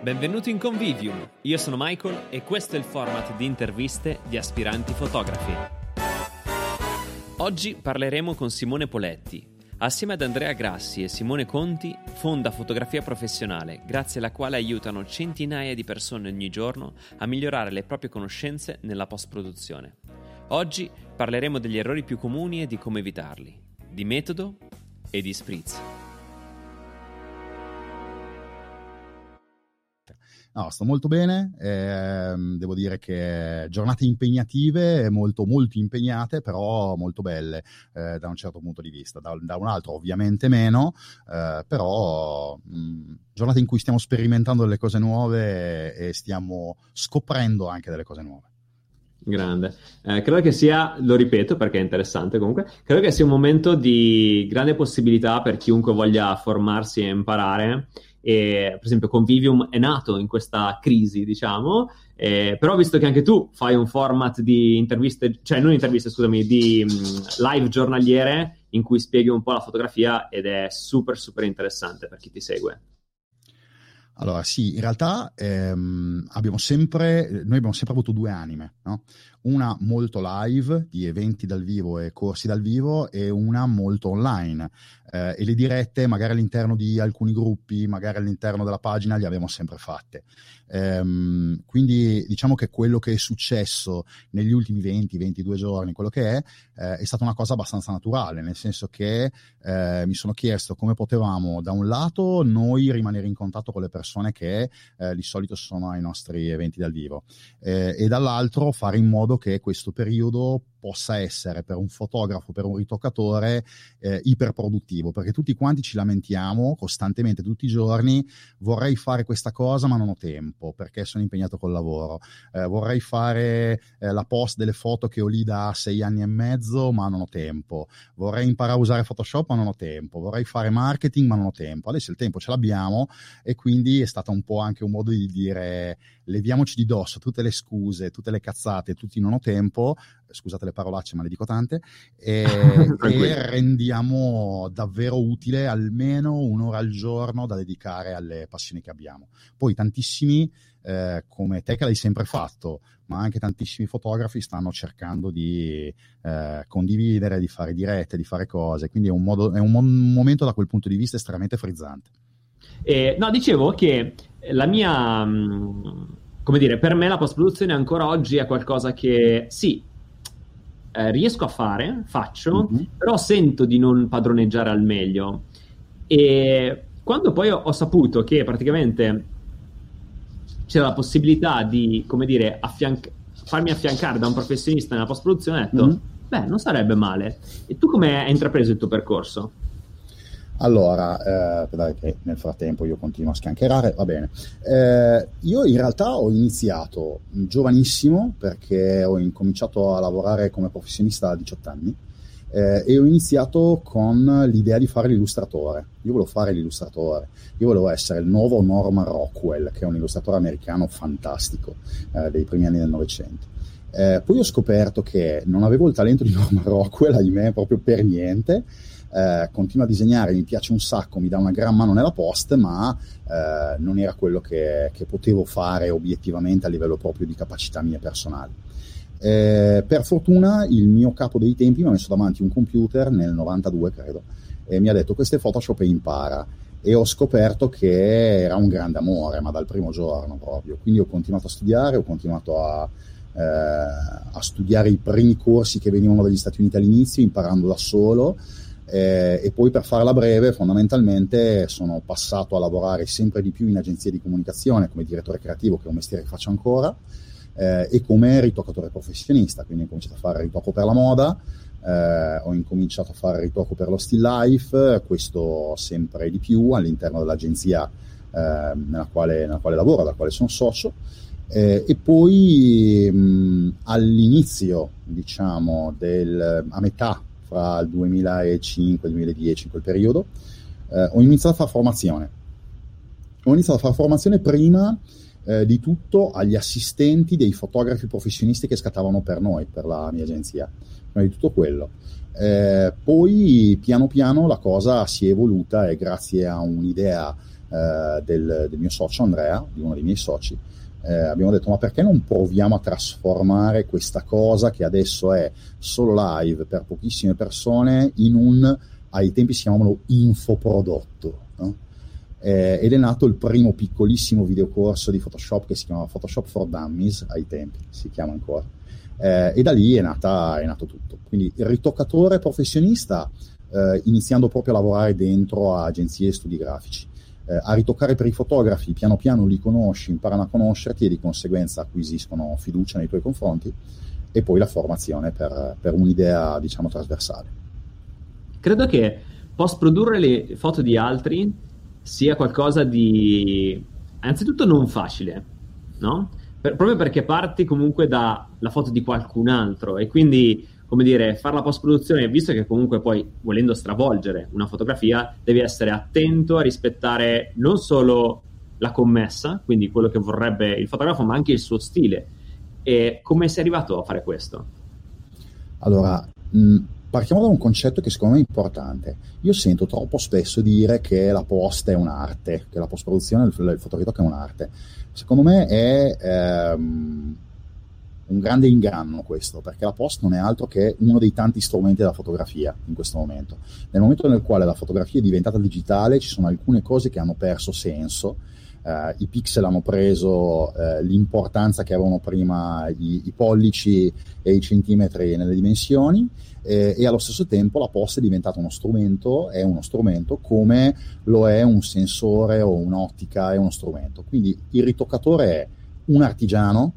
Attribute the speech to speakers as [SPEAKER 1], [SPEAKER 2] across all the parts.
[SPEAKER 1] Benvenuti in Convivium, io sono Michael e questo è il format di interviste di aspiranti fotografi. Oggi parleremo con Simone Poletti. Assieme ad Andrea Grassi e Simone Conti fonda Fotografia Professionale, grazie alla quale aiutano centinaia di persone ogni giorno a migliorare le proprie conoscenze nella post-produzione. Oggi parleremo degli errori più comuni e di come evitarli, di metodo e di spritz.
[SPEAKER 2] No, sto molto bene, eh, devo dire che giornate impegnative, molto, molto impegnate, però molto belle eh, da un certo punto di vista, da, da un altro ovviamente meno, eh, però mh, giornate in cui stiamo sperimentando delle cose nuove e stiamo scoprendo anche delle cose nuove.
[SPEAKER 1] Grande. Eh, credo che sia, lo ripeto perché è interessante comunque, credo che sia un momento di grande possibilità per chiunque voglia formarsi e imparare e, per esempio Convivium è nato in questa crisi, diciamo, eh, però visto che anche tu fai un format di interviste, cioè non interviste, scusami, di mh, live giornaliere in cui spieghi un po' la fotografia ed è super super interessante per chi ti segue.
[SPEAKER 2] Allora, sì, in realtà ehm, abbiamo sempre, noi abbiamo sempre avuto due anime, no? Una molto live di eventi dal vivo e corsi dal vivo e una molto online eh, e le dirette magari all'interno di alcuni gruppi, magari all'interno della pagina le abbiamo sempre fatte. Ehm, quindi diciamo che quello che è successo negli ultimi 20-22 giorni, quello che è, eh, è stata una cosa abbastanza naturale, nel senso che eh, mi sono chiesto come potevamo da un lato noi rimanere in contatto con le persone che eh, di solito sono ai nostri eventi dal vivo eh, e dall'altro fare in modo che questo periodo possa essere per un fotografo, per un ritoccatore eh, iperproduttivo, perché tutti quanti ci lamentiamo costantemente tutti i giorni, vorrei fare questa cosa ma non ho tempo perché sono impegnato col lavoro, eh, vorrei fare eh, la post delle foto che ho lì da sei anni e mezzo ma non ho tempo, vorrei imparare a usare Photoshop ma non ho tempo, vorrei fare marketing ma non ho tempo, adesso il tempo ce l'abbiamo e quindi è stato un po' anche un modo di dire leviamoci di dosso tutte le scuse, tutte le cazzate, tutti non ho tempo, scusate le parolacce, ma le dico tante, e, e, rendiamo davvero utile almeno un'ora al giorno da dedicare alle passioni che abbiamo. Poi tantissimi, eh, come te che l'hai sempre fatto, ma anche tantissimi fotografi stanno cercando di eh, condividere, di fare dirette, di fare cose, quindi è un, modo, è un, un momento da quel punto di vista estremamente frizzante.
[SPEAKER 1] Eh, no, dicevo che la mia... Mh come dire, per me la post-produzione ancora oggi è qualcosa che sì, eh, riesco a fare, faccio, mm-hmm. però sento di non padroneggiare al meglio. E quando poi ho, ho saputo che praticamente c'era la possibilità di, come dire, affianc- farmi affiancare da un professionista nella post-produzione, ho detto, mm-hmm. beh, non sarebbe male. E tu come hai intrapreso il tuo percorso?
[SPEAKER 2] Allora, eh, che nel frattempo io continuo a scancherare, va bene. Eh, io in realtà ho iniziato giovanissimo perché ho incominciato a lavorare come professionista a 18 anni eh, e ho iniziato con l'idea di fare l'illustratore. Io volevo fare l'illustratore, io volevo essere il nuovo Norman Rockwell, che è un illustratore americano fantastico eh, dei primi anni del Novecento. Eh, poi ho scoperto che non avevo il talento di Norman Rockwell, ahimè, proprio per niente eh, continua a disegnare, mi piace un sacco, mi dà una gran mano nella post, ma eh, non era quello che, che, potevo fare obiettivamente a livello proprio di capacità mie personali. Eh, per fortuna il mio capo dei tempi mi ha messo davanti un computer nel 92 credo e mi ha detto queste Photoshop e impara e ho scoperto che era un grande amore ma dal primo giorno proprio quindi ho continuato a studiare ho continuato a, eh, a studiare i primi corsi che venivano dagli Stati Uniti all'inizio imparando da solo eh, e poi per farla breve fondamentalmente sono passato a lavorare sempre di più in agenzie di comunicazione come direttore creativo che è un mestiere che faccio ancora eh, e come ritoccatore professionista. Quindi ho cominciato a fare ritocco per la moda eh, ho incominciato a fare ritocco per lo still life questo sempre di più all'interno dell'agenzia eh, nella quale, nella, quale, lavoro, dalla quale sono socio. Eh, e poi mh, all'inizio diciamo del, a metà fra il 2005 e il 2010, in quel periodo, eh, ho iniziato a fare formazione. Ho iniziato a fare formazione prima eh, di tutto agli assistenti dei fotografi professionisti che scattavano per noi, per la mia agenzia, prima di tutto quello. Eh, poi piano piano la cosa si è evoluta e grazie a un'idea eh, del, del, mio socio Andrea, di uno dei miei soci, eh, abbiamo detto ma perché non proviamo a trasformare questa cosa che adesso è solo live per pochissime persone in un, ai tempi si chiamavano infoprodotto, no? eh, ed è nato il primo piccolissimo videocorso di Photoshop che si chiamava Photoshop for Dummies ai tempi, si chiama ancora. Eh, e da lì è, nata, è, nato tutto. Quindi il ritoccatore professionista, eh, iniziando proprio a lavorare dentro a agenzie e studi grafici. Eh, a ritoccare per i fotografi, piano piano li conosci, imparano a conoscerti e di conseguenza acquisiscono fiducia nei tuoi confronti e poi la formazione per, per un'idea, diciamo, trasversale.
[SPEAKER 1] Credo che post produrre le foto di altri sia qualcosa di anzitutto non facile, no? Per, proprio perché parti comunque dalla foto di qualcun altro e quindi, come dire, fare la post-produzione, visto che comunque poi volendo stravolgere una fotografia, devi essere attento a rispettare non solo la commessa, quindi quello che vorrebbe il fotografo, ma anche il suo stile. E come sei arrivato a fare questo?
[SPEAKER 2] Allora, mh, partiamo da un concetto che secondo me è importante. Io sento troppo spesso dire che la post è un'arte, che la post-produzione, il, il fotoritocco è un'arte. Secondo me è ehm, un grande inganno questo, perché la post non è altro che uno dei tanti strumenti della fotografia in questo momento. Nel momento nel quale la fotografia è diventata digitale, ci sono alcune cose che hanno perso senso. Uh, I pixel hanno preso uh, l'importanza che avevano prima i, i pollici e i centimetri nelle dimensioni eh, e allo stesso tempo la posta è diventata uno strumento, è uno strumento come lo è un sensore o un'ottica, è uno strumento. Quindi il ritoccatore è un artigiano,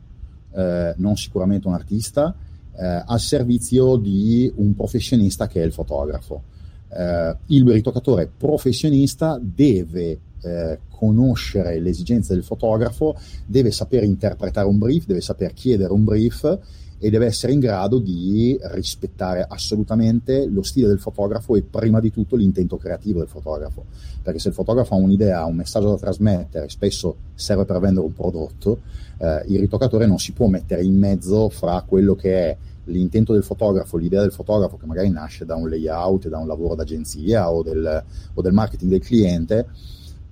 [SPEAKER 2] eh, non sicuramente un artista, eh, al servizio di un professionista che è il fotografo. Eh, il ritoccatore professionista deve eh, conoscere le esigenze del fotografo, deve saper interpretare un brief, deve saper chiedere un brief e deve essere in grado di rispettare assolutamente lo stile del fotografo e prima di tutto l'intento creativo del fotografo. Perché se il fotografo ha un'idea, un messaggio da trasmettere, spesso serve per vendere un prodotto, eh, il ritoccatore non si può mettere in mezzo fra quello che è l'intento del fotografo, l'idea del fotografo che magari nasce da un layout, da un lavoro d'agenzia o del, o del marketing del cliente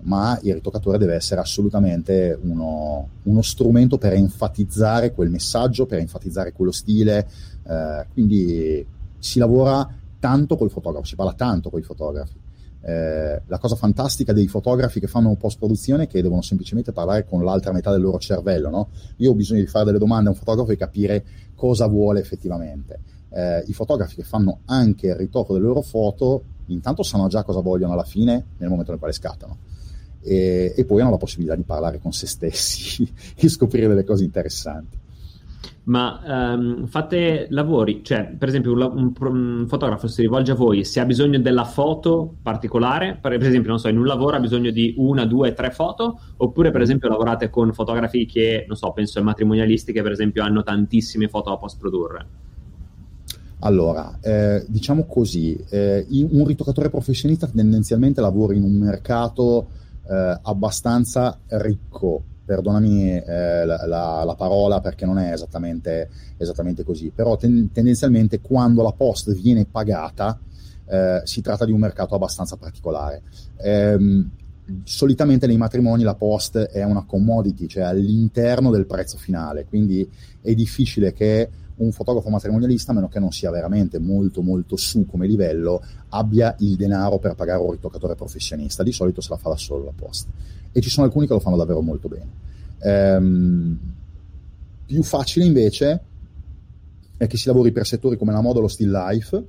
[SPEAKER 2] ma il ritoccatore deve essere assolutamente uno, uno, strumento per enfatizzare quel messaggio, per enfatizzare quello stile, eh, quindi si lavora tanto col fotografo, si parla tanto con i fotografi. Eh, la cosa fantastica dei fotografi che fanno post-produzione è che devono semplicemente parlare con l'altra metà del loro cervello. No? Io ho bisogno di fare delle domande a un fotografo e capire cosa vuole effettivamente. Eh, I fotografi che fanno anche il ritocco delle loro foto, intanto sanno già cosa vogliono alla fine nel momento nel quale scattano e, e poi hanno la possibilità di parlare con se stessi e scoprire delle cose interessanti.
[SPEAKER 1] Ma um, fate lavori, cioè per esempio un, un, un, fotografo si rivolge a voi se ha bisogno della foto particolare, per, per, esempio non so, in un lavoro ha bisogno di una, due, tre foto, oppure per esempio lavorate con fotografi che, non so, penso ai matrimonialisti che per esempio hanno tantissime foto da post produrre.
[SPEAKER 2] Allora, eh, diciamo così, eh, un ritoccatore professionista tendenzialmente lavora in un mercato eh, abbastanza ricco, perdonami eh, la, la, la, parola perché non è esattamente, esattamente così, però ten- tendenzialmente quando la post viene pagata eh, si tratta di un mercato abbastanza particolare. Ehm, solitamente nei matrimoni la post è una commodity, cioè all'interno del prezzo finale, quindi è difficile che un fotografo matrimonialista, a meno che non sia veramente molto molto su come livello, abbia il denaro per pagare un ritoccatore professionista. Di solito se la fa da solo la posta. E ci sono alcuni che lo fanno davvero molto bene. Ehm, più facile invece è che si lavori per settori come la moda o lo still life,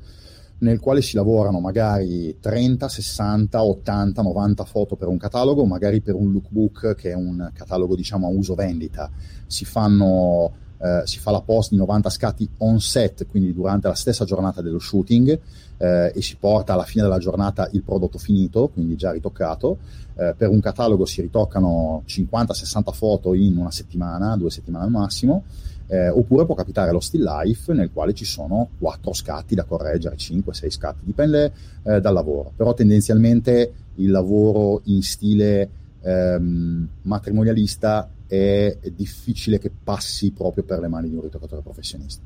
[SPEAKER 2] nel quale si lavorano magari 30, 60, 80, 90 foto per un catalogo, magari per un lookbook che è un catalogo diciamo a uso vendita. Si fanno eh, si fa la post di 90 scatti on set, quindi durante la stessa giornata dello shooting, eh, e si porta alla fine della giornata il prodotto finito, quindi già ritoccato. Eh, per un catalogo si ritoccano 50-60 foto in una settimana, due settimane al massimo. Eh, oppure può capitare lo still life nel quale ci sono 4 scatti da correggere, 5-6 scatti, dipende eh, dal lavoro, però tendenzialmente il lavoro in stile ehm, matrimonialista è difficile che passi proprio per le mani di un ritoccatore professionista.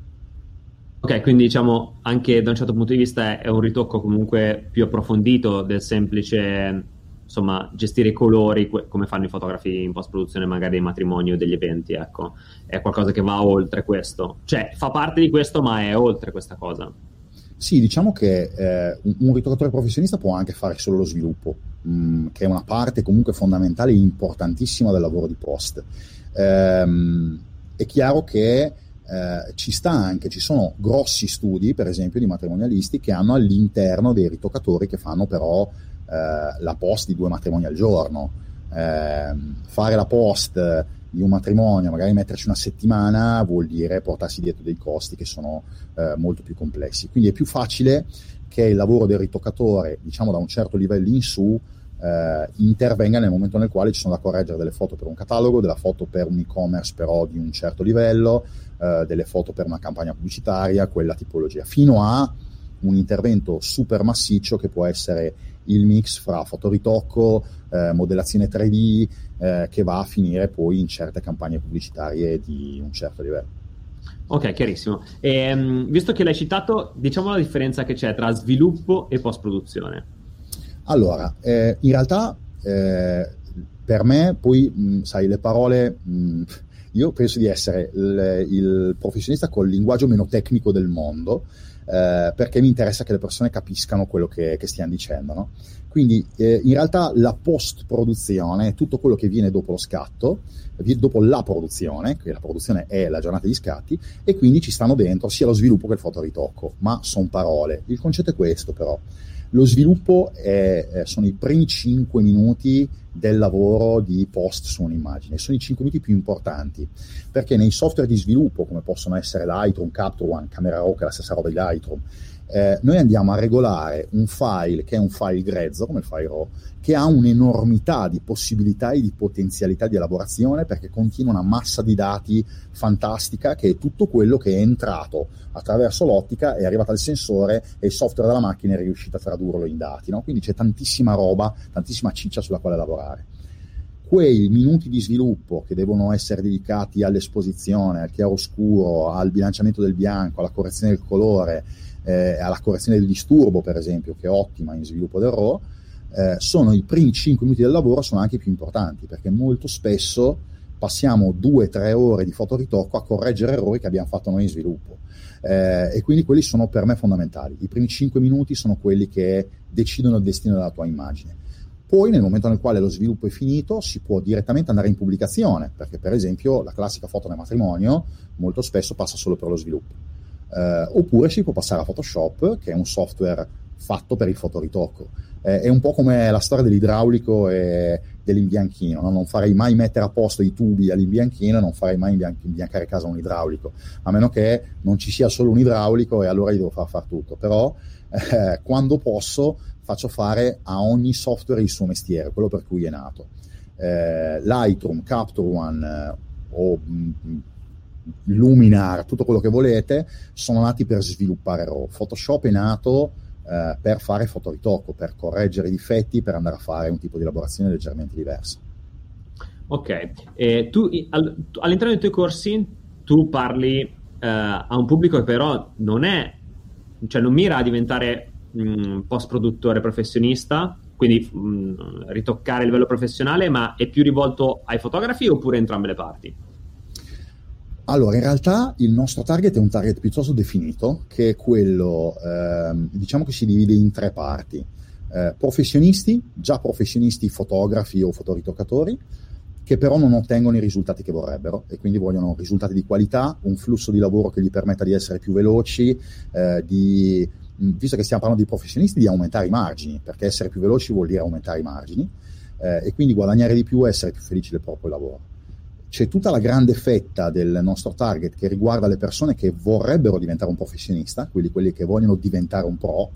[SPEAKER 1] Ok, quindi diciamo anche da un certo punto di vista è un ritocco comunque più approfondito del semplice insomma, gestire i colori come fanno i fotografi in post-produzione magari dei matrimoni o degli eventi, ecco. È qualcosa che va oltre questo. Cioè, fa parte di questo, ma è oltre questa cosa.
[SPEAKER 2] Sì, diciamo che eh, un ritoccatore professionista può anche fare solo lo sviluppo, mh, mm, che è una parte comunque fondamentale e importantissima del lavoro di post. Ehm, è chiaro che eh, ci sta anche, ci sono grossi studi, per esempio, di matrimonialisti che hanno all'interno dei ritoccatori che fanno però eh, la post di due matrimoni al giorno. Eh, fare la post di un matrimonio, magari metterci una settimana, vuol dire portarsi dietro dei costi che sono eh, molto più complessi. Quindi è più facile che il lavoro del ritoccatore, diciamo da un certo livello in su, eh, intervenga nel momento nel quale ci sono da correggere delle foto per un catalogo, della foto per un e-commerce però di un certo livello, eh, delle foto per una campagna pubblicitaria, quella tipologia, fino a un intervento super massiccio che può essere il mix fra fotoritocco, eh, modellazione 3D, eh, che va a finire poi in certe campagne pubblicitarie di un certo livello.
[SPEAKER 1] Ok, chiarissimo. E, um, visto che l'hai citato, diciamo la differenza che c'è tra sviluppo e post-produzione.
[SPEAKER 2] Allora, eh, in realtà eh, per me, poi, mh, sai, le parole, mh, io penso di essere il, il professionista col linguaggio meno tecnico del mondo, eh, perché mi interessa che le persone capiscano quello che, che stiamo dicendo. No? Quindi eh, in realtà la post-produzione è tutto quello che viene dopo lo scatto, dopo la produzione, che la produzione è la giornata di scatti, e quindi ci stanno dentro sia lo sviluppo che il fotoritocco, ma sono parole. Il concetto è questo però. Lo sviluppo è, eh, sono i primi 5 minuti del lavoro di post su un'immagine, sono i 5 minuti più importanti, perché nei software di sviluppo, come possono essere Lightroom, Capture One, Camera Raw, che è la stessa roba di Lightroom, eh, noi andiamo a regolare un file che è un file grezzo, come il file RAW, che ha un'enormità di possibilità e di potenzialità di elaborazione perché contiene una massa di dati fantastica che è tutto quello che è entrato attraverso l'ottica, è arrivato al sensore e il software della macchina è riuscito a tradurlo in dati. No? Quindi c'è tantissima roba, tantissima ciccia sulla quale lavorare quei minuti di sviluppo che devono essere dedicati all'esposizione, al chiaroscuro, al bilanciamento del bianco, alla correzione del colore, eh, alla correzione del disturbo, per esempio, che è ottima in sviluppo del RAW, eh, sono i primi 5 minuti del lavoro, sono anche più importanti, perché molto spesso passiamo 2-3 ore di fotoritocco a correggere errori che abbiamo fatto noi in sviluppo. Eh, e quindi quelli sono per me fondamentali. I primi 5 minuti sono quelli che decidono il destino della tua immagine. Poi, nel momento nel quale lo sviluppo è finito, si può direttamente andare in pubblicazione, perché per esempio la classica foto nel matrimonio molto spesso passa solo per lo sviluppo eh, oppure si può passare a Photoshop, che è un software fatto per il fotoritocco. Eh, è un po' come la storia dell'idraulico e dell'imbianchino, no? non farei mai mettere a posto i tubi all'imbianchino, non farei mai imbian- imbiancare casa un idraulico, a meno che non ci sia solo un idraulico e allora gli devo far fare tutto. Però eh, quando posso faccio fare a ogni software il suo mestiere, quello per cui è nato. Eh, Lightroom, Capture One eh, o mh, mm, Luminar, tutto quello che volete, sono nati per sviluppare RAW. Photoshop è nato eh, per fare fotoritocco, per correggere i difetti, per andare a fare un tipo di elaborazione leggermente diversa.
[SPEAKER 1] Ok, eh, tu, all, all'interno dei tuoi corsi tu parli eh, a un pubblico che però non è, cioè non mira a diventare mh, post produttore professionista, quindi mh, ritoccare a livello professionale, ma è più rivolto ai fotografi oppure entrambe le parti?
[SPEAKER 2] Allora, in realtà il nostro target è un target piuttosto definito, che è quello, ehm, diciamo che si divide in tre parti. Eh, professionisti, già professionisti fotografi o fotoritoccatori, che però non ottengono i risultati che vorrebbero e quindi vogliono risultati di qualità, un flusso di lavoro che gli permetta di essere più veloci, eh, di, visto che stiamo parlando di professionisti, di aumentare i margini, perché essere più veloci vuol dire aumentare i margini eh, e quindi guadagnare di più e essere più felici del proprio lavoro c'è tutta la grande fetta del nostro target che riguarda le persone che vorrebbero diventare un professionista, quindi quelli che vogliono diventare un pro,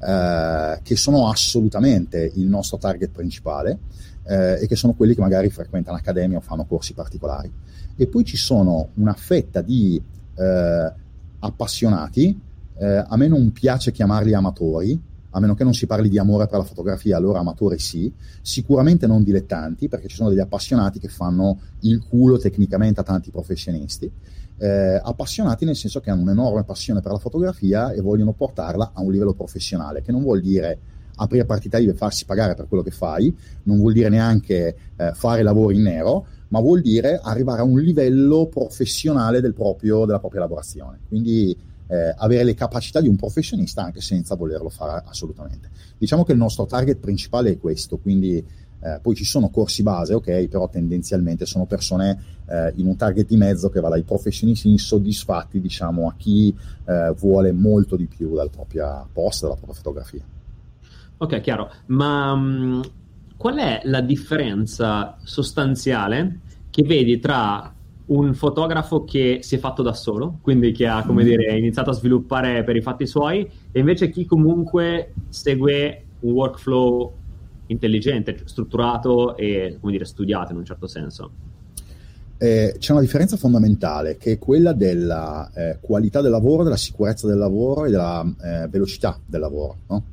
[SPEAKER 2] eh, che sono assolutamente il nostro target principale eh, e che sono quelli che magari frequentano accademia o fanno corsi particolari. E poi ci sono una fetta di eh, appassionati, eh, a me non piace chiamarli amatori, a meno che non si parli di amore per la fotografia, allora amatori sì, sicuramente non dilettanti, perché ci sono degli appassionati che fanno il culo tecnicamente a tanti professionisti, eh, appassionati nel senso che hanno un'enorme passione per la fotografia e vogliono portarla a un livello professionale, che non vuol dire aprire partita IVA e farsi pagare per quello che fai, non vuol dire neanche eh, fare lavori in nero, ma vuol dire arrivare a un livello professionale del proprio, della propria lavorazione. Quindi eh, avere le capacità di un professionista anche senza volerlo fare assolutamente. Diciamo che il nostro target principale è questo, quindi eh, poi ci sono corsi base, ok, però tendenzialmente sono persone eh, in un target di mezzo che va dai professionisti insoddisfatti, diciamo, a chi eh, vuole molto di più dalla propria post, dalla propria fotografia.
[SPEAKER 1] Ok, chiaro. Ma mh, mm, qual è la differenza sostanziale che vedi tra un fotografo che si è fatto da solo, quindi che ha, come mm. dire, iniziato a sviluppare per i fatti suoi, e invece chi comunque segue un workflow intelligente, strutturato e come dire, studiato in un certo senso.
[SPEAKER 2] Eh, c'è una differenza fondamentale che è quella della eh, qualità del lavoro, della sicurezza del lavoro e della eh, velocità del lavoro. No?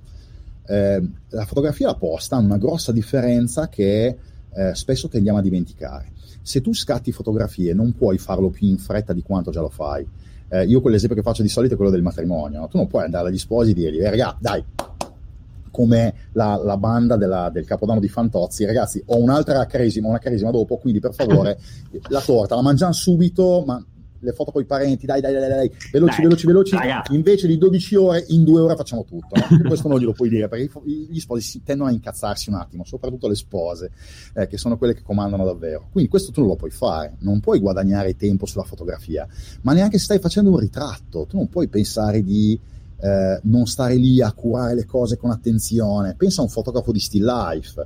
[SPEAKER 2] Eh, la fotografia e la posta hanno una grossa differenza che eh, spesso tendiamo a dimenticare. Se tu scatti fotografie non puoi farlo più in fretta di quanto già lo fai. Eh, io quell'esempio che faccio di solito è quello del matrimonio. Tu non puoi andare agli sposi e dirgli, eh, raga, dai, come la, la banda della, del Capodanno di Fantozzi, ragazzi, ho un'altra caresima, una caresima dopo, quindi per favore la torta la mangiamo subito, ma le foto con i parenti, dai, dai, dai, dai, veloci, dai, veloci, veloci. Ragazzi. Invece di 12 ore, in due ore facciamo tutto. No? Questo non glielo puoi dire, perché gli sposi tendono a incazzarsi un attimo, soprattutto le spose, eh, che sono quelle che comandano davvero. Quindi questo tu non lo puoi fare, non puoi guadagnare tempo sulla fotografia, ma neanche se stai facendo un ritratto, tu non puoi pensare di eh, non stare lì a curare le cose con attenzione. Pensa a un fotografo di still life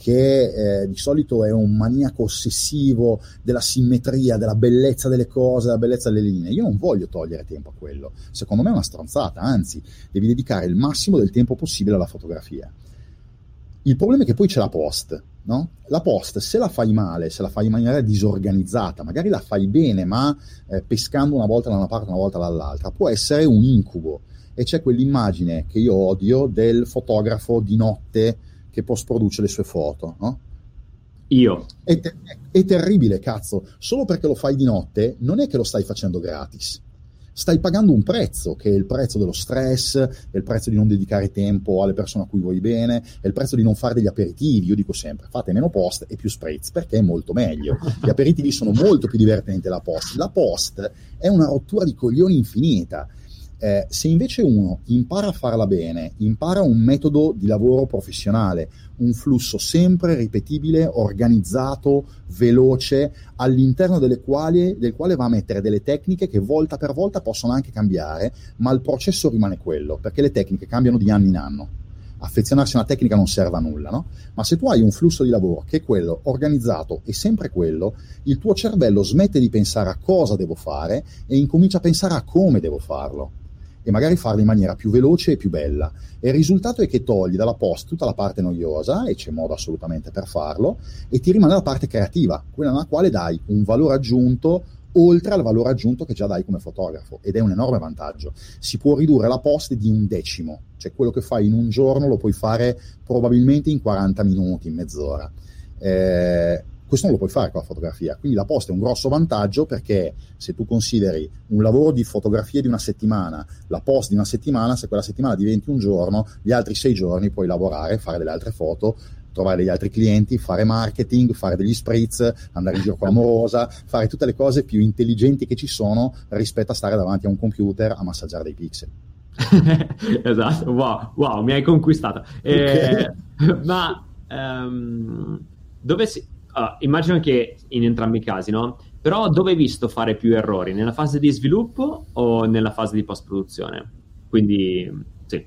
[SPEAKER 2] che eh, di solito è un maniaco ossessivo della simmetria, della bellezza delle cose, della bellezza delle linee. Io non voglio togliere tempo a quello. Secondo me è una stronzata, anzi, devi dedicare il massimo del tempo possibile alla fotografia. Il problema è che poi c'è la post, no? La post, se la fai male, se la fai in maniera disorganizzata, magari la fai bene, ma eh, pescando una volta da una parte una volta dall'altra, può essere un incubo e c'è quell'immagine che io odio del fotografo di notte che post produce le sue foto, no?
[SPEAKER 1] Io.
[SPEAKER 2] È, ter- è, terribile, cazzo. Solo perché lo fai di notte non è che lo stai facendo gratis. Stai pagando un prezzo, che è il prezzo dello stress, è il prezzo di non dedicare tempo alle persone a cui vuoi bene, è il prezzo di non fare degli aperitivi. Io dico sempre, fate meno post e più spritz, perché è molto meglio. Gli aperitivi sono molto più divertenti della post. La post è una rottura di coglioni infinita eh, se invece uno impara a farla bene, impara un metodo di lavoro professionale, un flusso sempre ripetibile, organizzato, veloce, all'interno quali, del quale va a mettere delle tecniche che volta per volta possono anche cambiare, ma il processo rimane quello, perché le tecniche cambiano di anno in anno. Affezionarsi a una tecnica non serve a nulla, no? Ma se tu hai un flusso di lavoro che è quello organizzato e sempre quello, il tuo cervello smette di pensare a cosa devo fare e incomincia a pensare a come devo farlo e magari farlo in maniera più veloce e più bella. E il risultato è che togli dalla post tutta la parte noiosa, e c'è modo assolutamente per farlo, e ti rimane la parte creativa, quella nella quale dai un valore aggiunto oltre al valore aggiunto che già dai come fotografo ed è un enorme vantaggio. Si può ridurre la post di un decimo, cioè quello che fai in un giorno lo puoi fare probabilmente in 40 minuti, in mezz'ora. Eh, questo non lo puoi fare con la fotografia, quindi la posta è un grosso vantaggio perché se tu consideri un lavoro di fotografia di una settimana, la post di una settimana, se quella settimana diventi un giorno, gli altri sei giorni puoi lavorare, fare delle altre foto, trovare degli altri clienti, fare marketing, fare degli spritz, andare in giro con l'amorosa, fare tutte le cose più intelligenti che ci sono rispetto a stare davanti a un computer a massaggiare dei pixel.
[SPEAKER 1] esatto, wow, wow, mi hai conquistato. Eh, okay. Ma um, dove si uh, immagino che in entrambi i casi, no? Però dove hai visto fare più errori? Nella fase di sviluppo o nella fase di post-produzione? Quindi, sì,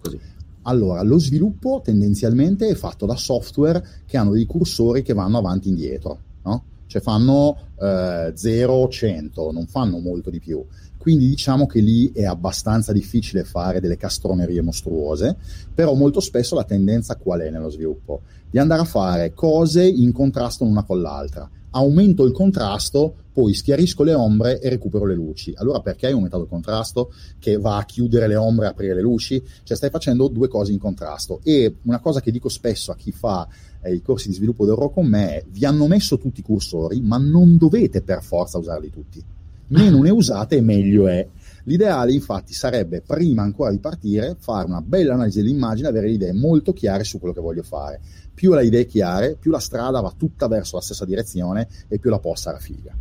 [SPEAKER 1] così.
[SPEAKER 2] Allora, lo sviluppo tendenzialmente è fatto da software che hanno dei cursori che vanno avanti e indietro, no? Cioè fanno eh, 0-100, non fanno molto di più. Quindi diciamo che lì è abbastanza difficile fare delle castronerie mostruose, però molto spesso la tendenza qual è nello sviluppo? Di andare a fare cose in contrasto l'una con l'altra. Aumento il contrasto, poi schiarisco le ombre e recupero le luci. Allora perché hai aumentato il contrasto che va a chiudere le ombre e aprire le luci? Cioè stai facendo due cose in contrasto. E una cosa che dico spesso a chi fa eh, i corsi di sviluppo d'Euro con me è vi hanno messo tutti i cursori, ma non dovete per forza usarli tutti Meno ne usate meglio è. L'ideale infatti sarebbe prima ancora di partire fare una bella analisi dell'immagine, avere le idee molto chiare su quello che voglio fare. Più la idea è chiara, più la strada va tutta verso la stessa direzione e più la posta sarà figa.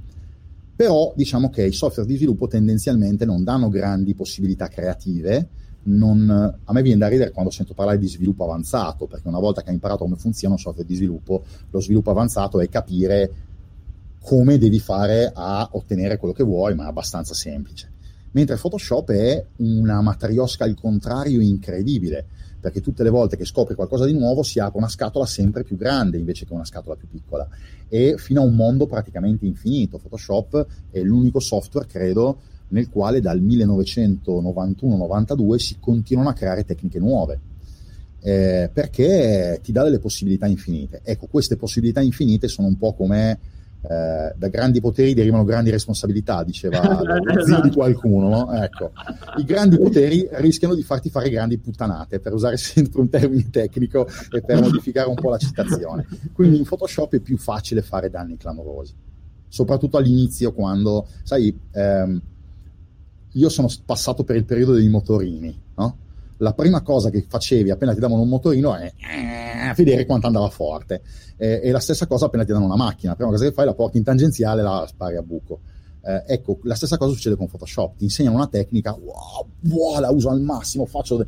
[SPEAKER 2] Però diciamo che i software di sviluppo tendenzialmente non danno grandi possibilità creative, non, a me viene da ridere quando sento parlare di sviluppo avanzato, perché una volta che hai imparato come funziona un software di sviluppo, lo sviluppo avanzato è capire come devi fare a ottenere quello che vuoi, ma è abbastanza semplice. Mentre Photoshop è una matriosca al contrario incredibile, perché tutte le volte che scopri qualcosa di nuovo si apre una scatola sempre più grande invece che una scatola più piccola e fino a un mondo praticamente infinito. Photoshop è l'unico software, credo, nel quale dal 1991-92 si continuano a creare tecniche nuove. Eh, perché ti dà delle possibilità infinite. Ecco, queste possibilità infinite sono un po' come eh, da grandi poteri derivano grandi responsabilità, diceva lo zio di qualcuno. No? Ecco, I grandi poteri rischiano di farti fare grandi puttanate, per usare sempre un termine tecnico e per modificare un po' la citazione. Quindi in Photoshop è più facile fare danni clamorosi, soprattutto all'inizio quando, sai, ehm, io sono passato per il periodo dei motorini, no? La prima cosa che facevi appena ti davano un motorino è eh, vedere quanto andava forte. Eh, e la stessa cosa appena ti danno una macchina. La prima cosa che fai la porti in tangenziale e la spari a buco. Eh, ecco, la stessa cosa succede con Photoshop. Ti insegnano una tecnica, wow, wow la uso al massimo, faccio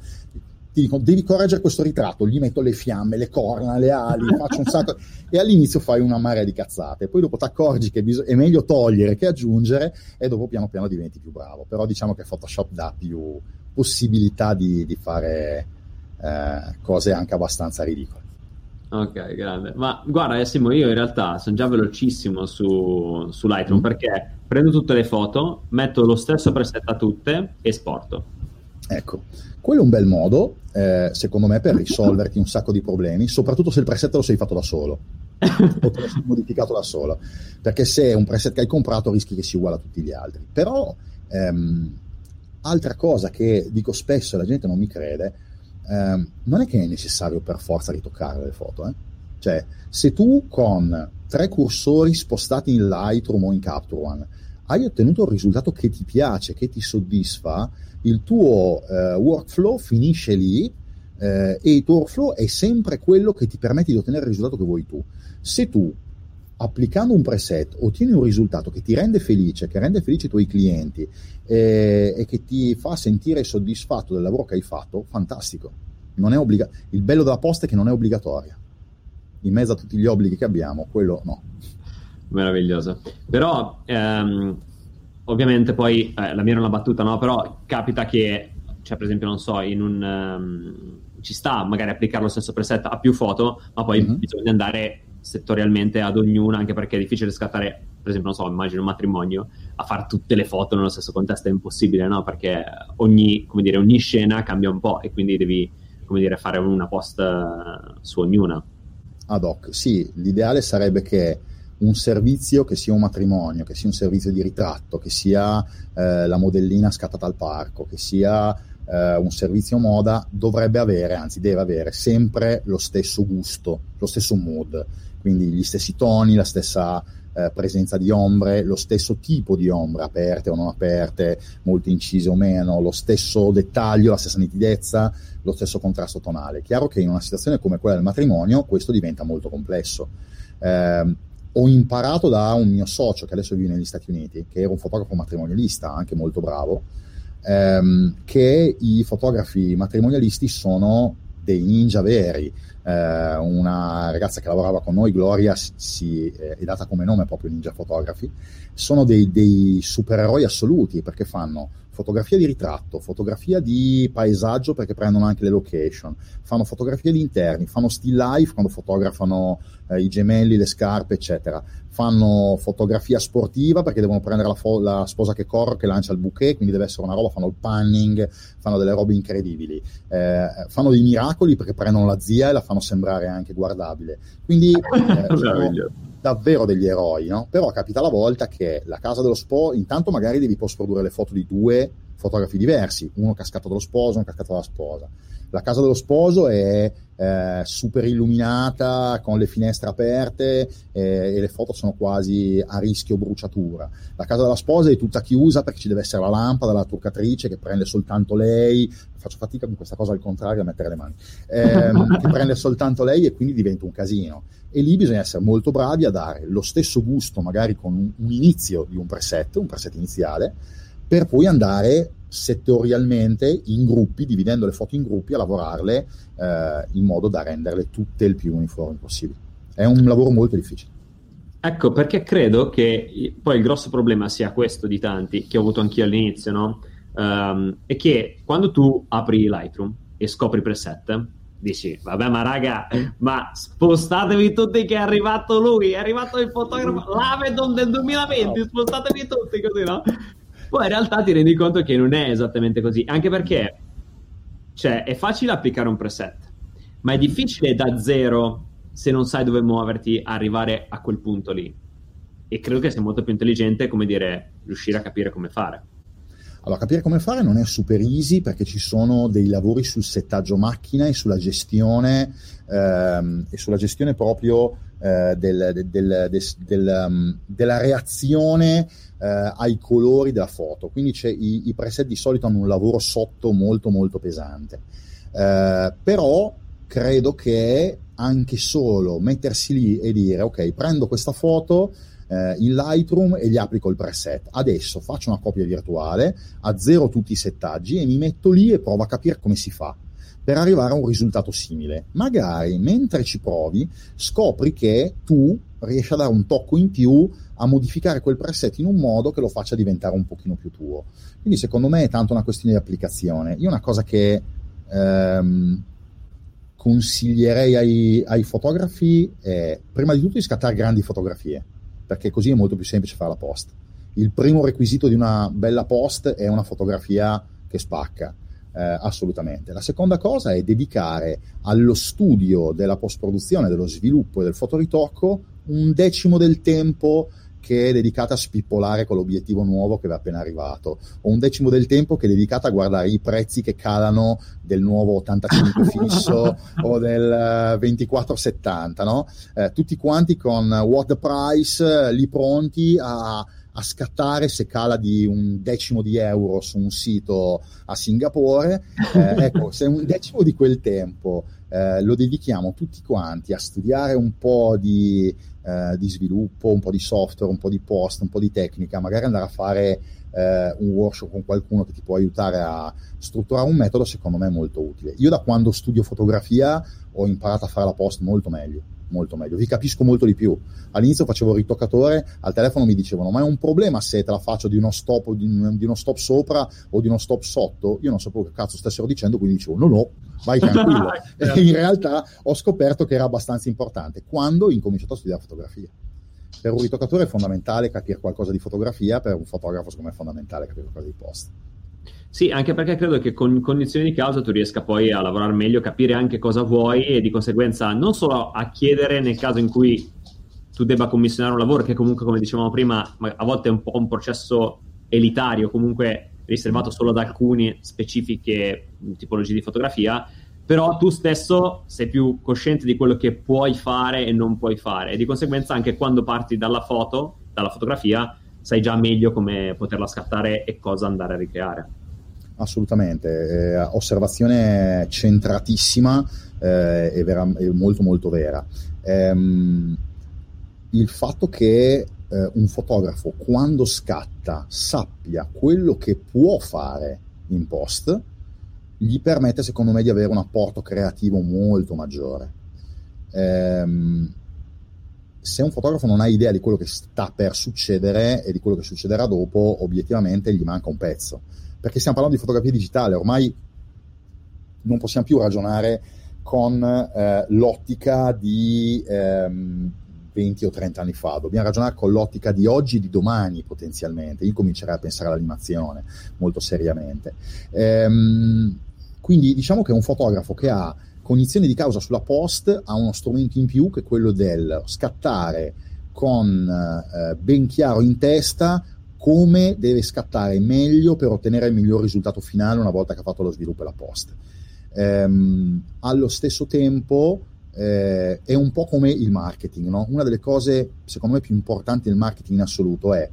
[SPEAKER 2] ti dicono devi correggere questo ritratto, gli metto le fiamme, le corna, le ali, faccio un sacco e all'inizio fai una marea di cazzate, poi dopo ti accorgi che bis- è meglio togliere che aggiungere e dopo piano piano diventi più bravo, però diciamo che Photoshop dà più possibilità di, di fare eh, cose anche abbastanza ridicole.
[SPEAKER 1] Ok, grande. Ma guarda, Simo, io in realtà sono già velocissimo su, su Lightroom mm. perché prendo tutte le foto, metto lo stesso preset a tutte e esporto.
[SPEAKER 2] Ecco, quello è un bel modo, eh, secondo me, per risolverti un sacco di problemi, soprattutto se il preset lo sei fatto da solo o te lo sei modificato da solo, perché se è un preset che hai comprato rischi che sia uguale a tutti gli altri. Però, ehm, altra cosa che dico spesso e la gente non mi crede, ehm, non è che è necessario per forza ritoccare le foto, eh? Cioè, se tu con tre cursori spostati in Lightroom o in Capture One hai ottenuto un risultato che ti piace, che ti soddisfa, il tuo eh, workflow finisce lì eh, e il tuo workflow è sempre quello che ti permette di ottenere il risultato che vuoi tu. Se tu applicando un preset ottieni un risultato che ti rende felice, che rende felici i tuoi clienti eh, e che ti fa sentire soddisfatto del lavoro che hai fatto, fantastico. Obbliga- il bello della posta è che non è obbligatoria. In mezzo a tutti gli obblighi che abbiamo, quello no.
[SPEAKER 1] Meraviglioso. Però ehm ovviamente poi eh, la mia era una battuta, no? Però capita che, cioè, per esempio, non so, in un um, ci sta magari applicare lo stesso preset a più foto, ma poi mm-hmm. bisogna andare settorialmente ad ognuna, anche perché è difficile scattare, per esempio, non so, immagino un matrimonio, a fare tutte le foto nello stesso contesto è impossibile, no? Perché ogni, dire, ogni scena cambia un po' e quindi devi, come dire, fare una post uh, su ognuna.
[SPEAKER 2] Ad hoc, sì, l'ideale sarebbe che un servizio che sia un matrimonio, che sia un servizio di ritratto, che sia eh, la modellina scattata al parco, che sia eh, un servizio moda, dovrebbe avere, anzi deve avere sempre lo stesso gusto, lo stesso mood, quindi gli stessi toni, la stessa eh, presenza di ombre, lo stesso tipo di ombre, aperte o non aperte, molto incise o meno, lo stesso dettaglio, la stessa nitidezza, lo stesso contrasto tonale. Chiaro che in una situazione come quella del matrimonio questo diventa molto complesso. Eh, ho imparato da un mio socio che adesso vive negli Stati Uniti, che era un fotografo matrimonialista, anche molto bravo, ehm, che i fotografi matrimonialisti sono dei ninja veri. Eh, una ragazza che lavorava con noi, Gloria, si, eh, è data come nome proprio Ninja Photography, sono dei, dei supereroi assoluti perché fanno fotografia di ritratto, fotografia di paesaggio perché prendono anche le location, fanno fotografie di interni, fanno still life quando fotografano eh, i gemelli, le scarpe, eccetera, fanno fotografia sportiva perché devono prendere la, fo- la, sposa che corre, che lancia il bouquet, quindi deve essere una roba, fanno il panning, fanno delle robe incredibili, eh, fanno dei miracoli perché prendono la zia e la fanno sembrare anche guardabile. Quindi eh, davvero degli eroi, no? Però capita la volta che la casa dello sposo, intanto magari devi post produrre le foto di due fotografi diversi, uno cascato dallo sposo, uno cascato dalla sposa. La casa dello sposo è eh, super illuminata, con le finestre aperte eh, e le foto sono quasi a rischio bruciatura. La casa della sposa è tutta chiusa perché ci deve essere la lampada, la truccatrice che prende soltanto lei. Faccio fatica con questa cosa al contrario a mettere le mani. Ehm, che prende soltanto lei e quindi diventa un casino. E lì bisogna essere molto bravi a dare lo stesso gusto, magari con un, un inizio di un preset, un preset iniziale, per poi andare settorialmente in gruppi, dividendo le foto in gruppi, a lavorarle eh, in modo da renderle tutte il più uniformi possibile. È un lavoro molto difficile.
[SPEAKER 1] Ecco, perché credo che poi il grosso problema sia questo di tanti, che ho avuto anch'io all'inizio, no? Um, è che quando tu apri Lightroom e scopri preset, dici, vabbè, ma raga, ma spostatevi tutti che è arrivato lui, è arrivato il fotografo, l'Avedon del 2020, spostatevi tutti così, no? Poi in realtà ti rendi conto che non è esattamente così, anche perché cioè, è facile applicare un preset, ma è difficile da zero se non sai dove muoverti arrivare a quel punto lì. E credo che sia molto più intelligente, come dire, riuscire a capire come fare.
[SPEAKER 2] Allora, capire come fare non è super easy perché ci sono dei lavori sul settaggio macchina e sulla gestione, ehm, e sulla gestione proprio eh, del, del, del, um, della reazione eh, ai colori della foto. Quindi i, i, preset di solito hanno un lavoro sotto molto molto pesante. Eh, però credo che anche solo mettersi lì e dire ok, prendo questa foto eh, in Lightroom e gli applico il preset. Adesso faccio una copia virtuale, azzero tutti i settaggi e mi metto lì e provo a capire come si fa per arrivare a un risultato simile. Magari mentre ci provi scopri che tu riesci a dare un tocco in più a modificare quel preset in un modo che lo faccia diventare un pochino più tuo. Quindi secondo me è tanto una questione di applicazione. Io una cosa che ehm, consiglierei ai, ai fotografi è prima di tutto di scattare grandi fotografie perché così è molto più semplice fare la post. Il primo requisito di una bella post è una fotografia che spacca. Eh, assolutamente. La seconda cosa è dedicare allo studio della post-produzione, dello sviluppo e del fotoritocco un decimo del tempo che è dedicata a spippolare con l'obiettivo nuovo che è appena arrivato, o un decimo del tempo che è dedicata a guardare i prezzi che calano del nuovo 85 fisso o del 2470, eh, no? Eh, tutti quanti con what the price eh, lì pronti a, a scattare se cala di un decimo di euro su un sito a Singapore. Eh, ecco, se un decimo di quel tempo eh, lo dedichiamo tutti quanti a studiare un po' di eh, di sviluppo, un po' di software, un po' di post, un po' di tecnica, magari andare a fare eh, un workshop con qualcuno che ti può aiutare a strutturare un metodo, secondo me è molto utile. Io da quando studio fotografia ho imparato a fare la post molto meglio molto meglio, vi capisco molto di più. All'inizio facevo ritoccatore, al telefono mi dicevano ma è un problema se te la faccio di uno stop, di uno stop sopra o di uno stop sotto, io non sapevo che cazzo stessero dicendo, quindi dicevo no no, vai tranquillo. in realtà ho scoperto che era abbastanza importante quando ho incominciato a studiare fotografia. Per un ritoccatore è fondamentale capire qualcosa di fotografia, per un fotografo secondo me è fondamentale capire qualcosa di post.
[SPEAKER 1] Sì, anche perché credo che con condizioni di causa tu riesca poi a lavorare meglio, capire anche cosa vuoi e di conseguenza non solo a chiedere nel caso in cui tu debba commissionare un lavoro, che comunque, come dicevamo prima, a volte è un po' un processo elitario, comunque riservato solo ad alcune specifiche tipologie di fotografia, però tu stesso sei più cosciente di quello che puoi fare e non puoi fare e di conseguenza anche quando parti dalla foto, dalla fotografia, sai già meglio come poterla scattare e cosa andare a ricreare
[SPEAKER 2] assolutamente. Eh, osservazione centratissima eh, e, vera, molto molto vera. Ehm, il fatto che eh, un fotografo quando scatta sappia quello che può fare in post gli permette secondo me di avere un apporto creativo molto maggiore. Ehm, se un fotografo non ha idea di quello che sta per succedere e di quello che succederà dopo, obiettivamente gli manca un pezzo perché stiamo parlando di fotografia digitale, ormai non possiamo più ragionare con eh, l'ottica di ehm, 20 o 30 anni fa, dobbiamo ragionare con l'ottica di oggi e di domani potenzialmente. Io comincerei a pensare all'animazione molto seriamente. Ehm, quindi diciamo che un fotografo che ha cognizione di causa sulla post ha uno strumento in più che è quello del scattare con eh, ben chiaro in testa come deve scattare meglio per ottenere il miglior risultato finale una volta che ha fatto lo sviluppo e la post. Ehm, allo stesso tempo eh, è un po' come il marketing, no? Una delle cose, secondo me, più importanti del marketing in assoluto è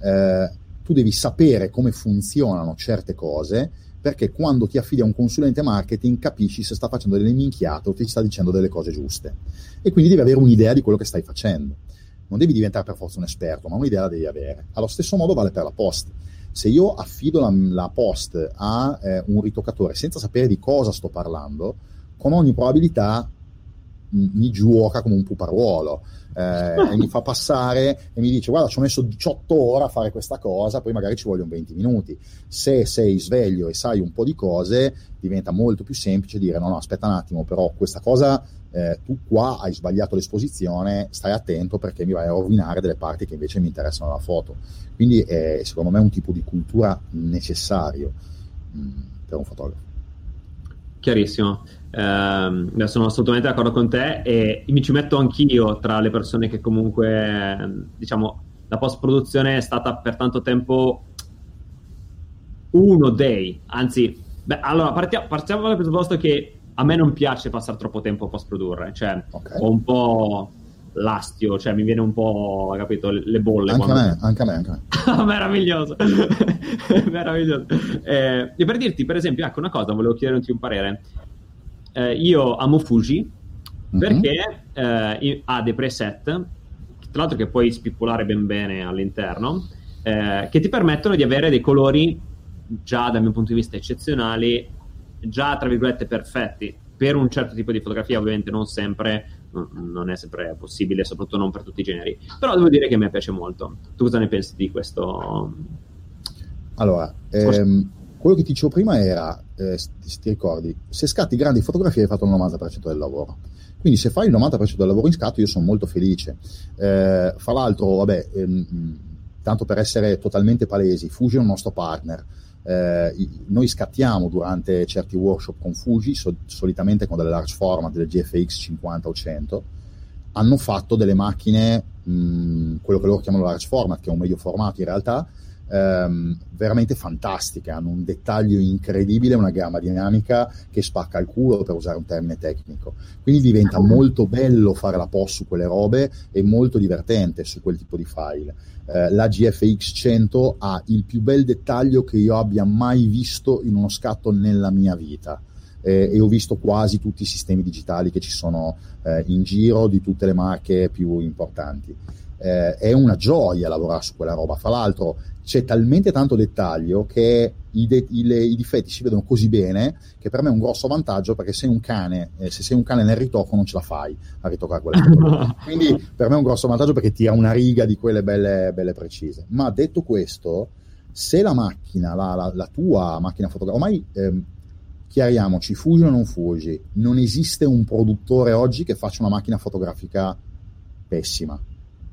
[SPEAKER 2] eh, tu devi sapere come funzionano certe cose perché quando ti affidi a un consulente marketing capisci se sta facendo delle minchiate o ti sta dicendo delle cose giuste. E quindi devi avere un'idea di quello che stai facendo. Non devi diventare per forza un esperto, ma un'idea la devi avere. Allo stesso modo vale per la post. Se io affido la, la post a eh, un ritoccatore senza sapere di cosa sto parlando, con ogni probabilità mi giuoca come un puparuolo eh, e mi fa passare e mi dice guarda ci ho messo 18 ore a fare questa cosa poi magari ci vogliono 20 minuti. Se sei sveglio e sai un po' di cose diventa molto più semplice dire no no aspetta un attimo però questa cosa eh, tu qua hai sbagliato l'esposizione stai attento perché mi vai a rovinare delle parti che invece mi interessano alla foto. Quindi è secondo me un tipo di cultura necessario mh, mm, per un fotografo.
[SPEAKER 1] Chiarissimo eh, sono assolutamente d'accordo con te e mi ci metto anch'io tra le persone che comunque, diciamo, la post-produzione è stata per tanto tempo uno dei, anzi, beh, allora partiamo, partiamo dal presupposto che a me non piace passare troppo tempo a post-produrre, cioè okay. ho un po' l'astio, cioè mi viene un po', capito, le bolle.
[SPEAKER 2] Anche quando... a me, anche a me, anche a
[SPEAKER 1] me. Meraviglioso, meraviglioso. Eh, e per dirti, per esempio, ecco una cosa, volevo chiederti un parere eh, io amo Fuji mhm. perché eh, ha dei preset, tra l'altro che puoi spippolare ben bene all'interno, eh, che ti permettono di avere dei colori già dal mio punto di vista eccezionali, già tra virgolette perfetti. Per un certo tipo di fotografia, ovviamente, non sempre, non è sempre possibile, soprattutto non per tutti i generi. Però devo dire che mi piace molto. Tu cosa ne pensi di questo?
[SPEAKER 2] Allora, ehm, quello che ti dicevo prima era, eh, ti, ti ricordi, se scatti grandi fotografie hai fatto il 90% del lavoro. Quindi se fai il 90% del lavoro in scatto io sono molto felice. Eh, fra l'altro, vabbè, ehm, tanto per essere totalmente palesi, Fuji è un nostro partner. Eh, noi scattiamo durante certi workshop con Fuji, so, solitamente con delle large format, delle GFX 50 o 100. Hanno fatto delle macchine, mh, quello che loro chiamano large format, che è un medio formato in realtà, ehm, veramente fantastiche, hanno un dettaglio incredibile, una gamma dinamica che spacca il culo per usare un termine tecnico. Quindi diventa molto bello fare la post su quelle robe e molto divertente su quel tipo di file. Eh, la GFX 100 ha il più bel dettaglio che io abbia mai visto in uno scatto nella mia vita. Eh, e ho visto quasi tutti i sistemi digitali che ci sono eh, in giro di tutte le marche più importanti. Eh, è una gioia lavorare su quella roba. Fra l'altro, c'è talmente tanto dettaglio che i, de- i, le- i, difetti si vedono così bene che per me è un grosso vantaggio perché sei un cane, eh, se sei un cane nel ritocco non ce la fai a ritoccare quelle cose. Quindi per me è un grosso vantaggio perché tira una riga di quelle belle, belle precise. Ma detto questo, se la macchina, la, la, la tua macchina fotografica, ormai ehm, chiariamoci, Fuji o non Fuji, non esiste un produttore oggi che faccia una macchina fotografica pessima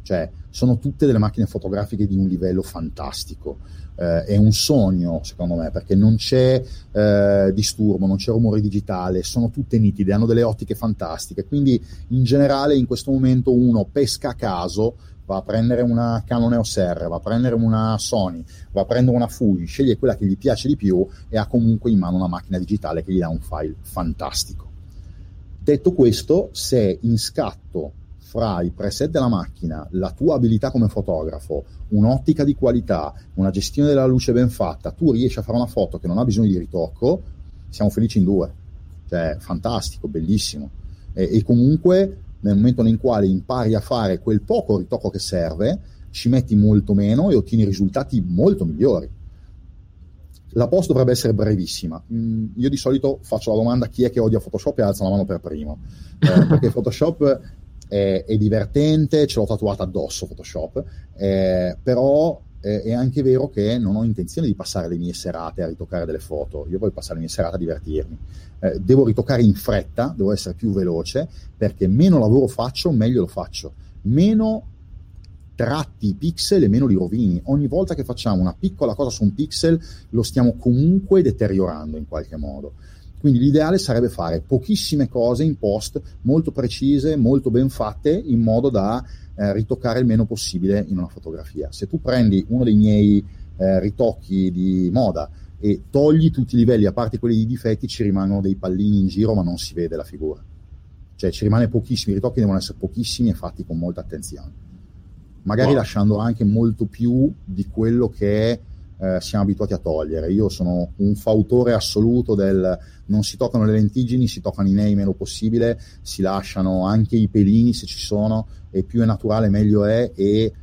[SPEAKER 2] cioè sono tutte delle macchine fotografiche di un livello fantastico. Eh, è un sogno, secondo me, perché non c'è eh, disturbo, non c'è rumore digitale, sono tutte nitide, hanno delle ottiche fantastiche. Quindi, in generale, in questo momento uno pesca a caso, va a prendere una Canon EOS R, va a prendere una Sony, va a prendere una Fuji, sceglie quella che gli piace di più e ha comunque in mano una macchina digitale che gli dà un file fantastico. Detto questo, se in scatto fra i preset della macchina, la tua abilità come fotografo, un'ottica di qualità, una gestione della luce ben fatta, tu riesci a fare una foto che non ha bisogno di ritocco, siamo felici in due. Cioè, fantastico, bellissimo. E, e comunque, nel momento in quale impari a fare quel poco ritocco che serve, ci metti molto meno e ottieni risultati molto migliori. La post dovrebbe essere brevissima. Mm, io di solito faccio la domanda chi è che odia Photoshop e alza la mano per primo. Eh, perché Photoshop è, è divertente, ce l'ho tatuata addosso Photoshop, eh, però eh, è anche vero che non ho intenzione di passare le mie serate a ritoccare delle foto, io voglio passare le mie serate a divertirmi. Eh, devo ritoccare in fretta, devo essere più veloce, perché meno lavoro faccio, meglio lo faccio. Meno tratti i pixel e meno li rovini. Ogni volta che facciamo una piccola cosa su un pixel lo stiamo comunque deteriorando in qualche modo. Quindi l'ideale sarebbe fare pochissime cose in post, molto precise, molto ben fatte, in modo da eh, ritoccare il meno possibile in una fotografia. Se tu prendi uno dei miei eh, ritocchi di moda e togli tutti i livelli, a parte quelli di difetti, ci rimangono dei pallini in giro, ma non si vede la figura. Cioè ci rimane pochissimi, i ritocchi devono essere pochissimi e fatti con molta attenzione. Magari wow. lasciando anche molto più di quello che eh, siamo abituati a togliere. Io sono un fautore assoluto del non si toccano le lentiggini, si toccano i nei meno possibile, si lasciano anche i pelini se ci sono, e più è naturale meglio è e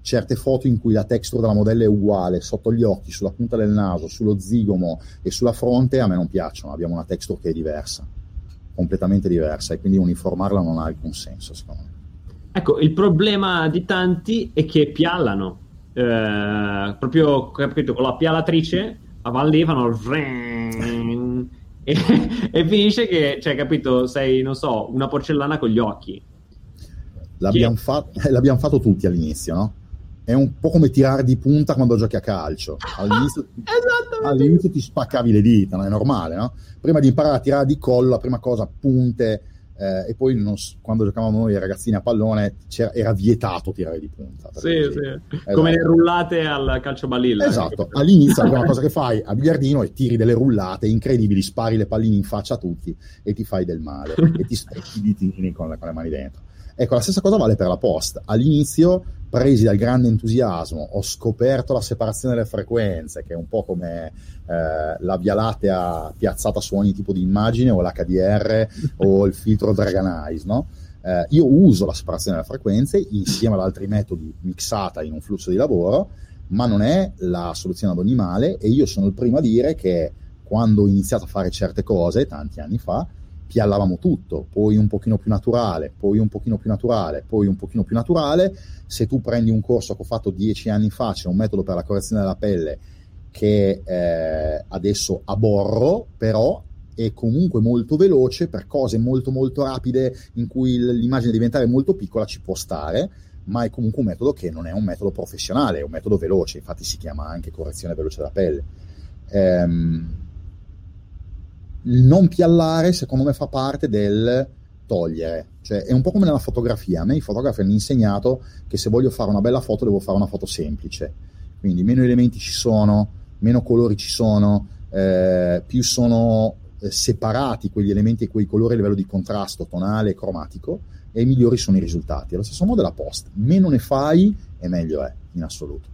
[SPEAKER 2] certe foto in cui la texture della modella è uguale, sotto gli occhi, sulla punta del naso, sullo zigomo e sulla fronte, a me non piacciono, abbiamo una texture che è diversa, completamente diversa e quindi uniformarla non ha alcun senso secondo me.
[SPEAKER 1] Ecco, il problema di tanti è che piallano, eh, proprio capito, con la vanno lì, fanno e, e finisce che, cioè, capito, sei, non so, una porcellana con gli occhi.
[SPEAKER 2] L'abbiamo, fa- l'abbiamo fatto tutti all'inizio, no? è un po' come tirare di punta quando giochi a calcio. All'inizio, all'inizio ti spaccavi le dita, no? è normale, no? Prima di imparare a tirare di collo, la prima cosa, punte, eh, e poi non, quando giocavamo noi ragazzini a pallone era vietato tirare di punta.
[SPEAKER 1] Sì, sì. Esatto. come le rullate al calcio balilla.
[SPEAKER 2] Esatto, all'inizio la prima cosa che fai a biliardino è tiri delle rullate incredibili, spari le palline in faccia a tutti e ti fai del male e ti specchi i ditini con con le mani dentro. Ecco, la stessa cosa vale per la post. All'inizio, presi dal grande entusiasmo, ho scoperto la separazione delle frequenze, che è un po' come eh, la Via Lattea piazzata su ogni tipo di immagine, o l'HDR, o il filtro Dragon Eyes, no? Eh, io uso la separazione delle frequenze insieme ad altri metodi mixata in un flusso di lavoro, ma non è la soluzione ad ogni male e io sono il primo a dire che quando ho iniziato a fare certe cose, tanti anni fa, piallavamo tutto, poi un pochino più naturale, poi un pochino più naturale, poi un pochino più naturale. Se tu prendi un corso che ho fatto dieci anni fa, c'è un metodo per la correzione della pelle che eh, adesso aborro, però è comunque molto veloce per cose molto molto rapide in cui l'immagine diventare molto piccola ci può stare, ma è comunque un metodo che non è un metodo professionale, è un metodo veloce, infatti si chiama anche correzione veloce della pelle. Ehm, il non piallare secondo me fa parte del togliere, cioè è un po' come nella fotografia, a me i fotografi hanno insegnato che se voglio fare una bella foto devo fare una foto semplice, quindi meno elementi ci sono, meno colori ci sono, eh, più sono eh, separati quegli elementi e quei colori a livello di contrasto tonale e cromatico e migliori sono i risultati. Allo stesso modo la post, meno ne fai e meglio è in assoluto.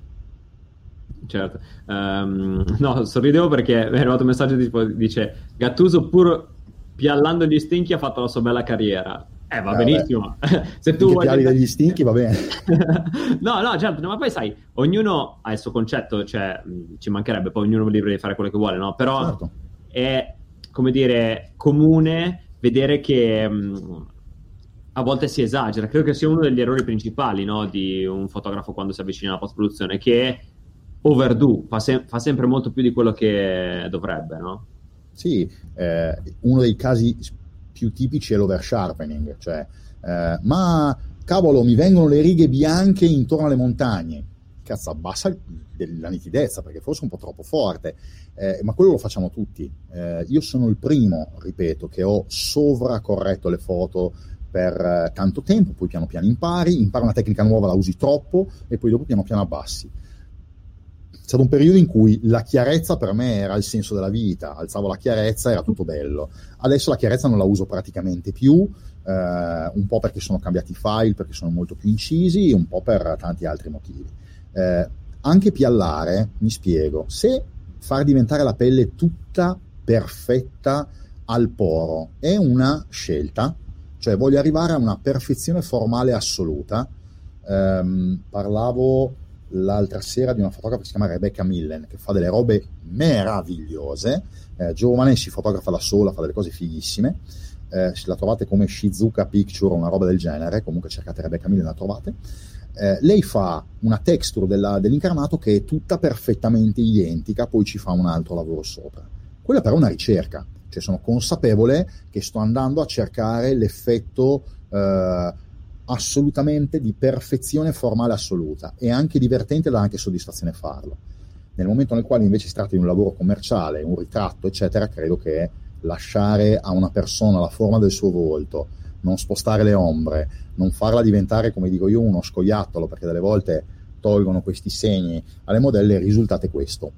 [SPEAKER 1] Certo, um, no, sorridevo perché mi è arrivato un messaggio tipo, dice Gattuso pur piallando gli stinchi ha fatto la sua bella carriera. Eh, va eh, benissimo.
[SPEAKER 2] Se tu vuoi pialli degli stinchi va bene.
[SPEAKER 1] no, no, certo, no, ma poi sai, ognuno ha il suo concetto, cioè ci mancherebbe, poi ognuno è libero di fare quello che vuole, no? Però certo. è, come dire, comune vedere che mh, a volte si esagera. Credo che sia uno degli errori principali, no, di un fotografo quando si avvicina alla post-produzione, che overdo, fa, se- fa, sempre molto più di quello che dovrebbe, no?
[SPEAKER 2] Sì, eh, uno dei casi più tipici è l'oversharpening, cioè, eh, ma cavolo, mi vengono le righe bianche intorno alle montagne. Cazzo, abbassa la nitidezza perché forse è un po' troppo forte, eh, ma quello lo facciamo tutti. Eh, io sono il primo, ripeto, che ho sovracorretto le foto per eh, tanto tempo, poi piano piano impari, impari una tecnica nuova, la usi troppo e poi dopo piano piano abbassi stato un periodo in cui la chiarezza per me era il senso della vita, alzavo la chiarezza, era tutto bello. Adesso la chiarezza non la uso praticamente più, eh, un po' perché sono cambiati i file, perché sono molto più incisi, un po' per tanti altri motivi. Eh, anche piallare, mi spiego, se far diventare la pelle tutta perfetta al poro è una scelta, cioè voglio arrivare a una perfezione formale assoluta. Eh, parlavo l'altra sera di una fotografa che si chiama Rebecca Millen, che fa delle robe meravigliose, eh, giovane, si fotografa da sola, fa delle cose fighissime, eh, la trovate come Shizuka Picture o una roba del genere, comunque cercate Rebecca Millen la trovate. Eh, lei fa una texture della, dell'incarnato che è tutta perfettamente identica, poi ci fa un altro lavoro sopra. Quella però è una ricerca, cioè sono consapevole che sto andando a cercare l'effetto eh, assolutamente di perfezione formale assoluta e anche divertente e dà anche soddisfazione farlo. Nel momento nel quale invece si tratta di un lavoro commerciale, un ritratto, eccetera, credo che lasciare a una persona la forma del suo volto, non spostare le ombre, non farla diventare, come dico io, uno scoiattolo, perché delle volte tolgono questi segni alle modelle, il risultato è questo.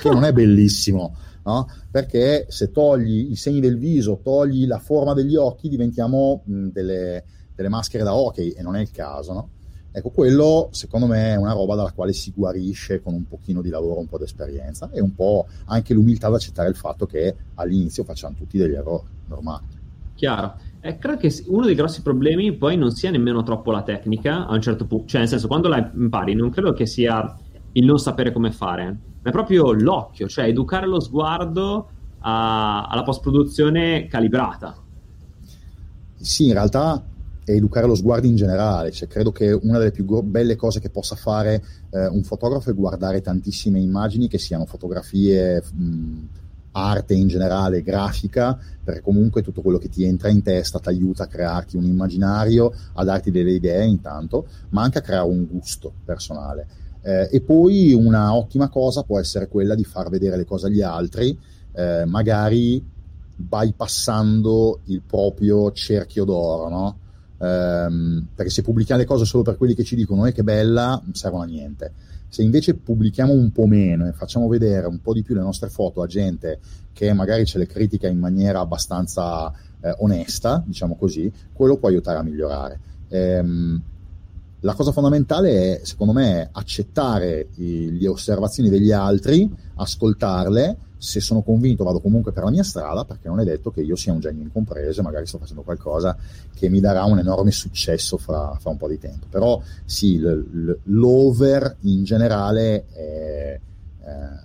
[SPEAKER 2] che non è bellissimo. No? Perché se togli i segni del viso, togli la forma degli occhi, diventiamo mh, delle, delle, maschere da hockey e non è il caso. No? Ecco, quello secondo me è una roba dalla quale si guarisce con un pochino di lavoro, un po' di esperienza e un po' anche l'umiltà ad accettare il fatto che all'inizio facciamo tutti degli errori normali.
[SPEAKER 1] Chiaro. Eh, credo che uno dei grossi problemi poi non sia nemmeno troppo la tecnica a un certo punto, cioè nel senso quando la impari non credo che sia il non sapere come fare, ma è proprio l'occhio, cioè educare lo sguardo a, alla post-produzione calibrata.
[SPEAKER 2] Sì, in realtà è educare lo sguardo in generale, cioè, credo che una delle più belle cose che possa fare eh, un fotografo è guardare tantissime immagini che siano fotografie... Mh, arte in generale, grafica, perché comunque tutto quello che ti entra in testa ti aiuta a crearti un immaginario, a darti delle idee intanto, ma anche a creare un gusto personale. Eh, e poi una ottima cosa può essere quella di far vedere le cose agli altri, eh, magari bypassando il proprio cerchio d'oro, no? Eh, perché se pubblichiamo le cose solo per quelli che ci dicono eh, che bella, non servono a niente se invece pubblichiamo un po' meno e facciamo vedere un po' di più le nostre foto a gente che magari ce le critica in maniera abbastanza eh, onesta, diciamo così, quello può aiutare a migliorare. La cosa fondamentale è, secondo me, accettare le osservazioni degli altri, ascoltarle. Se sono convinto vado comunque per la mia strada perché non è detto che io sia un genio incompreso magari sto facendo qualcosa che mi darà un enorme successo fra, fra un po' di tempo. Però sì l- l'over in generale è eh,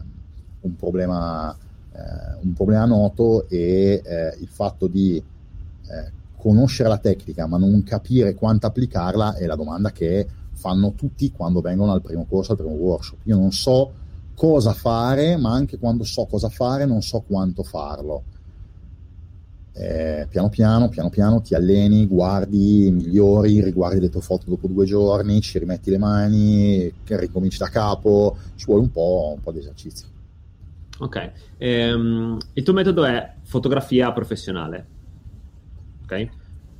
[SPEAKER 2] un, problema, eh, un problema noto e eh, il fatto di eh, conoscere la tecnica ma non capire quanto applicarla è la domanda che fanno tutti quando vengono al primo corso al primo workshop io non so cosa fare, ma anche quando so cosa fare non so quanto farlo. Eh, piano piano, piano piano ti alleni, guardi, migliori, riguardi le tue foto dopo due giorni, ci rimetti le mani, ricominci da capo, ci vuole un po', un po di esercizio.
[SPEAKER 1] Ok, ehm, il tuo metodo è fotografia professionale, ok?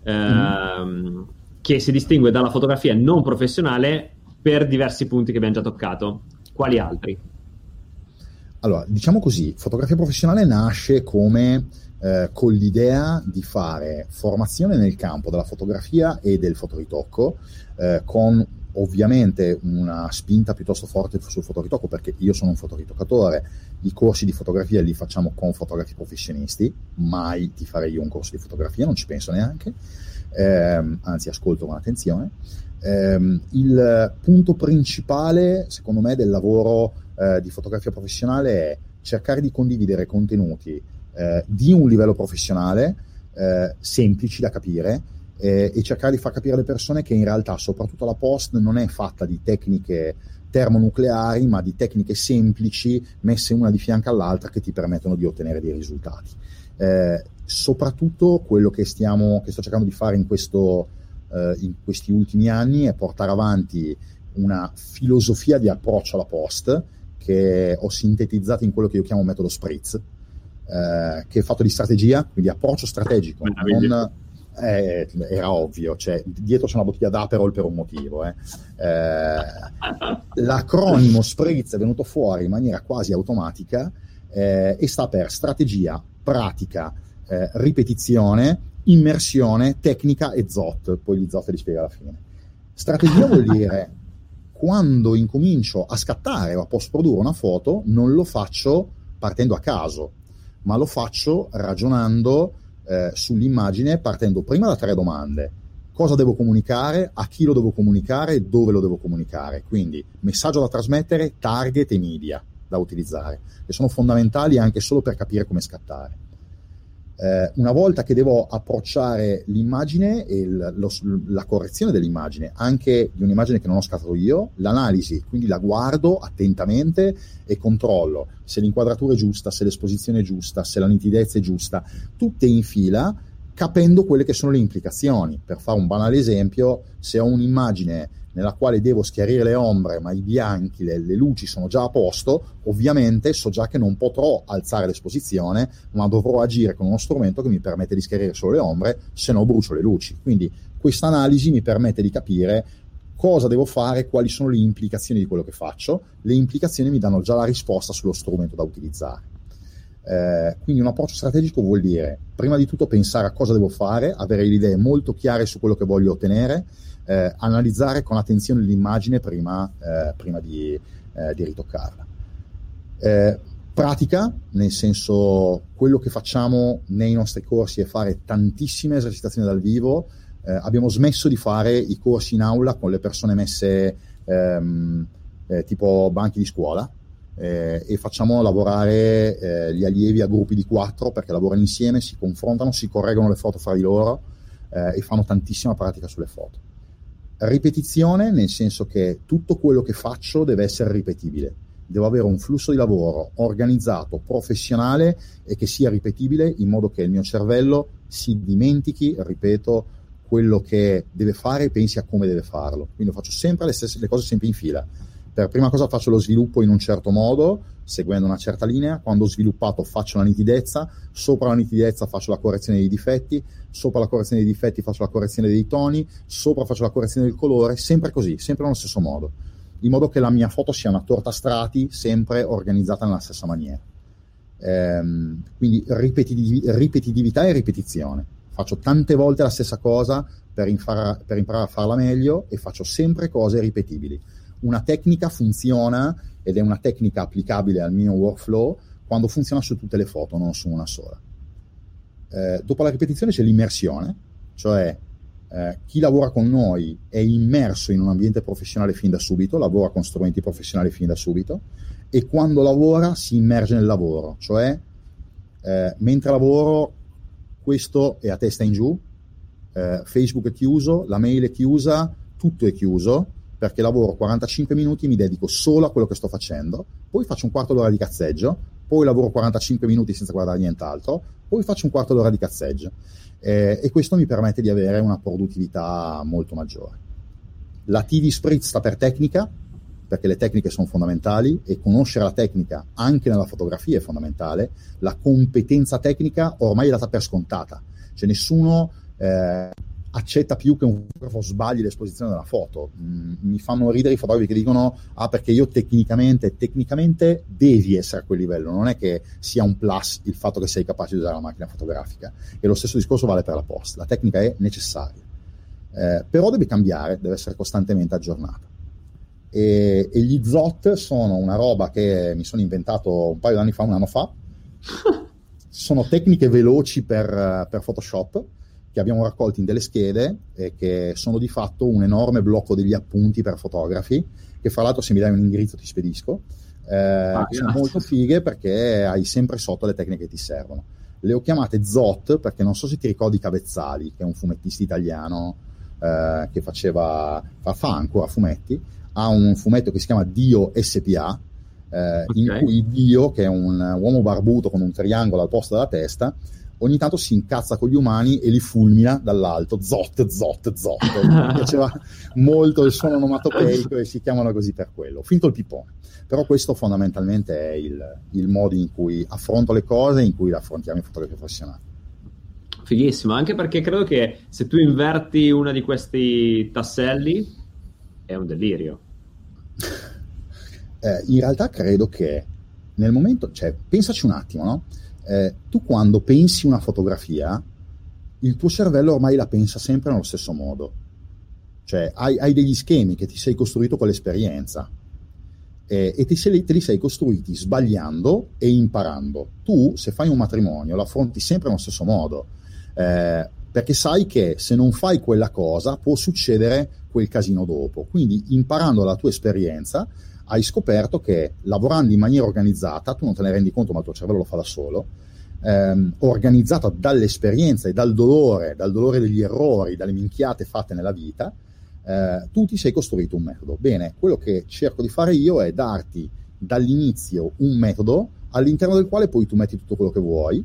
[SPEAKER 1] Ehm, mm. Che si distingue dalla fotografia non professionale per diversi punti che abbiamo già toccato. Quali altri?
[SPEAKER 2] Allora, diciamo così, fotografia professionale nasce come eh, con l'idea di fare formazione nel campo della fotografia e del fotoritocco, eh, con ovviamente una spinta piuttosto forte sul fotoritocco, perché io sono un fotoritoccatore, i corsi di fotografia li facciamo con fotografi professionisti, mai ti farei io un corso di fotografia, non ci penso neanche, eh, anzi ascolto con attenzione. Eh, il punto principale, secondo me, del lavoro eh, di fotografia professionale è cercare di condividere contenuti eh, di un livello professionale, eh, semplici da capire, eh, e cercare di far capire alle persone che in realtà, soprattutto la post, non è fatta di tecniche termonucleari, ma di tecniche semplici messe una di fianco all'altra che ti permettono di ottenere dei risultati. Eh, soprattutto quello che, stiamo, che sto cercando di fare in, questo, eh, in questi ultimi anni è portare avanti una filosofia di approccio alla post che ho sintetizzato in quello che io chiamo metodo spritz, eh, che è fatto di strategia, quindi approccio strategico. Non, eh, era ovvio, cioè, dietro c'è una bottiglia d'Aperol per un motivo. Eh. Eh, l'acronimo Spritz è venuto fuori in maniera quasi automatica eh, e sta per strategia, pratica, ripetizione, immersione, tecnica e ZOT. Poi gli ZOT li spiega alla fine. Strategia vuol dire quando incomincio a scattare o a post produrre una foto, non lo faccio partendo a caso, ma lo faccio ragionando eh, sull'immagine partendo prima da tre domande. Cosa devo comunicare, a chi lo devo comunicare dove lo devo comunicare. Quindi messaggio da trasmettere, target e media da utilizzare, che sono fondamentali anche solo per capire come scattare eh, una volta che devo approcciare l'immagine e il, lo, la correzione dell'immagine, anche di un'immagine che non ho scattato io, l'analisi, quindi la guardo attentamente e controllo se l'inquadratura è giusta, se l'esposizione è giusta, se la nitidezza è giusta, tutte in fila, capendo quelle che sono le implicazioni. Per fare un banale esempio, se ho un'immagine nella quale devo schiarire le ombre, ma i bianchi, le, le, luci sono già a posto, ovviamente so già che non potrò alzare l'esposizione, ma dovrò agire con uno strumento che mi permette di schiarire solo le ombre, se no brucio le luci. Quindi questa analisi mi permette di capire cosa devo fare, quali sono le implicazioni di quello che faccio. Le implicazioni mi danno già la risposta sullo strumento da utilizzare. Eh, quindi un approccio strategico vuol dire prima di tutto pensare a cosa devo fare, avere le idee molto chiare su quello che voglio ottenere, eh, analizzare con attenzione l'immagine prima, eh, prima di, eh, di, ritoccarla. Eh, pratica, nel senso quello che facciamo nei nostri corsi è fare tantissime esercitazioni dal vivo, abbiamo smesso di fare i corsi in aula con le persone messe ehm, tipo banchi di scuola, eh, e facciamo lavorare eh, gli allievi a gruppi di quattro perché lavorano insieme, si confrontano, si correggono le foto fra di loro eh, e fanno tantissima pratica sulle foto. Ripetizione nel senso che tutto quello che faccio deve essere ripetibile, devo avere un flusso di lavoro organizzato, professionale e che sia ripetibile in modo che il mio cervello si dimentichi, ripeto, quello che deve fare e pensi a come deve farlo. Quindi faccio sempre le, stesse, le cose sempre in fila per prima cosa faccio lo sviluppo in un certo modo, seguendo una certa linea, quando ho sviluppato faccio la nitidezza, sopra la nitidezza faccio la correzione dei difetti, sopra la correzione dei difetti faccio la correzione dei toni, sopra faccio la correzione del colore, sempre così, sempre nello stesso modo, in modo che la mia foto sia una torta a strati, sempre organizzata nella stessa maniera. Ehm, quindi ripetitiv- ripetitività e ripetizione. Faccio tante volte la stessa cosa per, infara- per imparare a farla meglio e faccio sempre cose ripetibili una tecnica funziona ed è una tecnica applicabile al mio workflow quando funziona su tutte le foto, non su una sola. Eh, dopo la ripetizione c'è l'immersione, cioè eh, chi lavora con noi è immerso in un ambiente professionale fin da subito, lavora con strumenti professionali fin da subito e quando lavora si immerge nel lavoro, cioè eh, mentre lavoro questo è a testa in giù, eh, Facebook è chiuso, la mail è chiusa, tutto è chiuso, perché lavoro 45 minuti, mi dedico solo a quello che sto facendo, poi faccio un quarto d'ora di cazzeggio, poi lavoro 45 minuti senza guardare nient'altro, poi faccio un quarto d'ora di cazzeggio eh, e questo mi permette di avere una produttività molto maggiore. La T di Spritz sta per tecnica, perché le tecniche sono fondamentali e conoscere la tecnica anche nella fotografia è fondamentale. La competenza tecnica ormai è data per scontata, cioè nessuno eh, accetta più che un fotografo sbagli l'esposizione della foto. Mm, mi fanno ridere i fotografi che dicono ah perché io tecnicamente, tecnicamente devi essere a quel livello, non è che sia un plus il fatto che sei capace di usare la macchina fotografica. E lo stesso discorso vale per la post, la tecnica è necessaria. Eh, però deve cambiare, deve essere costantemente aggiornata. E, e, gli ZOT sono una roba che mi sono inventato un paio di anni fa, un anno fa. sono tecniche veloci per, per Photoshop che abbiamo raccolto in delle schede e che sono di fatto un enorme blocco degli appunti per fotografi, che fra l'altro se mi dai un indirizzo ti spedisco. Eh, ah, sono molto fighe perché hai sempre sotto le tecniche che ti servono. Le ho chiamate ZOT perché non so se ti ricordi Cavezzali, che è un fumettista italiano eh, che faceva, fa, fa ancora fumetti, ha un fumetto che si chiama Dio SPA, eh, okay. in cui Dio, che è un uomo barbuto con un triangolo al posto della testa, ogni tanto si incazza con gli umani e li fulmina dall'alto, zot, zot, zot. Mi piaceva molto il suono onomatopeico e si chiamano così per quello. Ho finto il pipone. Però questo fondamentalmente è il, il modo in cui affronto le cose e in cui le affrontiamo in fotografia professionale.
[SPEAKER 1] Fighissimo, anche perché credo che se tu inverti uno di questi tasselli è un delirio.
[SPEAKER 2] Eh, in realtà credo che nel momento, cioè, pensaci un attimo, no? Eh, tu quando pensi una fotografia, il tuo cervello ormai la pensa sempre nello stesso modo. Cioè, hai, hai degli schemi che ti sei costruito con l'esperienza eh, e ti sei, te li sei costruiti sbagliando e imparando. Tu, se fai un matrimonio, lo affronti sempre nello stesso modo. Eh, perché sai che se non fai quella cosa può succedere quel casino dopo. Quindi imparando dalla tua esperienza hai scoperto che lavorando in maniera organizzata, tu non te ne rendi conto ma il tuo cervello lo fa da solo, ehm, organizzata dall'esperienza e dal dolore, dal dolore degli errori, dalle minchiate fatte nella vita, eh, tu ti sei costruito un metodo. Bene, quello che cerco di fare io è darti dall'inizio un metodo all'interno del quale poi tu metti tutto quello che vuoi,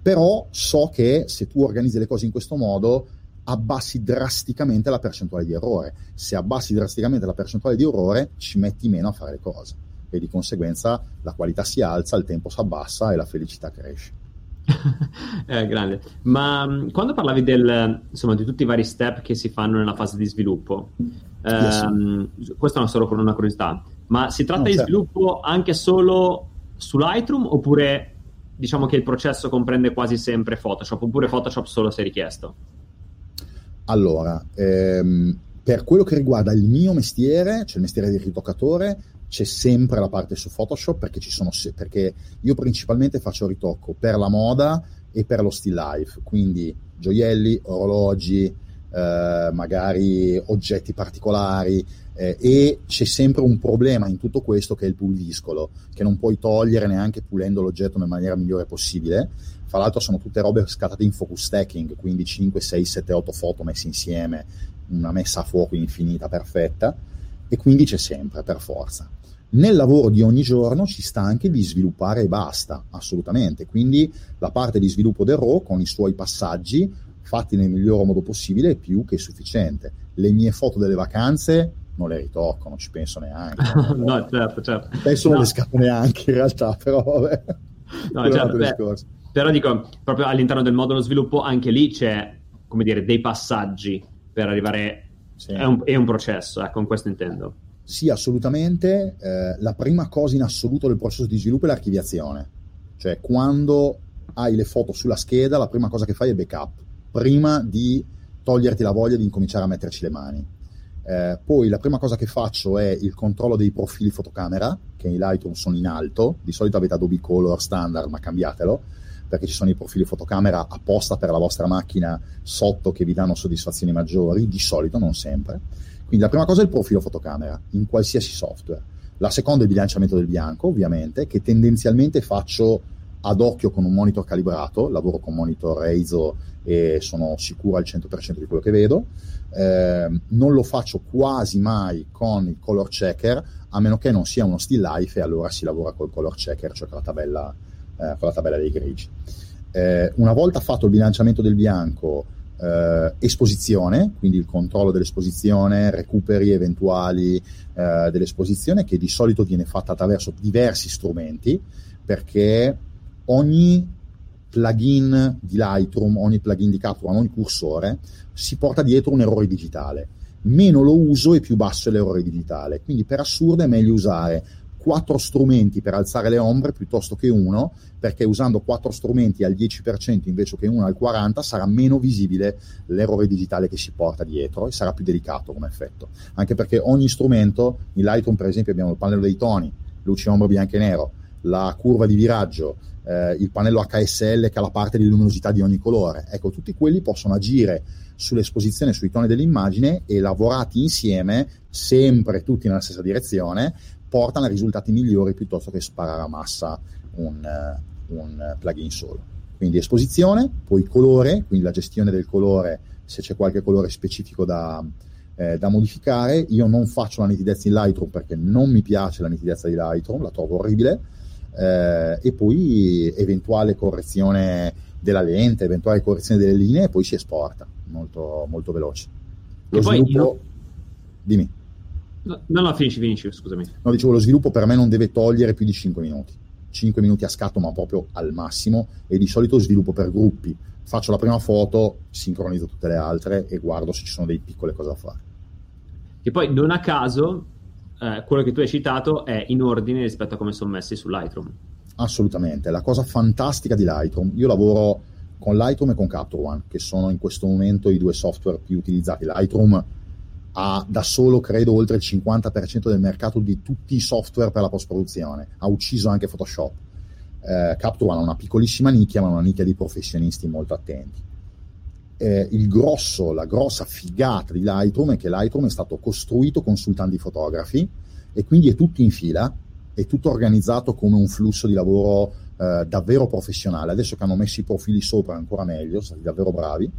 [SPEAKER 2] però so che se tu organizzi le cose in questo modo abbassi drasticamente la percentuale di errore. Se abbassi drasticamente la percentuale di errore, ci metti meno a fare le cose e di conseguenza la qualità si alza, il tempo si abbassa e la felicità cresce.
[SPEAKER 1] eh, grande. Ma mm, quando parlavi del, insomma, di tutti i vari step che si fanno nella fase di sviluppo, ehm, yes. questa è solo una curiosità, ma si tratta no, di certo. sviluppo anche solo su Lightroom oppure diciamo che il processo comprende quasi sempre Photoshop oppure Photoshop solo se richiesto?
[SPEAKER 2] Allora, ehm, per quello che riguarda il mio mestiere, cioè il mestiere di ritoccatore, c'è sempre la parte su Photoshop perché, sono, perché io principalmente faccio ritocco per la moda e per lo still life, quindi gioielli, orologi, eh, magari oggetti particolari eh, e c'è sempre un problema in tutto questo che è il puliscolo, che non puoi togliere neanche pulendo l'oggetto nella maniera migliore possibile. Fra l'altro sono tutte robe scattate in focus stacking, quindi 5, 6, 7, 8 foto messe insieme, una messa a fuoco infinita, perfetta, e quindi c'è sempre, per forza. Nel lavoro di ogni giorno ci sta anche di sviluppare e basta, assolutamente. Quindi la parte di sviluppo del RAW con i suoi passaggi fatti nel miglior modo possibile è più che sufficiente. Le mie foto delle vacanze non le ritocco, non ci penso neanche.
[SPEAKER 1] no, certo, certo.
[SPEAKER 2] Penso
[SPEAKER 1] no.
[SPEAKER 2] non le scappo neanche in realtà, però vabbè.
[SPEAKER 1] No, certo, beh, però dico, proprio all'interno del modulo sviluppo anche lì c'è, come dire, dei passaggi per arrivare... Sì. È, un, è un processo, ecco, con questo intendo.
[SPEAKER 2] Sì, assolutamente. Eh, la prima cosa in assoluto del processo di sviluppo è l'archiviazione. Cioè, quando hai le foto sulla scheda, la prima cosa che fai è backup, prima di toglierti la voglia di incominciare a metterci le mani. Eh, poi la prima cosa che faccio è il controllo dei profili fotocamera, che in Lightroom sono in alto, di solito avete Adobe Color standard, ma cambiatelo, perché ci sono i profili fotocamera apposta per la vostra macchina sotto che vi danno soddisfazioni maggiori, di solito, non sempre quindi la prima cosa è il profilo fotocamera in qualsiasi software. La seconda è il bilanciamento del bianco, ovviamente, che tendenzialmente faccio ad occhio con un monitor calibrato, lavoro con monitor ISO e sono sicuro al 100% di quello che vedo. Eh, non lo faccio quasi mai con il color checker, a meno che non sia uno still life e allora si lavora col color checker, cioè con la tabella, eh, con la tabella dei grigi. Eh, una volta fatto il bilanciamento del bianco, eh, esposizione, quindi il controllo dell'esposizione, recuperi eventuali eh, dell'esposizione che di solito viene fatta attraverso diversi strumenti perché ogni plugin di Lightroom, ogni plugin di Capture, ogni cursore si porta dietro un errore digitale. Meno lo uso e più basso è l'errore digitale. Quindi per assurdo è meglio usare quattro strumenti per alzare le ombre piuttosto che uno, perché usando quattro strumenti al 10% invece che uno al 40% sarà meno visibile l'errore digitale che si porta dietro e sarà più delicato come effetto. Anche perché ogni strumento, in Lightroom per esempio abbiamo il pannello dei toni, luce ombra bianco e nero, la curva di viraggio, eh, il pannello HSL che ha la parte di luminosità di ogni colore. Ecco, tutti quelli possono agire sull'esposizione, sui toni dell'immagine e lavorati insieme, sempre tutti nella stessa direzione, portano a risultati migliori piuttosto che sparare a massa un, uh, un plugin solo. Quindi esposizione, poi colore, quindi la gestione del colore, se c'è qualche colore specifico da, eh, da modificare. Io non faccio la nitidezza in Lightroom perché non mi piace la nitidezza di Lightroom, la trovo orribile. Eh, e poi eventuale correzione della lente, eventuale correzione delle linee e poi si esporta molto, molto veloce. Lo
[SPEAKER 1] e sviluppo... Poi,
[SPEAKER 2] Dimmi.
[SPEAKER 1] No, no, finisci, finisci, scusami.
[SPEAKER 2] No, dicevo, lo sviluppo per me non deve togliere più di 5 minuti. 5 minuti a scatto, ma proprio al massimo. E di solito sviluppo per gruppi. Faccio la prima foto, sincronizzo tutte le altre e guardo se ci sono delle piccole cose da fare.
[SPEAKER 1] Che poi, non a caso, eh, quello che tu hai citato è in ordine rispetto a come sono messi su Lightroom.
[SPEAKER 2] Assolutamente. La cosa fantastica di Lightroom, io lavoro con Lightroom e con Capture One, che sono in questo momento i due software più utilizzati. Lightroom ha da solo, credo, oltre il 50% del mercato di tutti i software per la post-produzione. Ha ucciso anche Photoshop. Eh, Capture ha una piccolissima nicchia, ma una nicchia di professionisti molto attenti. Eh, il grosso, la grossa figata di Lightroom è che Lightroom è stato costruito consultando i fotografi e quindi è tutto in fila, è tutto organizzato come un flusso di lavoro eh, davvero professionale. Adesso che hanno messo i profili sopra ancora meglio, sono stati davvero bravi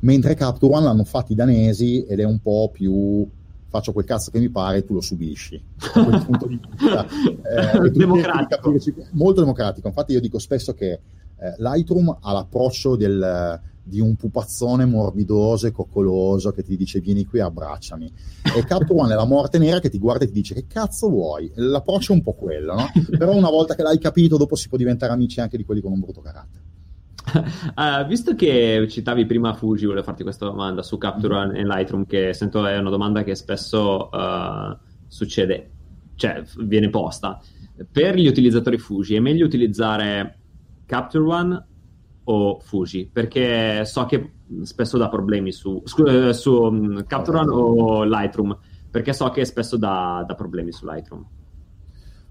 [SPEAKER 2] mentre Capture One l'hanno fatto i danesi ed è un po' più faccio quel cazzo che mi pare e tu lo subisci da quel punto di vista
[SPEAKER 1] eh, democratico.
[SPEAKER 2] molto democratico. Infatti io dico spesso che eh, Lightroom ha l'approccio del, di un pupazzone morbidoso e coccoloso che ti dice vieni qui e abbracciami e Capture One è la morte nera che ti guarda e ti dice che cazzo vuoi? L'approccio è un po' quello no? però una volta che l'hai capito dopo si può diventare amici anche di quelli con un brutto carattere
[SPEAKER 1] uh, visto che citavi prima Fuji, volevo farti questa domanda su Capture mm-hmm. e Lightroom, che sento è una domanda che spesso uh, succede, cioè viene posta. Per gli utilizzatori Fuji è meglio utilizzare Capture One o Fuji? Perché so che spesso dà problemi su, scu- su um, Capture One o Lightroom, perché so che spesso dà, dà problemi su Lightroom.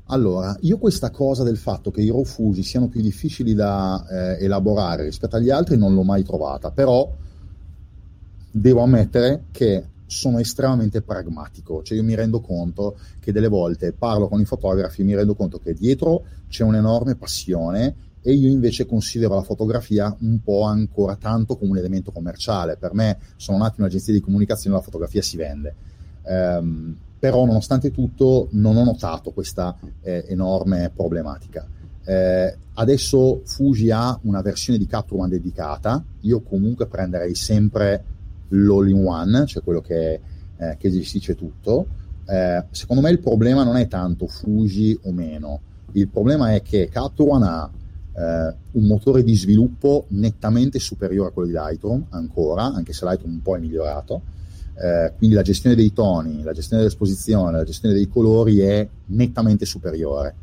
[SPEAKER 2] Allora, io questa cosa del fatto che i raw fusi siano più difficili da eh, elaborare rispetto agli altri non l'ho mai trovata, però devo ammettere che sono estremamente pragmatico, cioè io mi rendo conto che delle volte parlo con i fotografi e mi rendo conto che dietro c'è un'enorme passione e io invece considero la fotografia un po' ancora tanto come un elemento commerciale. Per me sono nati un'agenzia di comunicazione, la fotografia si vende. Um, però nonostante tutto non ho notato questa eh, enorme problematica. Eh, adesso Fuji ha una versione di One dedicata, io comunque prenderei sempre l'all-in-one, cioè quello che, eh, che gestisce tutto. Eh, secondo me il problema non è tanto Fuji o meno, il problema è che One ha eh, un motore di sviluppo nettamente superiore a quello di Lightroom ancora, anche se Lightroom un po' è migliorato, eh, quindi la gestione dei toni, la gestione dell'esposizione, la gestione dei colori è nettamente superiore.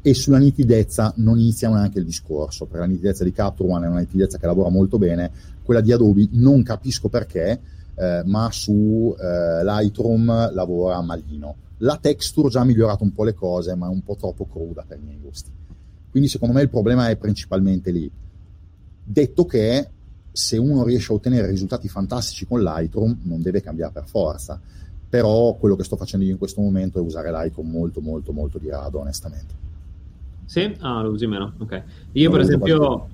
[SPEAKER 2] E sulla nitidezza non iniziamo neanche il discorso, perché la nitidezza di Capture One è una nitidezza che lavora molto bene, quella di Adobe non capisco perché, eh, ma su eh, Lightroom lavora malino. La texture già ha migliorato un po' le cose, ma è un po' troppo cruda per i miei gusti. Quindi secondo me il problema è principalmente lì. Detto che se uno riesce a ottenere risultati fantastici con Lightroom non deve cambiare per forza. Però quello che sto facendo io in questo momento è usare Lightroom molto molto molto di rado onestamente.
[SPEAKER 1] Sì? Ah, lo usi meno, ok. Io per esempio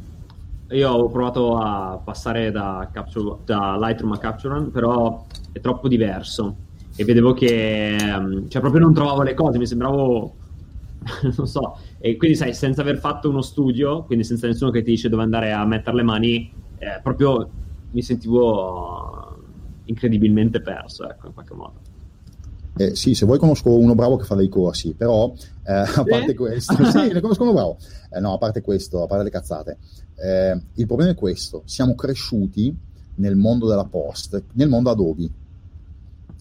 [SPEAKER 1] io ho provato a passare da, Capture, da Lightroom a Capture One però è troppo diverso. E vedevo che mm, cioè proprio non trovavo le cose mi sembravo non so. E quindi sai senza aver fatto uno studio quindi senza nessuno che ti dice dove andare a mettere le mani eh, proprio mi sentivo incredibilmente perso, ecco, in qualche modo.
[SPEAKER 2] Eh, sì, se vuoi conosco uno bravo che fa dei corsi, però eh, a parte questo, sì, ne conosco uno bravo. Eh, no, a parte questo, a parte le cazzate, eh, il problema è questo: siamo cresciuti nel mondo della post, nel mondo Adobe.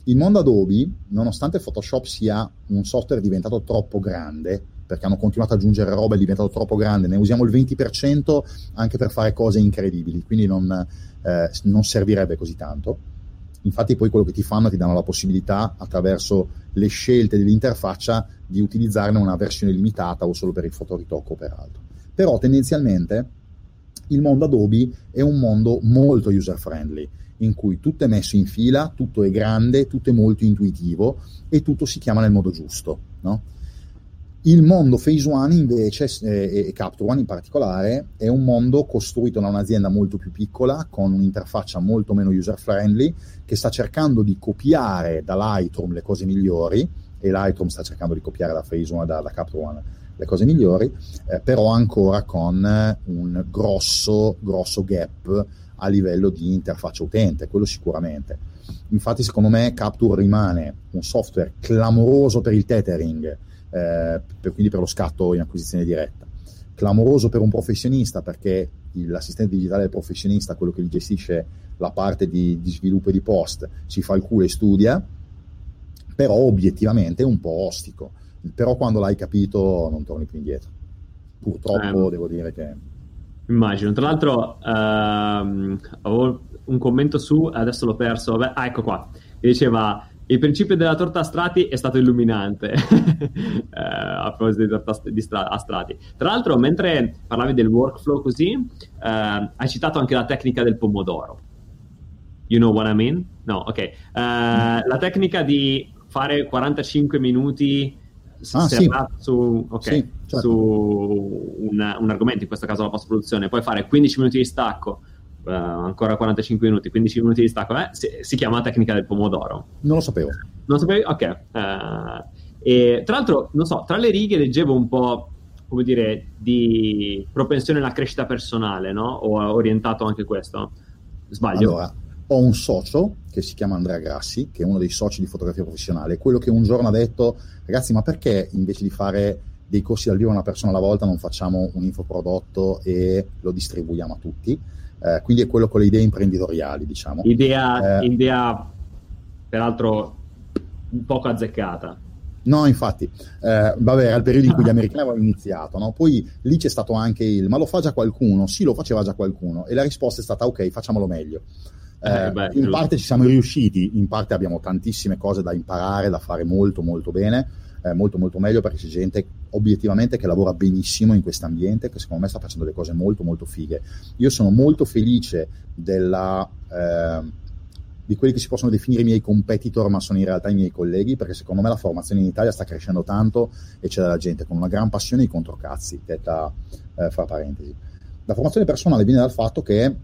[SPEAKER 2] Il mondo Adobe, nonostante Photoshop sia un software diventato troppo grande, perché hanno continuato ad aggiungere roba, è diventato troppo grande, ne usiamo il 20% anche per fare cose incredibili, quindi non, eh, non servirebbe così tanto. Infatti poi quello che ti fanno ti danno la possibilità attraverso le scelte dell'interfaccia di utilizzarne una versione limitata o solo per il fotoritocco o per altro. Però tendenzialmente il mondo Adobe è un mondo molto user friendly, in cui tutto è messo in fila, tutto è grande, tutto è molto intuitivo e tutto si chiama nel modo giusto. No? Il mondo Phase One invece, eh, e Capture One in particolare, è un mondo costruito da un'azienda molto più piccola, con un'interfaccia molto meno user friendly, che sta cercando di copiare da Lightroom le cose migliori, e Lightroom sta cercando di copiare da Phase One, da, da Capture One le cose migliori, eh, però ancora con un grosso, grosso gap a livello di interfaccia utente, quello sicuramente. Infatti, secondo me, Capture rimane un software clamoroso per il tethering, eh, per, quindi per lo scatto in acquisizione diretta. Clamoroso per un professionista perché l'assistente digitale del professionista, quello che gli gestisce la parte di, di sviluppo e di post, si fa il culo e studia, però obiettivamente è un po' ostico. Però quando l'hai capito non torni più indietro. Purtroppo eh, devo dire che...
[SPEAKER 1] Immagino. Tra l'altro uh, avevo un commento su, adesso l'ho perso, vabbè, ah, ecco qua, diceva il principio della torta a strati è stato illuminante eh, a proposito di torta di stra- a strati. Tra l'altro, mentre parlavi del workflow così, eh, hai citato anche la tecnica del pomodoro. You know what I mean? No, ok. Eh, la tecnica di fare 45 minuti ah, sì. su, okay, sì, certo. su un, un, argomento, in questo caso la post-produzione, poi fare 15 minuti di stacco uh, ancora 45 minuti, 15 minuti di stacco, eh, si, si, chiama tecnica del pomodoro.
[SPEAKER 2] Non lo sapevo.
[SPEAKER 1] Non lo sapevi? Ok. Uh, e tra l'altro, non so, tra le righe leggevo un po', come dire, di propensione alla crescita personale, no? O orientato anche questo? Sbaglio?
[SPEAKER 2] Allora, ho un socio che si chiama Andrea Grassi, che è uno dei soci di fotografia professionale, quello che un giorno ha detto, ragazzi, ma perché invece di fare dei corsi dal vivo una persona alla volta, non facciamo un infoprodotto e lo distribuiamo a tutti. Eh, quindi è quello con le idee imprenditoriali, diciamo.
[SPEAKER 1] Idea, eh, idea peraltro poco azzeccata.
[SPEAKER 2] No, infatti, eh, vabbè, era il periodo in cui gli americani avevano iniziato, no? poi lì c'è stato anche il ma lo fa già qualcuno? Sì, lo faceva già qualcuno, e la risposta è stata ok, facciamolo meglio. Eh, eh, beh, in parte ci siamo riusciti, in parte abbiamo tantissime cose da imparare, da fare molto molto bene, eh, molto molto meglio perché c'è gente obiettivamente che lavora benissimo in questo ambiente, che secondo me sta facendo delle cose molto molto fighe. Io sono molto felice della, eh, di quelli che si possono definire i miei competitor, ma sono in realtà i miei colleghi, perché secondo me la formazione in Italia sta crescendo tanto e c'è della gente con una gran passione i controcazzi, detta eh, fra parentesi. La formazione personale viene dal fatto che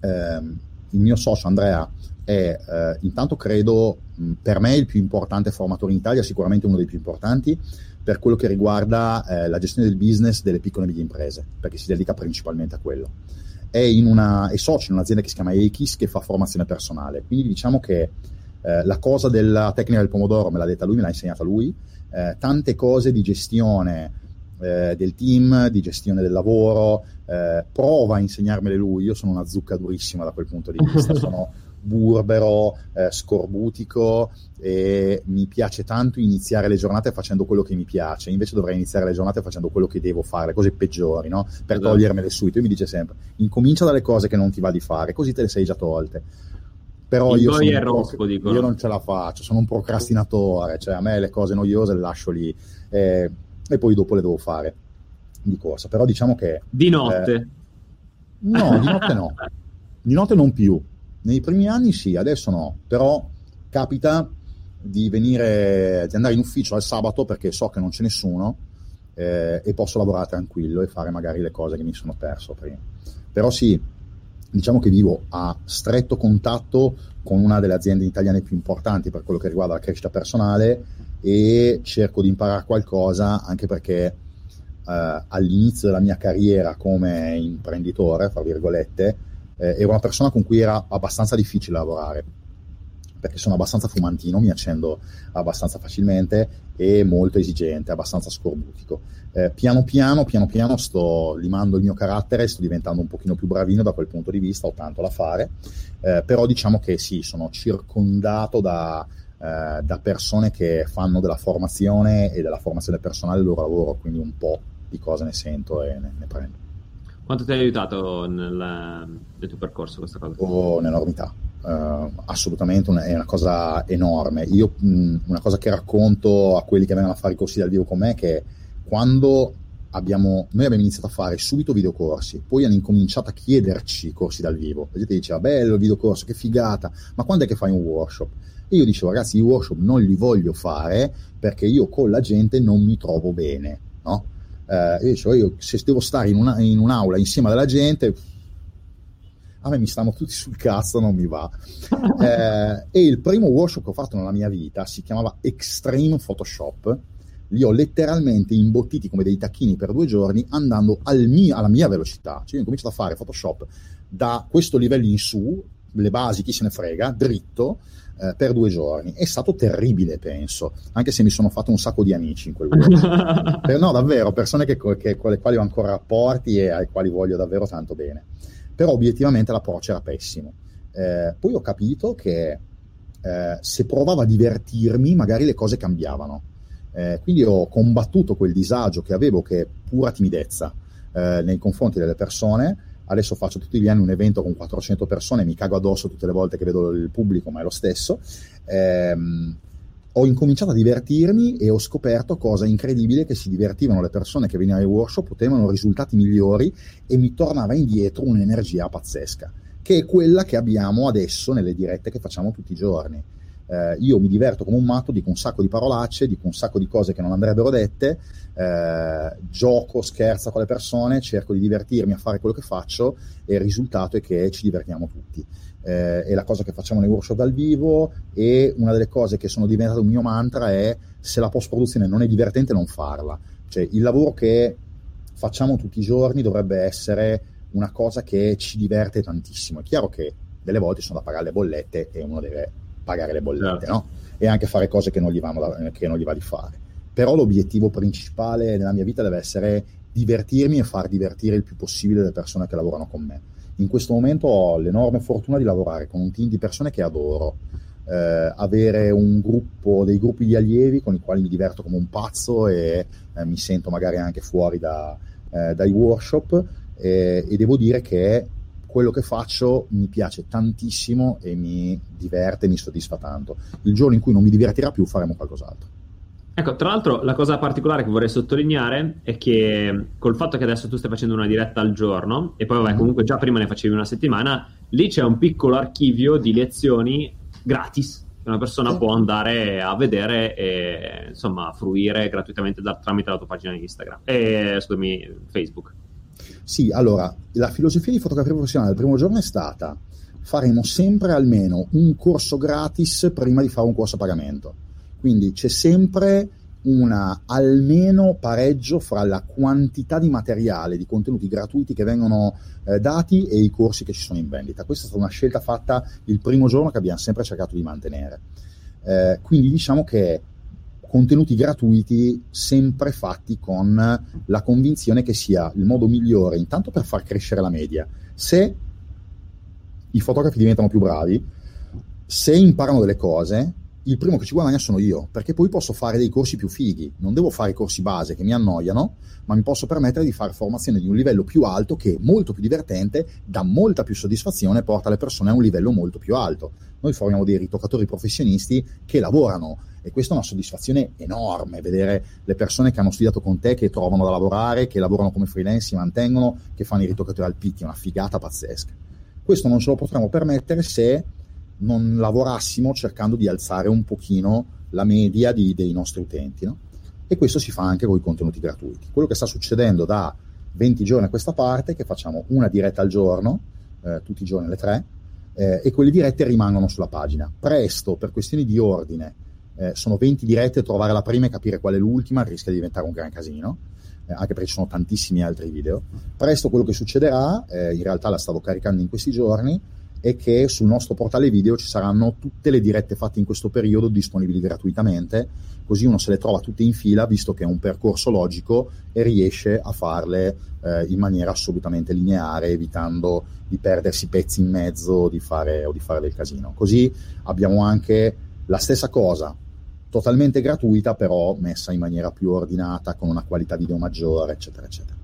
[SPEAKER 2] ehm, il mio socio Andrea è eh, intanto credo per me il più importante formatore in Italia, sicuramente uno dei più importanti per quello che riguarda eh, la gestione del business delle piccole e medie imprese, perché si dedica principalmente a quello. È, in una, è socio in un'azienda che si chiama Eikis che fa formazione personale, quindi diciamo che eh, la cosa della tecnica del pomodoro me l'ha detta lui, me l'ha insegnata lui, eh, tante cose di gestione eh, del team, di gestione del lavoro, eh, prova a insegnarmele lui, io sono una zucca durissima da quel punto di vista, sono burbero, eh, scorbutico e mi piace tanto iniziare le giornate facendo quello che mi piace, invece dovrei iniziare le giornate facendo quello che devo fare, le cose peggiori, no? per esatto. togliermele subito. Lui mi dice sempre, incomincia dalle cose che non ti va di fare, così te le sei già tolte. Però io, sono
[SPEAKER 1] rospo, pro-
[SPEAKER 2] io non ce la faccio, sono un procrastinatore, cioè a me le cose noiose le lascio lì. Eh, e poi dopo le devo fare di corsa. Però diciamo che...
[SPEAKER 1] Di notte? Eh,
[SPEAKER 2] no, di notte no. Di notte non più. Nei primi anni sì, adesso no. Però capita di venire, di andare in ufficio al sabato perché so che non c'è nessuno eh, e posso lavorare tranquillo e fare magari le cose che mi sono perso prima. Però sì, diciamo che vivo a stretto contatto con una delle aziende italiane più importanti per quello che riguarda la crescita personale e cerco di imparare qualcosa anche perché eh, all'inizio della mia carriera come imprenditore, fra virgolette, eh, ero una persona con cui era abbastanza difficile lavorare perché sono abbastanza fumantino, mi accendo abbastanza facilmente e molto esigente, abbastanza scorbutico. Eh, piano piano, piano piano sto limando il mio carattere, sto diventando un pochino più bravino da quel punto di vista, ho tanto da fare, eh, però diciamo che sì, sono circondato da, eh, da persone che fanno della formazione e della formazione personale il loro lavoro, quindi un po' di cose ne sento e ne, ne prendo.
[SPEAKER 1] Quanto ti ha aiutato nel, nel tuo percorso questa cosa?
[SPEAKER 2] Oh, un'enormità, uh, assolutamente una, è una cosa enorme. Io mh, una cosa che racconto a quelli che vengono a fare i corsi dal vivo con me è che quando abbiamo, noi abbiamo iniziato a fare subito videocorsi, poi hanno incominciato a chiederci corsi dal vivo. La gente diceva, bello il videocorso, che figata, ma quando è che fai un workshop? E io dicevo, ragazzi, i workshop non li voglio fare perché io con la gente non mi trovo bene, no? Eh, io dicevo, io se devo stare in, una, in un'aula insieme alla gente, a me mi stanno tutti sul cazzo, non mi va. Eh, e il primo workshop che ho fatto nella mia vita si chiamava Extreme Photoshop. Li ho letteralmente imbottiti come dei tacchini per due giorni andando al mio, alla mia velocità. Cioè, io ho cominciato a fare Photoshop da questo livello in su, le basi, chi se ne frega, dritto, eh, per due giorni. È stato terribile, penso, anche se mi sono fatto un sacco di amici in quel luogo. per, no, davvero, persone che, che, con le quali ho ancora rapporti e ai quali voglio davvero tanto bene. Però obiettivamente l'approccio era pessimo. Eh, poi ho capito che eh, se provavo a divertirmi, magari le cose cambiavano. Eh, quindi ho combattuto quel disagio che avevo, che è pura timidezza eh, nei confronti delle persone, adesso faccio tutti gli anni un evento con 400 persone, mi cago addosso tutte le volte che vedo il pubblico, ma è lo stesso. Ehm, ho incominciato a divertirmi e ho scoperto cosa incredibile che si divertivano le persone che venivano ai workshop, ottenevano risultati migliori e mi tornava indietro un'energia pazzesca, che è quella che abbiamo adesso nelle dirette che facciamo tutti i giorni eh, io mi diverto come un matto, dico un sacco di parolacce, dico un sacco di cose che non andrebbero dette, eh, gioco, scherzo con le persone, cerco di divertirmi a fare quello che faccio e il risultato è che ci divertiamo tutti. Eh, è la cosa che facciamo nei workshop dal vivo e una delle cose che sono diventate un mio mantra è se la post-produzione non è divertente non farla. Cioè il lavoro che facciamo tutti i giorni dovrebbe essere una cosa che ci diverte tantissimo. È chiaro che delle volte sono da pagare le bollette e uno deve pagare le bollette, certo. no? E anche fare cose che non gli, vanno da, che non gli va di fare. però l'obiettivo principale nella mia vita deve essere divertirmi e far divertire il più possibile le persone che lavorano con me. In questo momento ho l'enorme fortuna di lavorare con un team di persone che adoro, eh, avere un gruppo, dei gruppi di allievi con i quali mi diverto come un pazzo e eh, mi sento magari anche fuori da, eh, dai workshop e, e devo dire che quello che faccio mi piace tantissimo e mi diverte, mi soddisfa tanto. Il giorno in cui non mi divertirà più faremo qualcos'altro.
[SPEAKER 1] Ecco, tra l'altro la cosa particolare che vorrei sottolineare è che col fatto che adesso tu stai facendo una diretta al giorno e poi vabbè mm-hmm. comunque già prima ne facevi una settimana, lì c'è un piccolo archivio di lezioni gratis che una persona sì. può andare a vedere e insomma fruire gratuitamente da, tramite la tua pagina di Instagram e scusami Facebook.
[SPEAKER 2] Sì, allora la filosofia di fotografia professionale del primo giorno è stata faremo sempre almeno un corso gratis prima di fare un corso a pagamento. Quindi c'è sempre una almeno pareggio fra la quantità di materiale, di contenuti gratuiti che vengono eh, dati e i corsi che ci sono in vendita. Questa è stata una scelta fatta il primo giorno che abbiamo sempre cercato di mantenere. Eh, quindi diciamo che contenuti gratuiti sempre fatti con la convinzione che sia il modo migliore intanto per far crescere la media. Se i fotografi diventano più bravi, se imparano delle cose, il primo che ci guadagna sono io, perché poi posso fare dei corsi più fighi, non devo fare corsi base che mi annoiano, ma mi posso permettere di fare formazione di un livello più alto che è molto più divertente, dà molta più soddisfazione e porta le persone a un livello molto più alto. Noi formiamo dei ritoccatori professionisti che lavorano e questa è una soddisfazione enorme, vedere le persone che hanno studiato con te, che trovano da lavorare, che lavorano come freelance, si mantengono, che fanno i ritoccatori al picchi, è una figata pazzesca. Questo non ce lo potremo permettere se non lavorassimo cercando di alzare un pochino la media di, dei nostri utenti. No? E questo si fa anche con i contenuti gratuiti. Quello che sta succedendo da 20 giorni a questa parte è che facciamo una diretta al giorno, eh, tutti i giorni alle 3, eh, e quelle dirette rimangono sulla pagina. Presto, per questioni di ordine, eh, sono 20 dirette, trovare la prima e capire qual è l'ultima rischia di diventare un gran casino, eh, anche perché ci sono tantissimi altri video. Presto quello che succederà, eh, in realtà la stavo caricando in questi giorni, è che sul nostro portale video ci saranno tutte le dirette fatte in questo periodo disponibili gratuitamente, così uno se le trova tutte in fila, visto che è un percorso logico e riesce a farle eh, in maniera assolutamente lineare, evitando di perdersi pezzi in mezzo di fare, o di fare del casino. Così abbiamo anche la stessa cosa, totalmente gratuita, però messa in maniera più ordinata, con una qualità video maggiore, eccetera, eccetera.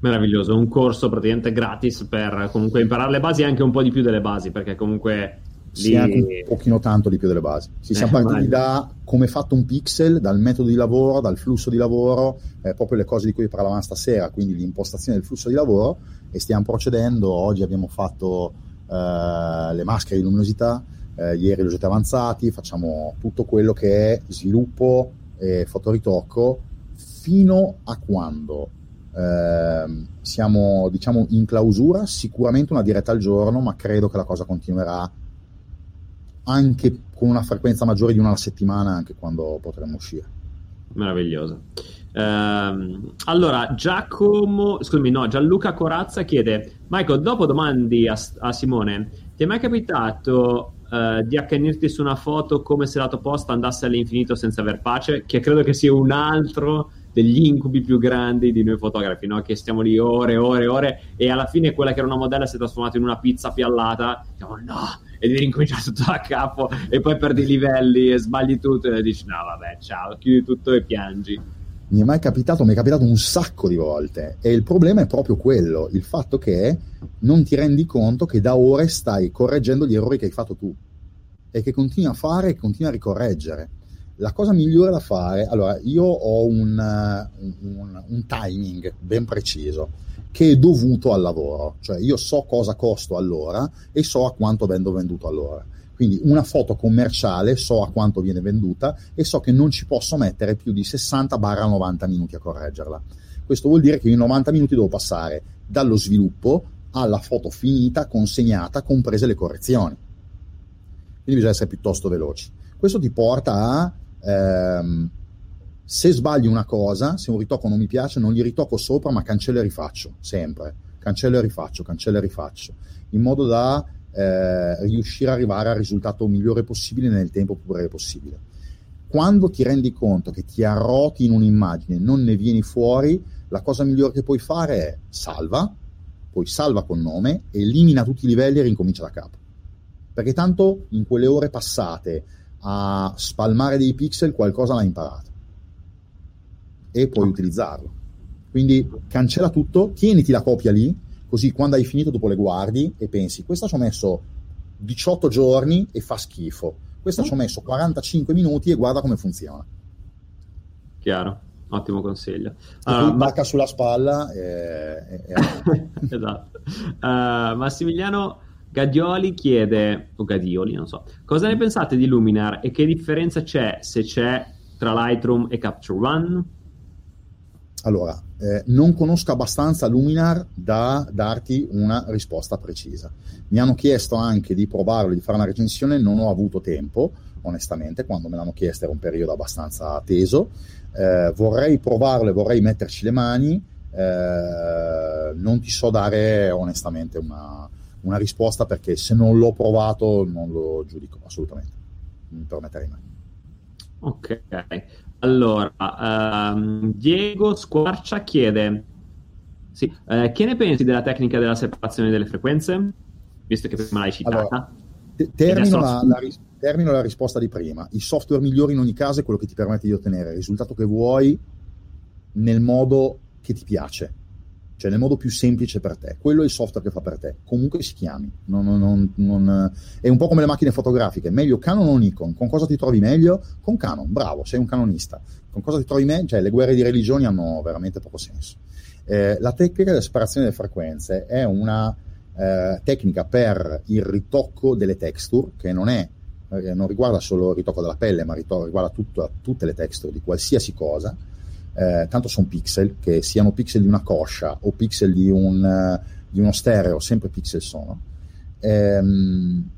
[SPEAKER 1] Meraviglioso, un corso praticamente gratis per comunque imparare le basi e anche un po' di più delle basi, perché comunque
[SPEAKER 2] lì... Sì, anche un pochino tanto di più delle basi. Si eh, siamo partiti da come è fatto un pixel, dal metodo di lavoro, dal flusso di lavoro, eh, proprio le cose di cui parlavamo stasera, quindi l'impostazione del flusso di lavoro e stiamo procedendo. Oggi abbiamo fatto eh, le maschere di luminosità, eh, ieri oggetti avanzati, facciamo tutto quello che è sviluppo e fotoritocco fino a quando eh, siamo diciamo in clausura, sicuramente una diretta al giorno, ma credo che la cosa continuerà anche con una frequenza maggiore di una alla settimana, anche quando potremo uscire.
[SPEAKER 1] Meraviglioso. Uh, allora, Giacomo, scusami, no, Gianluca Corazza chiede: Michael, dopo domandi a, a Simone, ti è mai capitato uh, di accanirti su una foto come se la tua posta andasse all'infinito senza aver pace? Che credo che sia un altro degli incubi più grandi di noi fotografi, no? che stiamo lì ore e ore e ore e alla fine quella che era una modella si è trasformata in una pizza piallata, diciamo no, e devi ricominciare tutto da capo e poi perdi i livelli e sbagli tutto e dici no vabbè ciao, chiudi tutto e piangi.
[SPEAKER 2] Mi è mai capitato, mi è capitato un sacco di volte. E il problema è proprio quello, il fatto che non ti rendi conto che da ore stai correggendo gli errori che hai fatto tu e che continui a fare e continui a ricorreggere. La cosa migliore da fare, allora io ho un, un, un, timing ben preciso che è dovuto al lavoro, cioè io so cosa costo all'ora e so a quanto vendo venduto all'ora. Quindi una foto commerciale so a quanto viene venduta e so che non ci posso mettere più di 60-90 minuti a correggerla. Questo vuol dire che in 90 minuti devo passare dallo sviluppo alla foto finita, consegnata, comprese le correzioni. Quindi bisogna essere piuttosto veloci. Questo ti porta a ehm, se sbaglio una cosa, se un ritocco non mi piace, non gli ritocco sopra, ma cancello e rifaccio, sempre. Cancello e rifaccio, cancello e rifaccio, in modo da eh, riuscire ad arrivare al risultato migliore possibile nel tempo più breve possibile. quando ti rendi conto che ti arroti in un'immagine, non ne vieni fuori, la cosa migliore che puoi fare è salva, poi salva col nome, elimina tutti i livelli e rincomincia da capo. Perché tanto in quelle ore passate a spalmare dei pixel qualcosa l'hai imparato e puoi utilizzarlo. Quindi cancella tutto, tieniti la copia lì, così quando hai finito dopo le guardi e pensi, questa ci ho messo 18 giorni e fa schifo, questa mm. ci ho messo 45 minuti e guarda come funziona.
[SPEAKER 1] Chiaro, ottimo consiglio.
[SPEAKER 2] Allora, bacca sulla spalla e...
[SPEAKER 1] esatto. Uh, Massimiliano Gadioli chiede, o Gadioli, non so, cosa ne pensate di Luminar e che differenza c'è se c'è tra Lightroom e Capture One?
[SPEAKER 2] Allora, eh, non conosco abbastanza Luminar da darti una risposta precisa. Mi hanno chiesto anche di provarlo, di fare una recensione, non ho avuto tempo, onestamente, quando me l'hanno chiesto era un periodo abbastanza teso. Eh, vorrei provarlo e vorrei metterci le mani, eh, non ti so dare onestamente una, una, risposta perché se non l'ho provato non lo giudico assolutamente, mi permetterei mai.
[SPEAKER 1] Ok, allora, um, Diego Squarcia chiede, sì, eh, che ne pensi della tecnica della separazione delle frequenze? Visto che prima l'hai citata. Allora,
[SPEAKER 2] termino, la, la, termino, la, risposta di prima. Il software migliore in ogni caso è quello che ti permette di ottenere il risultato che vuoi nel modo che ti piace cioè nel modo più semplice per te. Quello è il software che fa per te, comunque si chiami. Non, non, non, è un po' come le macchine fotografiche, meglio Canon o Nikon. Con cosa ti trovi meglio? Con Canon, bravo, sei un canonista. Con cosa ti trovi meglio? Cioè le guerre di religioni hanno veramente poco senso. Eh, la tecnica della separazione delle frequenze è una eh, tecnica per il ritocco delle texture, che non è eh, non riguarda solo il ritocco della pelle, ma riguarda tutto, tutte le texture di qualsiasi cosa eh, tanto sono pixel, che siano pixel di una coscia o pixel di, un, uh, di uno stereo, sempre pixel sono, ehm,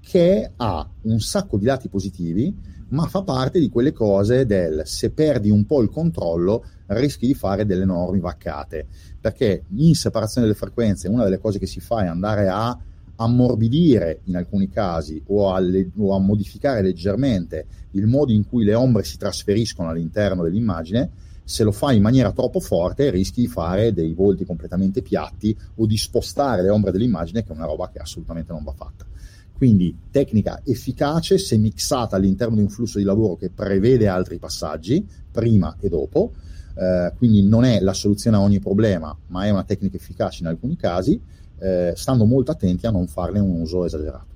[SPEAKER 2] che ha un sacco di lati positivi, ma fa parte di quelle cose del se perdi un po' il controllo rischi di fare delle enormi vaccate, perché in separazione delle frequenze una delle cose che si fa è andare a ammorbidire in alcuni casi o a, le, o a modificare leggermente il modo in cui le ombre si trasferiscono all'interno dell'immagine, se lo fai in maniera troppo forte rischi di fare dei volti completamente piatti o di spostare le ombre dell'immagine, che è una roba che assolutamente non va fatta. Quindi tecnica efficace se mixata all'interno di un flusso di lavoro che prevede altri passaggi, prima e dopo, eh, quindi non è la soluzione a ogni problema, ma è una tecnica efficace in alcuni casi, eh, stando molto attenti a non farne un uso esagerato.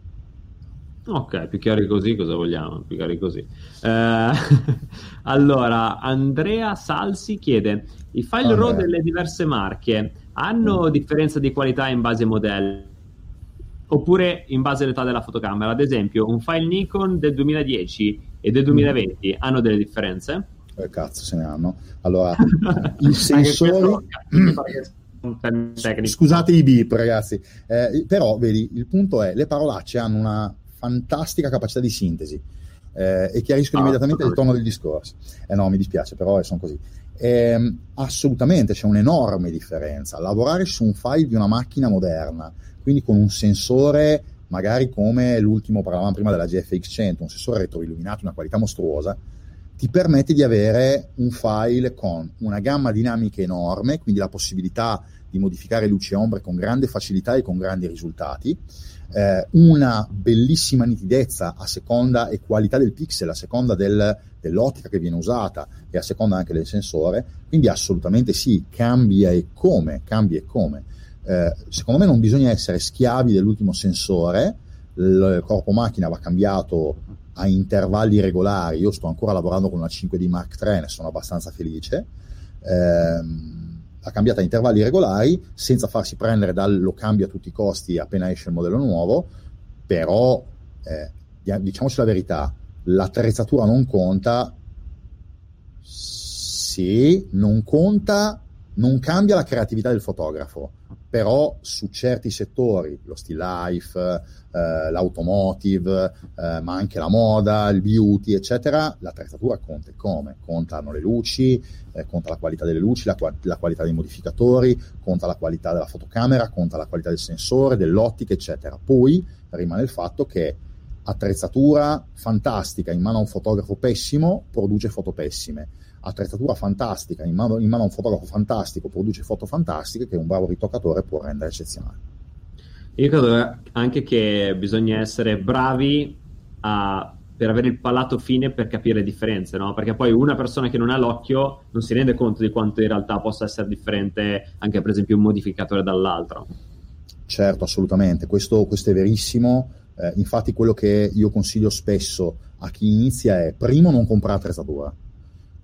[SPEAKER 1] Ok, più chiari così, cosa vogliamo? Più chiari così. Eh, allora, Andrea Salsi chiede: i file RAW delle diverse marche hanno mm. differenza di qualità in base ai modelli? Oppure in base all'età della fotocamera? Ad esempio, un file Nikon del 2010 e del 2020 mm. hanno delle differenze?
[SPEAKER 2] Eh, cazzo, se ne hanno. Allora, il sensore. Scusate i beep, ragazzi. Eh, però, vedi, il punto è: le parolacce hanno una fantastica capacità di sintesi eh, e chiariscono ah, immediatamente il tono del discorso. Eh no, mi dispiace, però sono così. Eh, assolutamente c'è un'enorme differenza. Lavorare su un file di una macchina moderna, quindi con un sensore magari come l'ultimo, parlavamo prima della GFX 100, un sensore retroilluminato, una qualità mostruosa, ti permette di avere un file con una gamma dinamica enorme, quindi la possibilità di modificare luci e ombre con grande facilità e con grandi risultati, eh, una bellissima nitidezza a seconda e qualità del pixel, a seconda del, dell'ottica che viene usata e a seconda anche del sensore, quindi assolutamente sì, cambia e come, cambia e come. Eh, secondo me non bisogna essere schiavi dell'ultimo sensore, il corpo macchina va cambiato a intervalli regolari, io sto ancora lavorando con una 5D Mark III, ne sono abbastanza felice. Eh, ha cambiato a intervalli regolari senza farsi prendere dal lo cambio a tutti i costi appena esce il modello nuovo, però eh, diciamoci la verità, l'attrezzatura non conta, sì, non conta, non cambia la creatività del fotografo, però su certi settori, lo still life, eh, l'automotive, eh, ma anche la moda, il beauty, eccetera, l'attrezzatura conta come? Contano le luci, eh, conta la qualità delle luci, la, la, qualità dei modificatori, conta la qualità della fotocamera, conta la qualità del sensore, dell'ottica, eccetera. Poi rimane il fatto che attrezzatura fantastica in mano a un fotografo pessimo produce foto pessime attrezzatura fantastica in mano, in mano a un fotografo fantastico produce foto fantastiche che un bravo ritoccatore può rendere eccezionali
[SPEAKER 1] io credo anche che bisogna essere bravi a, per avere il palato fine per capire le differenze, no? Perché poi una persona che non ha l'occhio non si rende conto di quanto in realtà possa essere differente anche per esempio un modificatore dall'altro.
[SPEAKER 2] Certo, assolutamente, questo, questo è verissimo. Eh, infatti quello che io consiglio spesso a chi inizia è primo non comprare attrezzatura,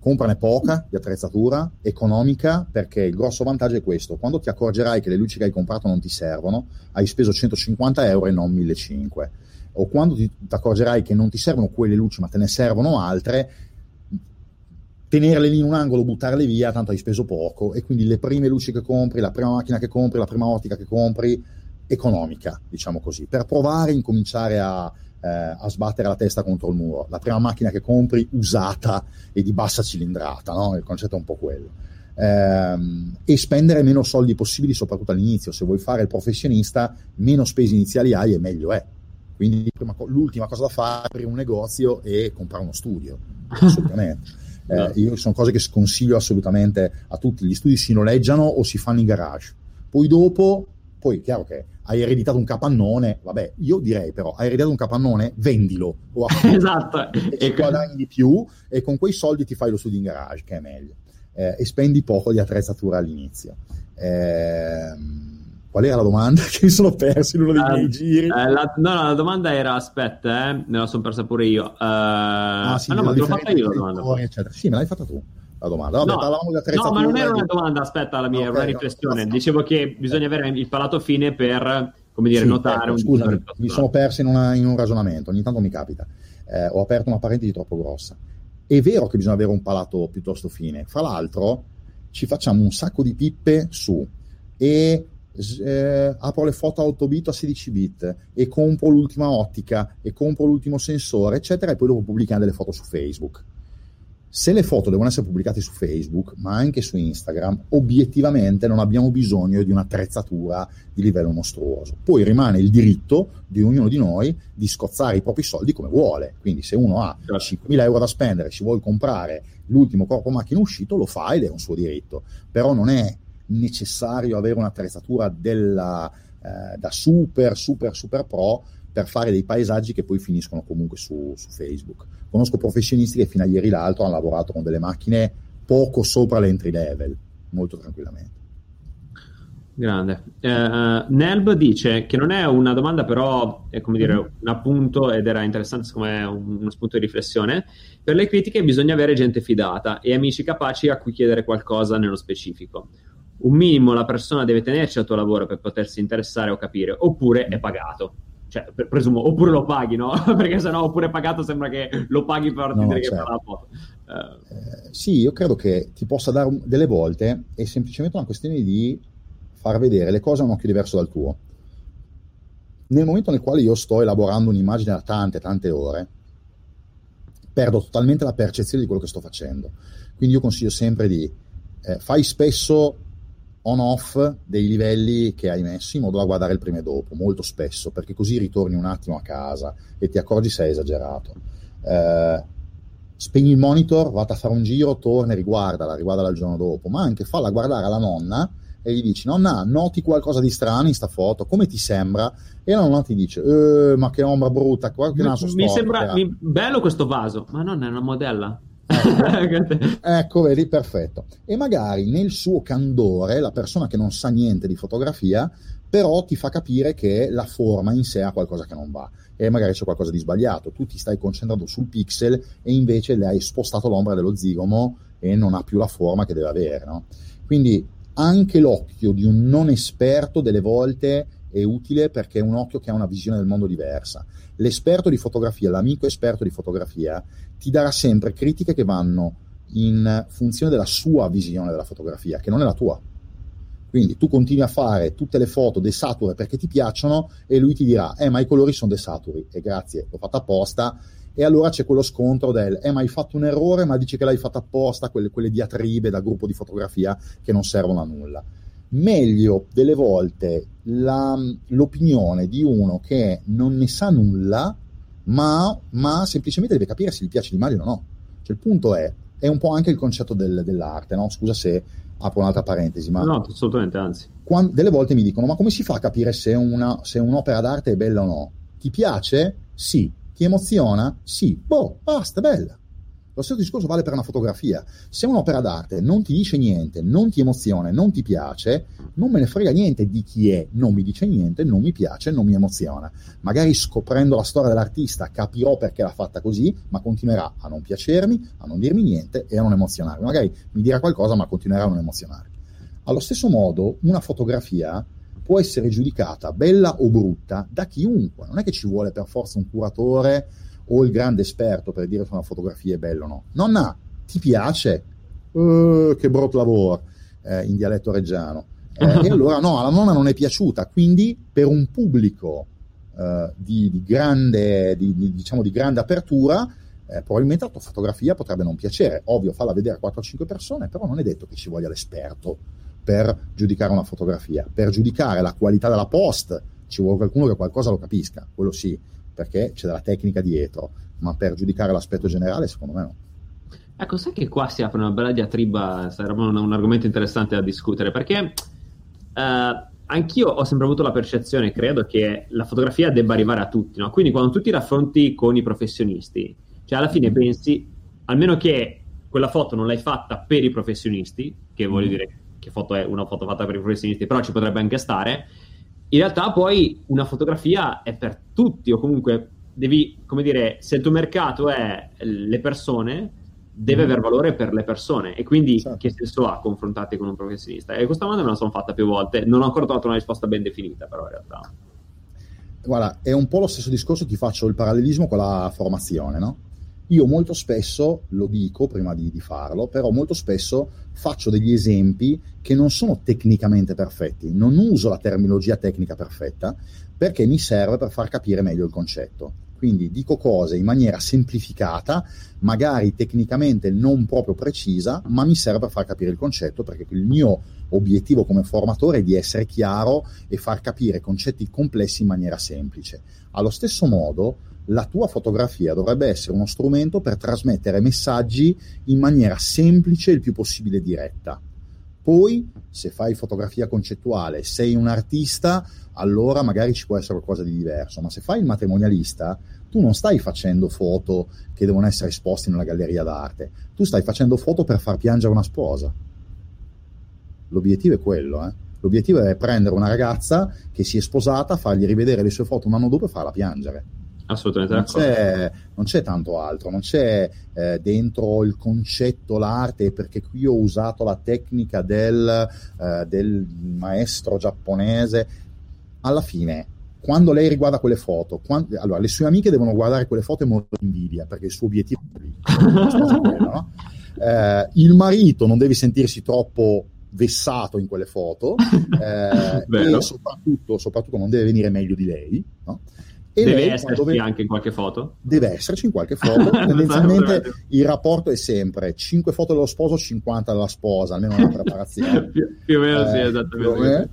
[SPEAKER 2] comprane poca di attrezzatura economica perché il grosso vantaggio è questo. Quando ti accorgerai che le luci che hai comprato non ti servono hai speso 150 euro e non 1500 o quando ti, accorgerai che non ti servono quelle luci ma te ne servono altre tenerle lì in un angolo, buttarle via, tanto hai speso poco. E quindi le prime luci che compri, la prima macchina che compri, la prima ottica che compri, economica, diciamo così, per provare a incominciare a, eh, a sbattere la testa contro il muro. La prima macchina che compri usata e di bassa cilindrata, no? il concetto è un po' quello. Ehm, e spendere meno soldi possibili, soprattutto all'inizio. Se vuoi fare il professionista, meno spese iniziali hai e meglio è. Quindi l'ultima cosa da fare è aprire un negozio e comprare uno studio, assolutamente. Eh, io sono cose che sconsiglio assolutamente a tutti. Gli studi si noleggiano o si fanno in garage. Poi dopo, poi è chiaro che hai ereditato un capannone, vabbè, io direi però, hai ereditato un capannone, vendilo. O esatto. E ci guadagni di più e con quei soldi ti fai lo studio in garage, che è meglio. Eh, e spendi poco di attrezzatura all'inizio. Eh, qual era la domanda? che mi sono perso in uno dei uh, miei giri. Uh,
[SPEAKER 1] la, no, no, la domanda era, aspetta, eh, me la sono persa pure io. Uh, ah, sì, ah, no, ma te l'ho fatta io la domanda.
[SPEAKER 2] Eccetera. Sì, me l'hai fatta tu la domanda.
[SPEAKER 1] Vabbè, no, no, ma non era una domanda, aspetta, la mia, okay, una riflessione. No, Dicevo che bisogna avere il palato fine per, come dire, sì, notare ecco, un
[SPEAKER 2] Scusami, mi sono perso in, una, in, un ragionamento, ogni tanto mi capita. Eh, ho aperto una parentesi troppo grossa. È vero che bisogna avere un palato piuttosto fine. Fra l'altro, ci facciamo un sacco di pippe su e eh, apro le foto a 8 bit o a 16 bit e compro l'ultima ottica e compro l'ultimo sensore, eccetera, e poi dopo pubblichiamo delle foto su Facebook se le foto devono essere pubblicate su Facebook, ma anche su Instagram, obiettivamente non abbiamo bisogno di un'attrezzatura di livello mostruoso. Poi rimane il diritto di ognuno di noi di scozzare i propri soldi come vuole. Quindi se uno ha 5.000 certo. euro da spendere, si vuole comprare l'ultimo corpo macchina uscito, lo fa ed è un suo diritto. Però non è necessario avere un'attrezzatura della, eh, da super, super, super pro per fare dei paesaggi che poi finiscono comunque su, su Facebook. Conosco professionisti che fino a ieri l'altro hanno lavorato con delle macchine poco sopra l'entry level, molto tranquillamente.
[SPEAKER 1] Grande. Eh, Nelb dice che non è una domanda, però è come dire mm-hmm. un appunto ed era interessante come uno spunto di riflessione. Per le critiche bisogna avere gente fidata e amici capaci a cui chiedere qualcosa nello specifico. Un minimo la persona deve tenerci al tuo lavoro per potersi interessare o capire, oppure è pagato cioè, presumo, oppure lo paghi, no? Perché sennò oppure pagato sembra che lo paghi per no, dire certo. che fa la foto.
[SPEAKER 2] Uh. Eh, sì, io credo che ti possa dare un, delle volte, è semplicemente una questione di far vedere le cose a un occhio diverso dal tuo. Nel momento nel quale io sto elaborando un'immagine da tante, tante ore, perdo totalmente la percezione di quello che sto facendo. Quindi io consiglio sempre di eh, fai spesso on-off dei livelli che hai messo in modo da guardare il prima e dopo, molto spesso, perché così ritorni un attimo a casa e ti accorgi se hai esagerato. Eh, spegni il monitor, vada a fare un giro, torna e riguardala, riguardala il giorno dopo, ma anche falla guardare alla nonna e gli dici nonna noti qualcosa di strano in sta foto come ti sembra e la nonna ti dice eh, ma che ombra brutta che naso
[SPEAKER 1] mi sembra mi, bello questo vaso ma nonna è una modella
[SPEAKER 2] ecco, vedi, perfetto. E magari nel suo candore, la persona che non sa niente di fotografia, però ti fa capire che la forma in sé ha qualcosa che non va e magari c'è qualcosa di sbagliato. Tu ti stai concentrando sul pixel e invece le hai spostato l'ombra dello zigomo e non ha più la forma che deve avere. No? Quindi anche l'occhio di un non esperto delle volte è utile perché è un occhio che ha una visione del mondo diversa. L'esperto di fotografia, l'amico esperto di fotografia, ti darà sempre critiche che vanno in funzione della sua visione della fotografia, che non è la tua. Quindi tu continui a fare tutte le foto desature perché ti piacciono e lui ti dirà, eh ma i colori sono desaturi, e grazie, l'ho fatta apposta, e allora c'è quello scontro del, eh ma hai fatto un errore, ma dici che l'hai fatta apposta, quelle, quelle diatribe da gruppo di fotografia che non servono a nulla meglio delle volte la, l'opinione di uno che non ne sa nulla ma, ma semplicemente deve capire se gli piace l'immagine o no. Cioè, il punto è, è un po' anche il concetto del, dell'arte, no? Scusa se apro un'altra parentesi, ma...
[SPEAKER 1] No, assolutamente, anzi.
[SPEAKER 2] Quando, delle volte mi dicono, ma come si fa a capire se, una, se un'opera d'arte è bella o no? Ti piace? Sì. Ti emoziona? Sì. Boh, basta, bella. Lo stesso discorso vale per una fotografia. Se un'opera d'arte non ti dice niente, non ti emoziona, non ti piace, non me ne frega niente di chi è, non mi dice niente, non mi piace, non mi emoziona. Magari scoprendo la storia dell'artista capirò perché l'ha fatta così, ma continuerà a non piacermi, a non dirmi niente e a non emozionarmi. Magari mi dirà qualcosa, ma continuerà a non emozionarmi. Allo stesso modo, una fotografia può essere giudicata bella o brutta da chiunque, non è che ci vuole per forza un curatore o il grande esperto per dire se una fotografia è bella o no. Nonna, ti piace? Uh, che brutto lavoro, eh, in dialetto reggiano. Eh, e allora no, alla nonna non è piaciuta, quindi per un pubblico eh, di, di, grande, di, di, diciamo, di grande apertura, eh, probabilmente la tua fotografia potrebbe non piacere. Ovvio, farla vedere a 4-5 persone, però non è detto che ci voglia l'esperto per giudicare una fotografia. Per giudicare la qualità della post ci vuole qualcuno che qualcosa lo capisca, quello sì perché c'è della tecnica dietro, ma per giudicare l'aspetto generale secondo me no.
[SPEAKER 1] Ecco, sai che qua si apre una bella diatriba, sarebbe un, un argomento interessante da discutere, perché eh, anch'io ho sempre avuto la percezione, credo, che la fotografia debba arrivare a tutti, no? Quindi quando tu ti raffronti con i professionisti, cioè alla fine pensi, almeno che quella foto non l'hai fatta per i professionisti, che voglio mm. dire che foto è una foto fatta per i professionisti, però ci potrebbe anche stare, in realtà poi una fotografia è per tutti o comunque devi, come dire, se il tuo mercato è le persone, deve mm. aver valore per le persone e quindi certo. che senso ha confrontarti con un professionista? E questa domanda me la sono fatta più volte, non ho ancora trovato una risposta ben definita però in realtà.
[SPEAKER 2] Guarda, è un po' lo stesso discorso, ti faccio il parallelismo con la formazione, no? Io molto spesso, lo dico prima di, di, farlo, però molto spesso faccio degli esempi che non sono tecnicamente perfetti, non uso la terminologia tecnica perfetta perché mi serve per far capire meglio il concetto. Quindi dico cose in maniera semplificata, magari tecnicamente non proprio precisa, ma mi serve per far capire il concetto perché il mio obiettivo come formatore è di essere chiaro e far capire concetti complessi in maniera semplice. Allo stesso modo, la tua fotografia dovrebbe essere uno strumento per trasmettere messaggi in maniera semplice e il più possibile diretta. Poi, se fai fotografia concettuale, sei un artista, allora magari ci può essere qualcosa di diverso, ma se fai il matrimonialista, tu non stai facendo foto che devono essere esposte nella galleria d'arte, tu stai facendo foto per far piangere una sposa. L'obiettivo è quello, eh? L'obiettivo è prendere una ragazza che si è sposata, fargli rivedere le sue foto un anno dopo e farla piangere
[SPEAKER 1] Assolutamente
[SPEAKER 2] non c'è, non c'è, tanto altro, non c'è eh, dentro il concetto, l'arte, perché qui ho usato la tecnica del, eh, del maestro giapponese. Alla fine, quando lei riguarda quelle foto, quando, allora le sue amiche devono guardare quelle foto e molto invidia, perché il suo obiettivo è lì. no? eh, il marito non deve sentirsi troppo vessato in quelle foto eh, e soprattutto, soprattutto non deve venire meglio di lei. No?
[SPEAKER 1] E deve lei, esserci dove... anche in qualche foto?
[SPEAKER 2] Deve esserci in qualche foto. Tendenzialmente il rapporto è sempre 5 foto dello sposo, 50 della sposa, almeno nella preparazione.
[SPEAKER 1] più, più, o meno eh, sì, esattamente.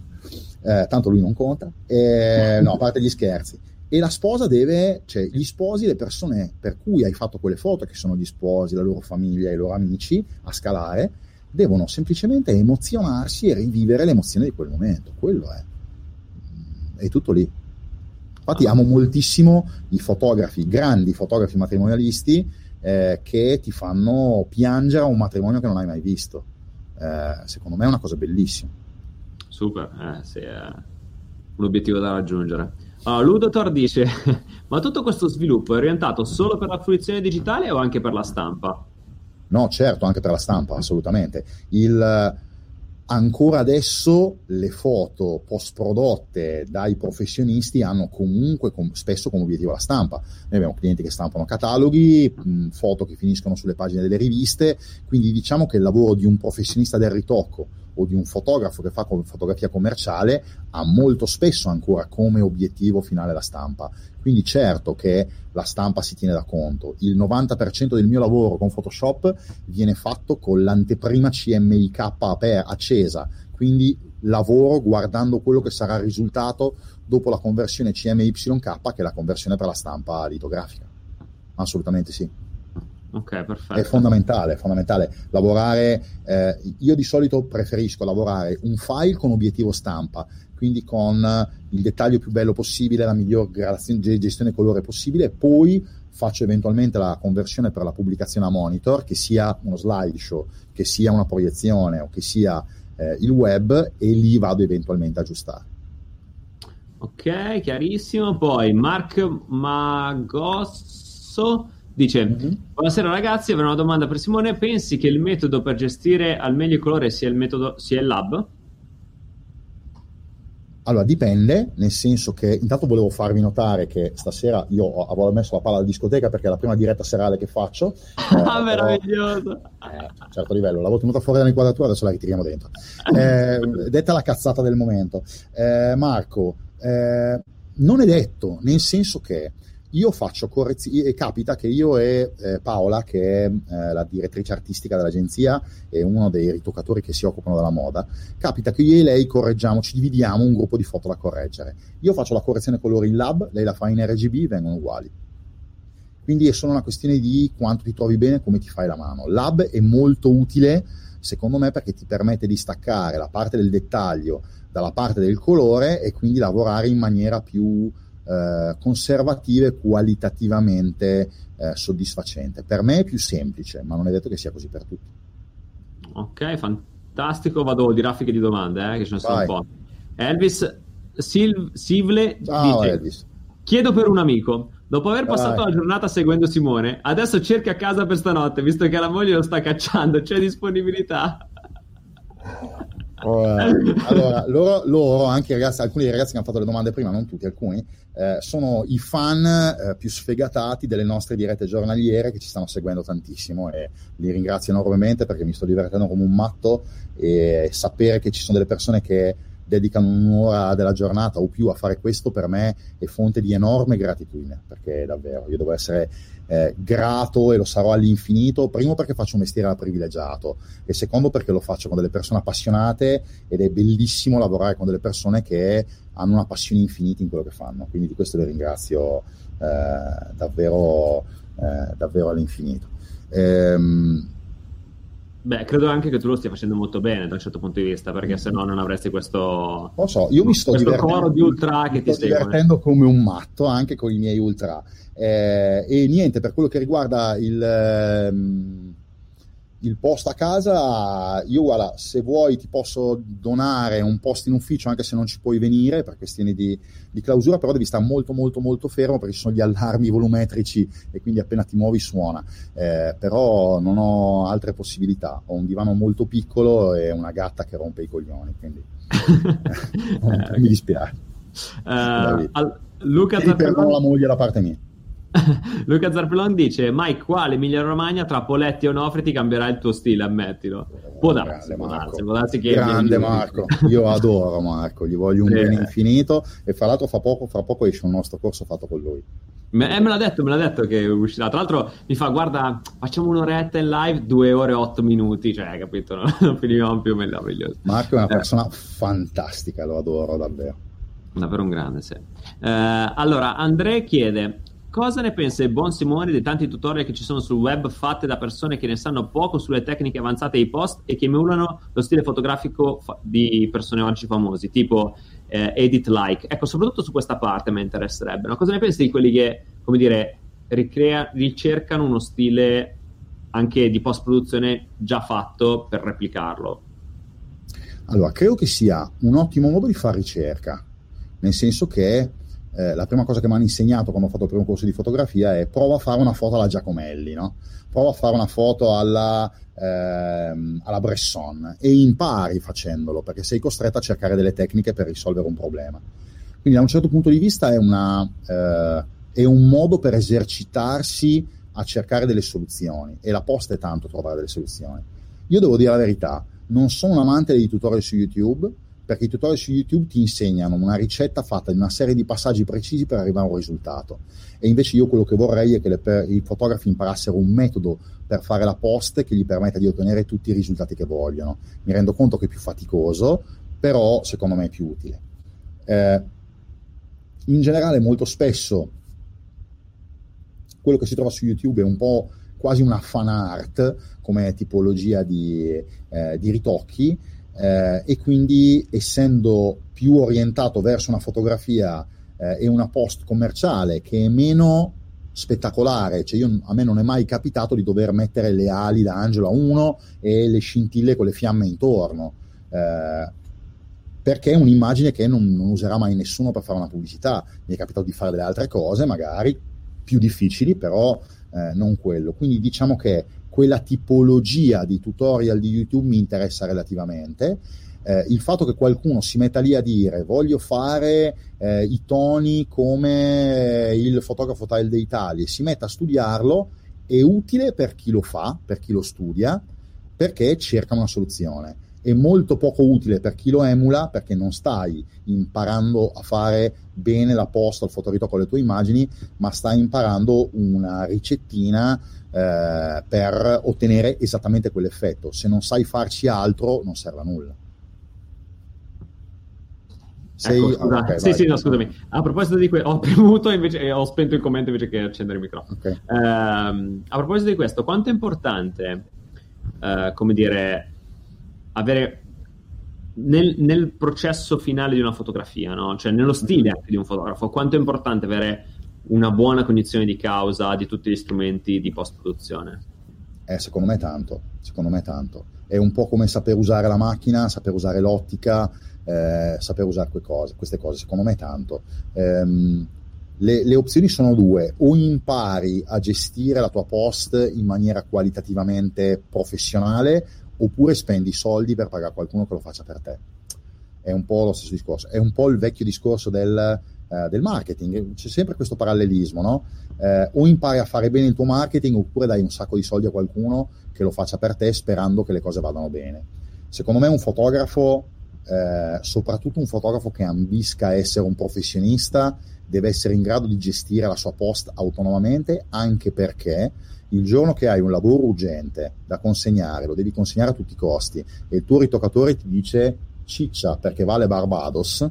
[SPEAKER 2] Eh, tanto lui non conta. Eh, no, a parte gli scherzi. E la sposa deve, cioè gli sposi, le persone per cui hai fatto quelle foto, che sono gli sposi, la loro famiglia, i loro amici, a scalare, devono semplicemente emozionarsi e rivivere l'emozione di quel momento. Quello è. È tutto lì. Infatti amo moltissimo i fotografi, grandi fotografi matrimonialisti eh, che ti fanno piangere a un matrimonio che non hai mai visto. Eh, secondo me è una cosa bellissima.
[SPEAKER 1] Super, eh, sì, è un obiettivo da raggiungere. Allora, Ludotor dice, ma tutto questo sviluppo è orientato solo per la fruizione digitale o anche per la stampa?
[SPEAKER 2] No, certo, anche per la stampa, assolutamente. Il, ancora adesso le foto post prodotte dai professionisti hanno comunque com- spesso come obiettivo la stampa. Noi abbiamo clienti che stampano cataloghi, mh, foto che finiscono sulle pagine delle riviste, quindi diciamo che il lavoro di un professionista del ritocco o di un fotografo che fa fotografia commerciale ha molto spesso ancora come obiettivo finale la stampa. Quindi certo che la stampa si tiene da conto. Il 90% del mio lavoro con Photoshop viene fatto con l'anteprima CMYK accesa, quindi lavoro guardando quello che sarà il risultato dopo la conversione CMYK, che è la conversione per la stampa litografica. Assolutamente sì.
[SPEAKER 1] Ok, perfetto.
[SPEAKER 2] È fondamentale, è fondamentale lavorare. Eh, io di solito preferisco lavorare un file con obiettivo stampa, quindi con il dettaglio più bello possibile, la miglior gestione colore possibile, poi faccio eventualmente la conversione per la pubblicazione a monitor, che sia uno slideshow, che sia una proiezione o che sia eh, il web, e lì vado eventualmente a aggiustare.
[SPEAKER 1] Ok, chiarissimo. Poi Mark Magosso dice: mm-hmm. Buonasera ragazzi, avrei una domanda per Simone. Pensi che il metodo per gestire al meglio il colore sia il metodo sia il lab?
[SPEAKER 2] Allora, dipende, nel senso che intanto volevo farvi notare che stasera io avevo messo la palla alla discoteca perché è la prima diretta serale che faccio.
[SPEAKER 1] Ah, eh, meraviglioso!
[SPEAKER 2] Eh, a un certo livello, l'avevo tenuta fuori dall'inquadratura, adesso la ritiriamo dentro. Eh, detta la cazzata del momento. Eh, Marco, eh, non è detto, nel senso che io faccio correzioni, capita che io e eh, Paola, che è eh, la direttrice artistica dell'agenzia e uno dei ritoccatori che si occupano della moda, capita che io e lei correggiamo, ci dividiamo un gruppo di foto da correggere. Io faccio la correzione colori in lab, lei la fa in RGB, vengono uguali. Quindi è solo una questione di quanto ti trovi bene e come ti fai la mano. Lab è molto utile, secondo me, perché ti permette di staccare la parte del dettaglio dalla parte del colore e quindi lavorare in maniera più eh, e qualitativamente eh, soddisfacente. Per me è più semplice, ma non è detto che sia così per tutti.
[SPEAKER 1] Ok, fantastico. Vado di raffiche di domande, eh, che ce ne sono Vai. un po'. Elvis Sil- Sivle
[SPEAKER 2] Ciao, dice, Elvis.
[SPEAKER 1] chiedo per un amico. Dopo aver passato Vai. la giornata seguendo Simone, adesso cerca casa per stanotte, visto che la moglie lo sta cacciando. C'è disponibilità?
[SPEAKER 2] allora, loro, loro, anche ragazzi, alcuni dei ragazzi che hanno fatto le domande prima, non tutti, alcuni, eh, sono i fan eh, più sfegatati delle nostre dirette giornaliere che ci stanno seguendo tantissimo e li ringrazio enormemente perché mi sto divertendo come un matto e sapere che ci sono delle persone che dedicano un'ora della giornata o più a fare questo per me è fonte di enorme gratitudine perché davvero io devo essere eh, grato e lo sarò all'infinito, primo perché faccio un mestiere privilegiato e secondo perché lo faccio con delle persone appassionate ed è bellissimo lavorare con delle persone che hanno una passione infinita in quello che fanno, quindi di questo le ringrazio eh, davvero, eh, davvero all'infinito. Ehm,
[SPEAKER 1] Beh, credo anche che tu lo stia facendo molto bene da un certo punto di vista, perché se no non avresti questo.
[SPEAKER 2] Lo so, io mi sto divertendo.
[SPEAKER 1] di ultra che
[SPEAKER 2] ti
[SPEAKER 1] sto
[SPEAKER 2] divertendo come un matto anche con i miei ultra. Eh, e niente, per quello che riguarda il, ehm, il posto a casa, io guarda, se vuoi ti posso donare un posto in ufficio anche se non ci puoi venire per questioni di, di clausura, però devi stare molto molto molto fermo perché ci sono gli allarmi volumetrici e quindi appena ti muovi suona. Eh, però non ho altre possibilità, ho un divano molto piccolo e una gatta che rompe i coglioni, quindi eh, mi dispiace.
[SPEAKER 1] Uh, al- Luca
[SPEAKER 2] Zappellon... la moglie da parte mia.
[SPEAKER 1] Luca Zarpellon dice: Mike, quale Emilia Romagna tra Poletti e Onofri ti cambierà il tuo stile? Ammettilo. Può darsi, può darsi, può darsi che
[SPEAKER 2] Grande Marco, io adoro Marco, gli voglio un sì. bene infinito. E fra l'altro, fra poco, fra poco esce un nostro corso fatto con lui.
[SPEAKER 1] Me, eh, me l'ha detto, me l'ha detto che uscirà. Tra l'altro, mi fa: Guarda, facciamo un'oretta in live, due ore e otto minuti. Cioè, capito? Non finivamo più meraviglioso.
[SPEAKER 2] Marco è una eh. persona fantastica, lo adoro davvero.
[SPEAKER 1] Davvero un grande, sì. Eh, allora, Andrea chiede: Cosa ne pensa il buon Simone dei tanti tutorial che ci sono sul web fatte da persone che ne sanno poco sulle tecniche avanzate dei post e che emulano lo stile fotografico fa- di personaggi famosi, tipo eh, edit like? Ecco, soprattutto su questa parte mi interesserebbe. No? Cosa ne pensi di quelli che, come dire, ricrea- ricercano uno stile anche di post produzione già fatto per replicarlo?
[SPEAKER 2] Allora, credo che sia un ottimo modo di fare ricerca, nel senso che eh, la prima cosa che mi hanno insegnato quando ho fatto il primo corso di fotografia è prova a fare una foto alla Giacomelli, no? prova a fare una foto alla, ehm, alla Bresson e impari facendolo perché sei costretto a cercare delle tecniche per risolvere un problema. Quindi da un certo punto di vista è, una, eh, è un modo per esercitarsi a cercare delle soluzioni e la posta è tanto trovare delle soluzioni. Io devo dire la verità, non sono un amante dei tutorial su YouTube, perché i tutorial su YouTube ti insegnano una ricetta fatta in una serie di passaggi precisi per arrivare a un risultato. E invece io quello che vorrei è che le, i fotografi imparassero un metodo per fare la post che gli permetta di ottenere tutti i risultati che vogliono. Mi rendo conto che è più faticoso, però secondo me è più utile. Eh, in generale, molto spesso quello che si trova su YouTube è un po' quasi una fan art come tipologia di, eh, di ritocchi eh, e quindi essendo più orientato verso una fotografia eh, e una post commerciale che è meno spettacolare, cioè io, a me non è mai capitato di dover mettere le ali da Angela 1 e le scintille con le fiamme intorno, eh, perché è un'immagine che non, non, userà mai nessuno per fare una pubblicità, mi è capitato di fare delle altre cose, magari più difficili, però eh, non quello. Quindi diciamo che quella tipologia di tutorial di YouTube mi interessa relativamente. Eh, il fatto che qualcuno si metta lì a dire voglio fare eh, i toni come il fotografo Tile d'Italia e si metta a studiarlo è utile per chi lo fa, per chi lo studia, perché cerca una soluzione. È molto poco utile per chi lo emula perché non stai imparando a fare bene la posta, il fotoritocco con le tue immagini, ma stai imparando una ricettina eh, per ottenere esattamente quell'effetto. Se non sai farci altro, non serve a nulla.
[SPEAKER 1] Sei... Ecco, okay, sì, vai. sì, no, scusami. A proposito di questo, ho premuto invece e ho spento il commento invece che accendere il microfono. Okay. Uh, a proposito di questo, quanto è importante, uh, come dire, avere nel, nel, processo finale di una fotografia, no? cioè nello stile mm-hmm. anche di un fotografo, quanto è importante avere una buona cognizione di causa di tutti gli strumenti di post-produzione?
[SPEAKER 2] Eh, secondo me tanto, secondo me tanto. È un po' come saper usare la macchina, saper usare l'ottica, eh, saper usare cose, queste cose, secondo me tanto. Ehm, le, le, opzioni sono due, o impari a gestire la tua post in maniera qualitativamente professionale, oppure spendi soldi per pagare qualcuno che lo faccia per te. È un po' lo stesso discorso, è un po' il vecchio discorso del eh, del marketing. C'è sempre questo parallelismo, no? Eh, o impari a fare bene il tuo marketing oppure dai un sacco di soldi a qualcuno che lo faccia per te sperando che le cose vadano bene. Secondo me un fotografo, eh, soprattutto un fotografo che ambisca a essere un professionista, deve essere in grado di gestire la sua post autonomamente, anche perché il giorno che hai un lavoro urgente da consegnare, lo devi consegnare a tutti i costi e il tuo ritoccatore ti dice ciccia perché vale Barbados,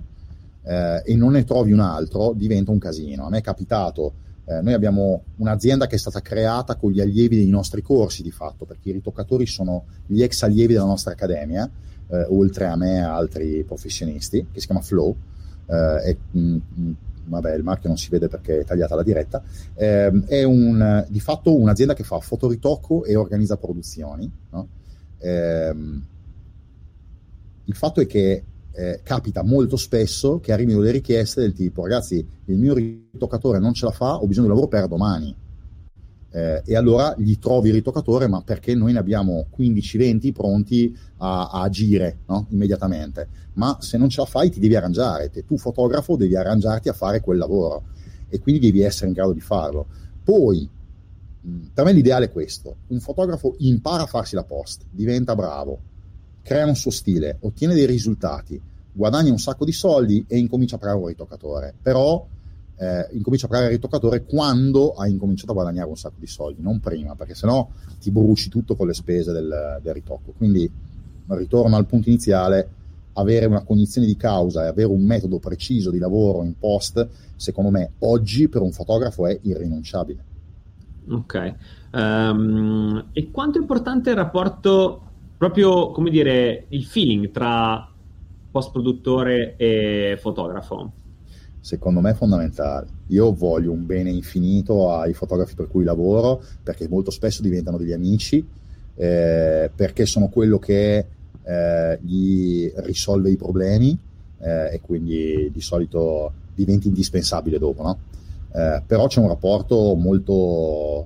[SPEAKER 2] eh, e non ne trovi un altro, diventa un casino. A me è capitato, eh, noi abbiamo un'azienda che è stata creata con gli allievi dei nostri corsi di fatto, perché i ritoccatori sono gli ex allievi della nostra accademia, eh, oltre a me e altri professionisti, che si chiama Flow. Eh, e, mh, mm, mm, vabbè, il marchio non si vede perché è tagliata la diretta, eh, è un, di fatto un'azienda che fa fotoritocco e organizza produzioni. No? Eh, il fatto è che eh, capita molto spesso che arrivino delle richieste del tipo ragazzi il mio ritoccatore non ce la fa, ho bisogno di lavoro per domani. Eh, e allora gli trovi il ritoccatore, ma perché noi ne abbiamo 15-20 pronti a, a agire no? immediatamente. Ma se non ce la fai ti devi arrangiare, te, tu fotografo devi arrangiarti a fare quel lavoro e quindi devi essere in grado di farlo. Poi, per me l'ideale è questo, un fotografo impara a farsi la post, diventa bravo, crea un suo stile, ottiene dei risultati, guadagna un sacco di soldi e incomincia a pagare un ritoccatore. Però eh, incomincia a pagare il ritoccatore quando hai incominciato a guadagnare un sacco di soldi, non prima, perché sennò ti bruci tutto con le spese del, del ritocco. Quindi ritorno al punto iniziale, avere una cognizione di causa e avere un metodo preciso di lavoro in post, secondo me oggi per un fotografo è irrinunciabile.
[SPEAKER 1] Ok. Um, e quanto è importante il rapporto proprio, come dire, il feeling tra post-produttore e fotografo?
[SPEAKER 2] Secondo me è fondamentale. Io voglio un bene infinito ai fotografi per cui lavoro, perché molto spesso diventano degli amici, eh, perché sono quello che eh, gli risolve i problemi eh, e quindi di solito diventi indispensabile dopo, no? Eh, però c'è un rapporto molto,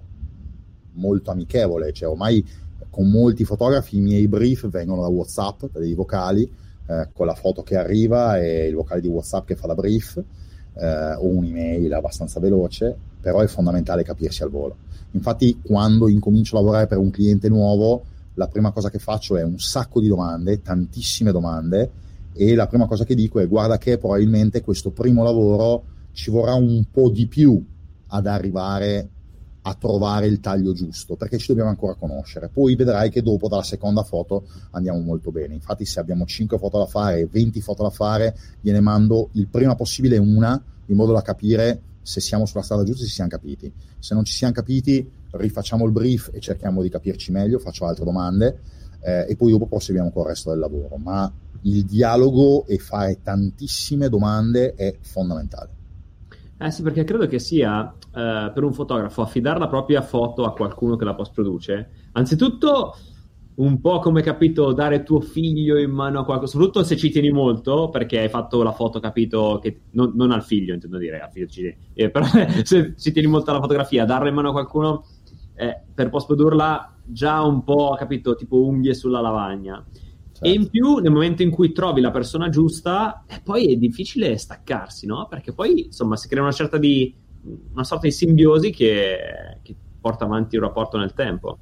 [SPEAKER 2] molto amichevole, cioè ormai con molti fotografi i miei brief vengono da WhatsApp, da dei vocali, eh, con la foto che arriva e il vocale di WhatsApp che fa da brief, eh, o un'email abbastanza veloce, però è fondamentale capirsi al volo. Infatti, quando incomincio a lavorare per un cliente nuovo, la prima cosa che faccio è un sacco di domande, tantissime domande, e la prima cosa che dico è guarda che probabilmente questo primo lavoro ci vorrà un po' di più ad arrivare a trovare il taglio giusto, perché ci dobbiamo ancora conoscere. Poi vedrai che dopo, dalla seconda foto, andiamo molto bene. Infatti, se abbiamo 5 foto da fare e 20 foto da fare, gliene mando il prima possibile una, in modo da capire se siamo sulla strada giusta e se siamo capiti. Se non ci siamo capiti, rifacciamo il brief e cerchiamo di capirci meglio, faccio altre domande eh, e poi dopo proseguiamo con il resto del lavoro. Ma il dialogo e fare tantissime domande è fondamentale.
[SPEAKER 1] Eh sì, perché credo che sia eh, per un fotografo affidare la propria foto a qualcuno che la post produce, anzitutto un po' come capito dare tuo figlio in mano a qualcuno, soprattutto se ci tieni molto, perché hai fatto la foto, capito, che non, non al figlio, intendo dire, al figlio ci eh, però se ci tieni molto alla fotografia, darla in mano a qualcuno eh, per post produrla già un po', capito, tipo unghie sulla lavagna. Certo. E in più, nel momento in cui trovi la persona giusta, eh, poi è difficile staccarsi, no? Perché poi, insomma, si crea una certa di una sorta di simbiosi che, che porta avanti un rapporto nel tempo.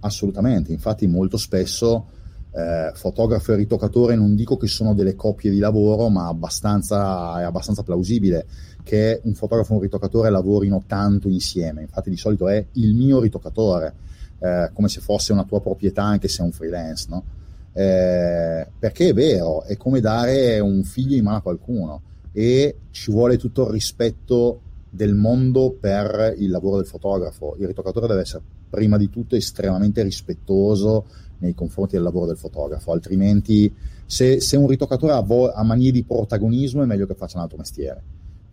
[SPEAKER 2] Assolutamente, infatti molto spesso eh, fotografo e ritoccatore non dico che sono delle coppie di lavoro, ma abbastanza, è abbastanza plausibile che un fotografo e un ritoccatore lavorino tanto insieme. Infatti di solito è il mio ritoccatore, eh, come se fosse una tua proprietà anche se è un freelance, no? eh, perché è vero, è come dare un figlio in mano a qualcuno e ci vuole tutto il rispetto del mondo per il lavoro del fotografo. Il ritoccatore deve essere prima di tutto estremamente rispettoso nei confronti del lavoro del fotografo, altrimenti se, se un ritoccatore ha, vo- ha manie di protagonismo è meglio che faccia un altro mestiere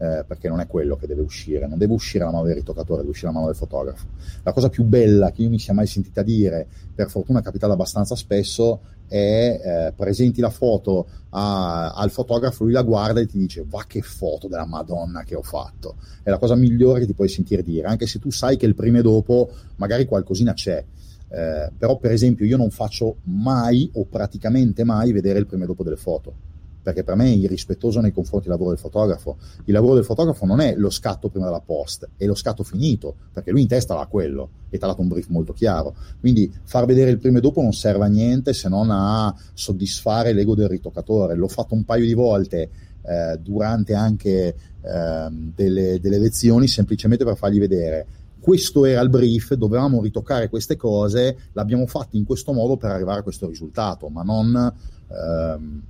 [SPEAKER 2] eh, perché non è quello che deve uscire, non deve uscire la mano del ritoccatore, deve uscire la mano del fotografo. La cosa più bella che io mi sia mai sentita dire, per fortuna è capitata abbastanza spesso, è eh, presenti la foto a, al fotografo, lui la guarda e ti dice va che foto della Madonna che ho fatto. È la cosa migliore che ti puoi sentire dire, anche se tu sai che il prima e dopo magari qualcosina c'è. Eh, però per esempio io non faccio mai o praticamente mai vedere il prima e dopo delle foto perché per me è irrispettoso nei confronti del lavoro del fotografo. Il lavoro del fotografo non è lo scatto prima della post, è lo scatto finito, perché lui in testa ha quello e ti ha dato un brief molto chiaro. Quindi far vedere il prima e dopo non serve a niente se non a soddisfare l'ego del ritoccatore. L'ho fatto un paio di volte eh, durante anche eh, delle, delle lezioni semplicemente per fargli vedere questo era il brief, dovevamo ritoccare queste cose, l'abbiamo fatto in questo modo per arrivare a questo risultato, ma non ehm,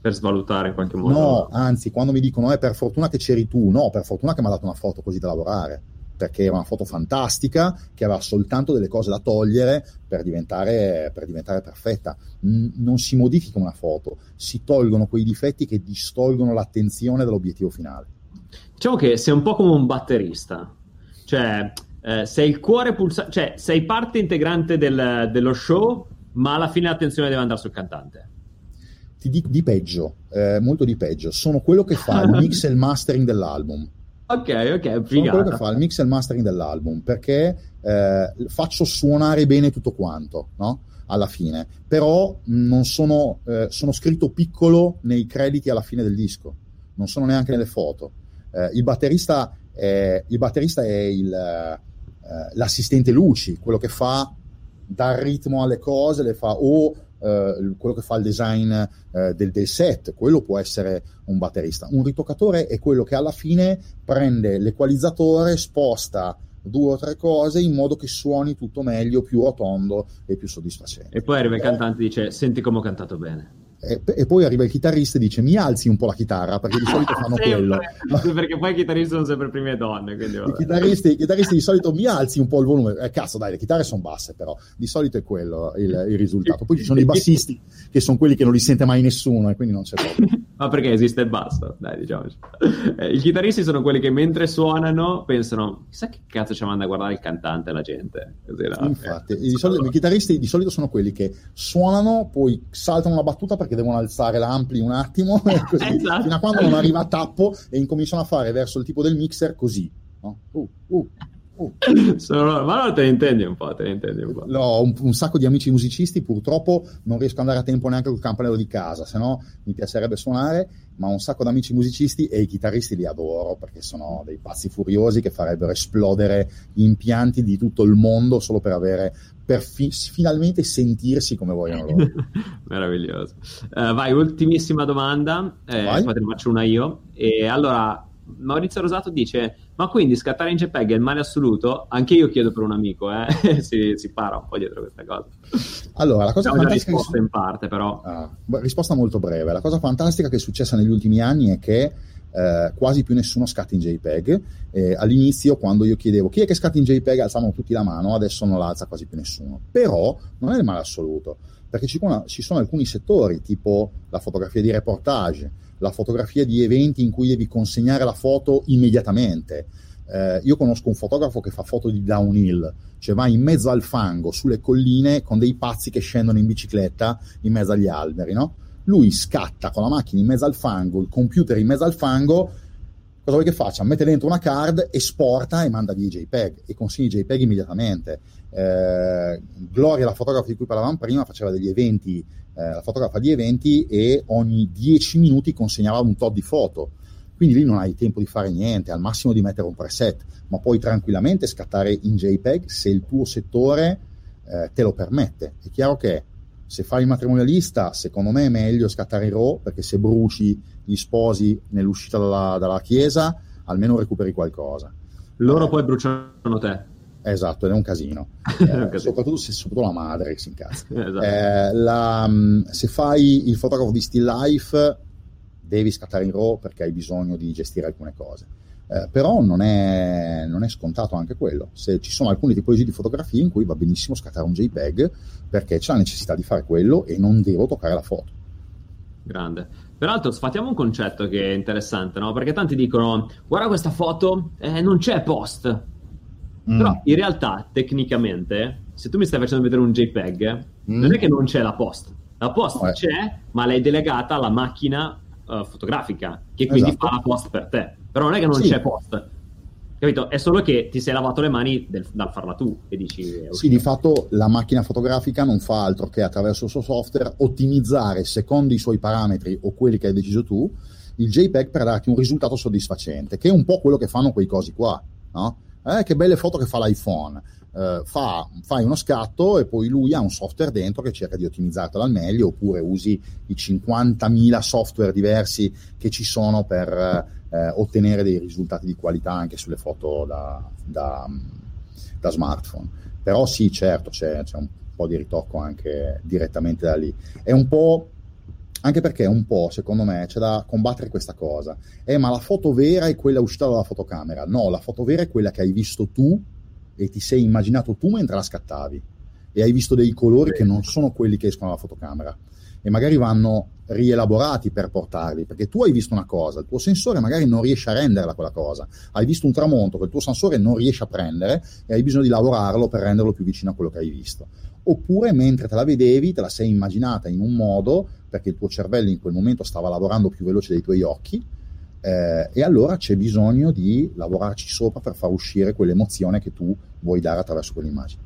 [SPEAKER 1] per svalutare in qualche modo.
[SPEAKER 2] No, anzi, quando mi dicono è eh, per fortuna che c'eri tu, no, per fortuna che mi ha dato una foto così da lavorare, perché era una foto fantastica, che aveva soltanto delle cose da togliere per diventare, per diventare perfetta. N- non si modifica una foto, si tolgono quei difetti che distolgono l'attenzione dall'obiettivo finale.
[SPEAKER 1] Diciamo che sei un po' come un batterista, cioè eh, sei il cuore pulsante, cioè sei parte integrante del, dello show, ma alla fine l'attenzione deve andare sul cantante
[SPEAKER 2] ti dico di peggio, eh, molto di peggio. Sono quello che fa il mix e il mastering dell'album.
[SPEAKER 1] Ok, ok, figata.
[SPEAKER 2] Sono quello che fa il mix e il mastering dell'album perché eh, faccio suonare bene tutto quanto, no? Alla fine, però non sono, eh, sono scritto piccolo nei crediti alla fine del disco, non sono neanche nelle foto. Eh, il batterista è, il batterista è il, eh, l'assistente luci, quello che fa dà ritmo alle cose, le fa o eh, quello che fa il design eh, del, del, set, quello può essere un batterista. Un ritoccatore è quello che alla fine prende l'equalizzatore, sposta due o tre cose in modo che suoni tutto meglio, più rotondo e più soddisfacente.
[SPEAKER 1] E poi arriva il cantante e dice: Senti come ho cantato bene.
[SPEAKER 2] E, e, poi arriva il chitarrista e dice mi alzi un po' la chitarra perché di solito fanno quello.
[SPEAKER 1] Perché poi i chitarristi sono sempre prime donne I
[SPEAKER 2] chitarristi, I, chitarristi, di solito mi alzi un po' il volume. Eh, cazzo dai le chitarre sono basse però. Di solito è quello il, il risultato. Poi ci sono i bassisti che sono quelli che non li sente mai nessuno e quindi non c'è problema
[SPEAKER 1] ma perché esiste il basso dai diciamoci eh, i chitarristi sono quelli che mentre suonano pensano chissà che cazzo ci manda a guardare il cantante la gente
[SPEAKER 2] Così, no? infatti di solito, i chitarristi di solito sono quelli che suonano poi saltano la battuta perché devono alzare l'ampli un attimo così, esatto. fino a quando non arriva a tappo e incominciano a fare verso il tipo del mixer così no? uh, uh,
[SPEAKER 1] Sono, ma no, te ne intendi un po', te ne intendi un po'.
[SPEAKER 2] Ho un, un, sacco di amici musicisti, purtroppo non riesco ad andare a tempo neanche col campanello di casa, se no mi piacerebbe suonare, ma ho un sacco di amici musicisti e i chitarristi li adoro perché sono dei pazzi furiosi che farebbero esplodere gli impianti di tutto il mondo solo per avere per fi- finalmente sentirsi come vogliono loro.
[SPEAKER 1] Meraviglioso. Uh, vai, ultimissima domanda, eh, vai. poi te ne faccio una io. E allora, Maurizio Rosato dice: Ma quindi scattare in JPEG è il male assoluto? Anche io chiedo per un amico, eh? si, si, para un po' dietro questa cosa.
[SPEAKER 2] Allora, la cosa
[SPEAKER 1] fantastica. risposta che... in parte, però.
[SPEAKER 2] Ah, risposta molto breve. La cosa fantastica che è successa negli ultimi anni è che. Eh, quasi più nessuno scatta in JPEG. Eh, all'inizio, quando io chiedevo chi è che scatta in JPEG, alzavano tutti la mano, adesso non la alza quasi più nessuno. Però non è il male assoluto, perché ci, ci sono alcuni settori, tipo la fotografia di reportage, la fotografia di eventi in cui devi consegnare la foto immediatamente. Eh, io conosco un fotografo che fa foto di downhill, cioè va in mezzo al fango, sulle colline, con dei pazzi che scendono in bicicletta in mezzo agli alberi, no? Lui scatta con la macchina in mezzo al fango, il computer in mezzo al fango, cosa vuoi che faccia? Mette dentro una card, esporta e manda via i JPEG e consegna i JPEG immediatamente. Eh, Gloria, la fotografa di cui parlavamo prima, faceva degli eventi eh, la fotografa di eventi e ogni 10 minuti consegnava un tot di foto. Quindi lì non hai tempo di fare niente, al massimo di mettere un preset, ma puoi tranquillamente scattare in JPEG se il tuo settore eh, te lo permette. È chiaro che se fai il matrimonialista, secondo me è meglio scattare in RAW, perché se bruci gli sposi nell'uscita dalla, dalla chiesa, almeno recuperi qualcosa.
[SPEAKER 1] Loro eh, poi bruciano te.
[SPEAKER 2] Esatto, ed è un casino. Eh, soprattutto se soprattutto la madre che si incazza. esatto. eh, la, mm, se fai il fotografo di still life, devi scattare in RAW perché hai bisogno di gestire alcune cose. Eh, però non è, non è, scontato anche quello. Se ci sono alcune tipologie di fotografie in cui va benissimo scattare un JPEG perché c'è la necessità di fare quello e non devo toccare la foto.
[SPEAKER 1] Grande. Peraltro, sfatiamo un concetto che è interessante, no? Perché tanti dicono: Guarda questa foto, eh, non c'è post. Mm. Però in realtà, tecnicamente, se tu mi stai facendo vedere un JPEG, mm. non è che non c'è la post. La post oh, c'è, ma l'hai delegata alla macchina uh, fotografica, che quindi esatto. fa la post per te. Però non è che non sì. c'è post. Capito? È solo che ti sei lavato le mani del, dal farla tu e dici...
[SPEAKER 2] Sì, di fatto la macchina fotografica non fa altro che attraverso il suo software ottimizzare secondo i suoi parametri o quelli che hai deciso tu il JPEG per darti un risultato soddisfacente, che è un po' quello che fanno quei cosi qua, no? eh, che belle foto che fa l'iPhone. Eh, fa, fai uno scatto e poi lui ha un software dentro che cerca di ottimizzartelo al meglio oppure usi i 50.000 software diversi che ci sono per eh, ottenere dei risultati di qualità anche sulle foto da, da, da smartphone. Però sì, certo, c'è, c'è un po' di ritocco anche direttamente da lì. È un po' anche perché un po', secondo me, c'è da combattere questa cosa. Eh, ma la foto vera è quella uscita dalla fotocamera. No, la foto vera è quella che hai visto tu e ti sei immaginato tu mentre la scattavi. E hai visto dei colori che non sono quelli che escono dalla fotocamera. E magari vanno rielaborati per portarli, perché tu hai visto una cosa, il tuo sensore magari non riesce a renderla quella cosa. Hai visto un tramonto che il tuo sensore non riesce a prendere e hai bisogno di lavorarlo per renderlo più vicino a quello che hai visto. Oppure mentre te la vedevi, te la sei immaginata in un modo perché il tuo cervello in quel momento stava lavorando più veloce dei tuoi occhi eh, e allora c'è bisogno di lavorarci sopra per far uscire quell'emozione che tu vuoi dare attraverso quell'immagine.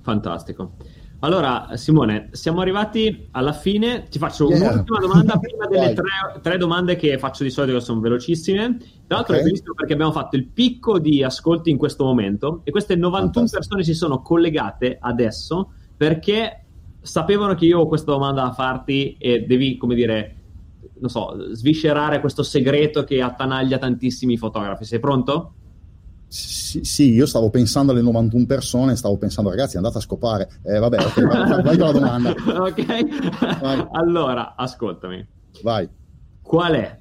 [SPEAKER 1] Fantastico. Allora, Simone, siamo arrivati alla fine. Ti faccio yeah. un'ultima domanda prima delle tre, tre, domande che faccio di solito, che sono velocissime. Tra l'altro, okay. è bellissimo perché abbiamo fatto il picco di ascolti in questo momento e queste 91 Fantastico. persone si sono collegate adesso perché sapevano che io ho questa domanda da farti e devi, come dire, non so, sviscerare questo segreto che attanaglia tantissimi fotografi. Sei pronto?
[SPEAKER 2] Sì, sì, io stavo pensando alle 91 persone, stavo pensando ragazzi andate a scopare. Eh, vabbè, ok, vai, vai con la domanda.
[SPEAKER 1] ok, vai. allora, ascoltami.
[SPEAKER 2] Vai.
[SPEAKER 1] Qual è,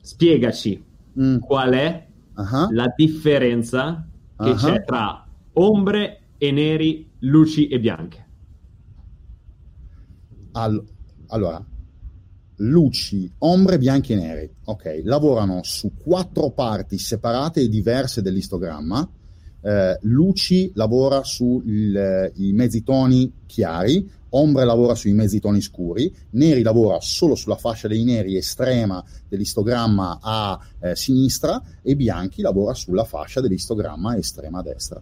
[SPEAKER 1] spiegaci, mm. qual è uh-huh. la differenza che uh-huh. c'è tra ombre e neri, luci e bianche?
[SPEAKER 2] All- allora, luci, ombre, bianchi e neri. Ok, lavorano su quattro parti separate e diverse dell'istogramma eh, Luci lavora sui mezzi toni chiari, Ombre lavora sui mezzi toni scuri, Neri lavora solo sulla fascia dei neri estrema dell'istogramma a eh, sinistra e Bianchi lavora sulla fascia dell'istogramma estrema a destra.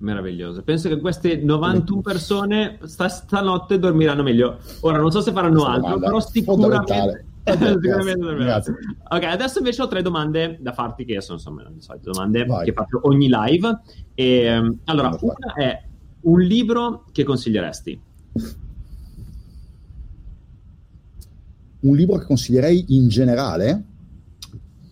[SPEAKER 1] Meraviglioso. Penso che queste 91 persone sta, stanotte dormiranno meglio. Ora non so se faranno altro, però sicuramente
[SPEAKER 2] Grazie, grazie.
[SPEAKER 1] Ok, adesso invece ho tre domande da farti, che sono insomma le solite domande Vai. che faccio ogni live. E, ehm, allora, una è un libro che consiglieresti?
[SPEAKER 2] Un libro che consiglierei in generale?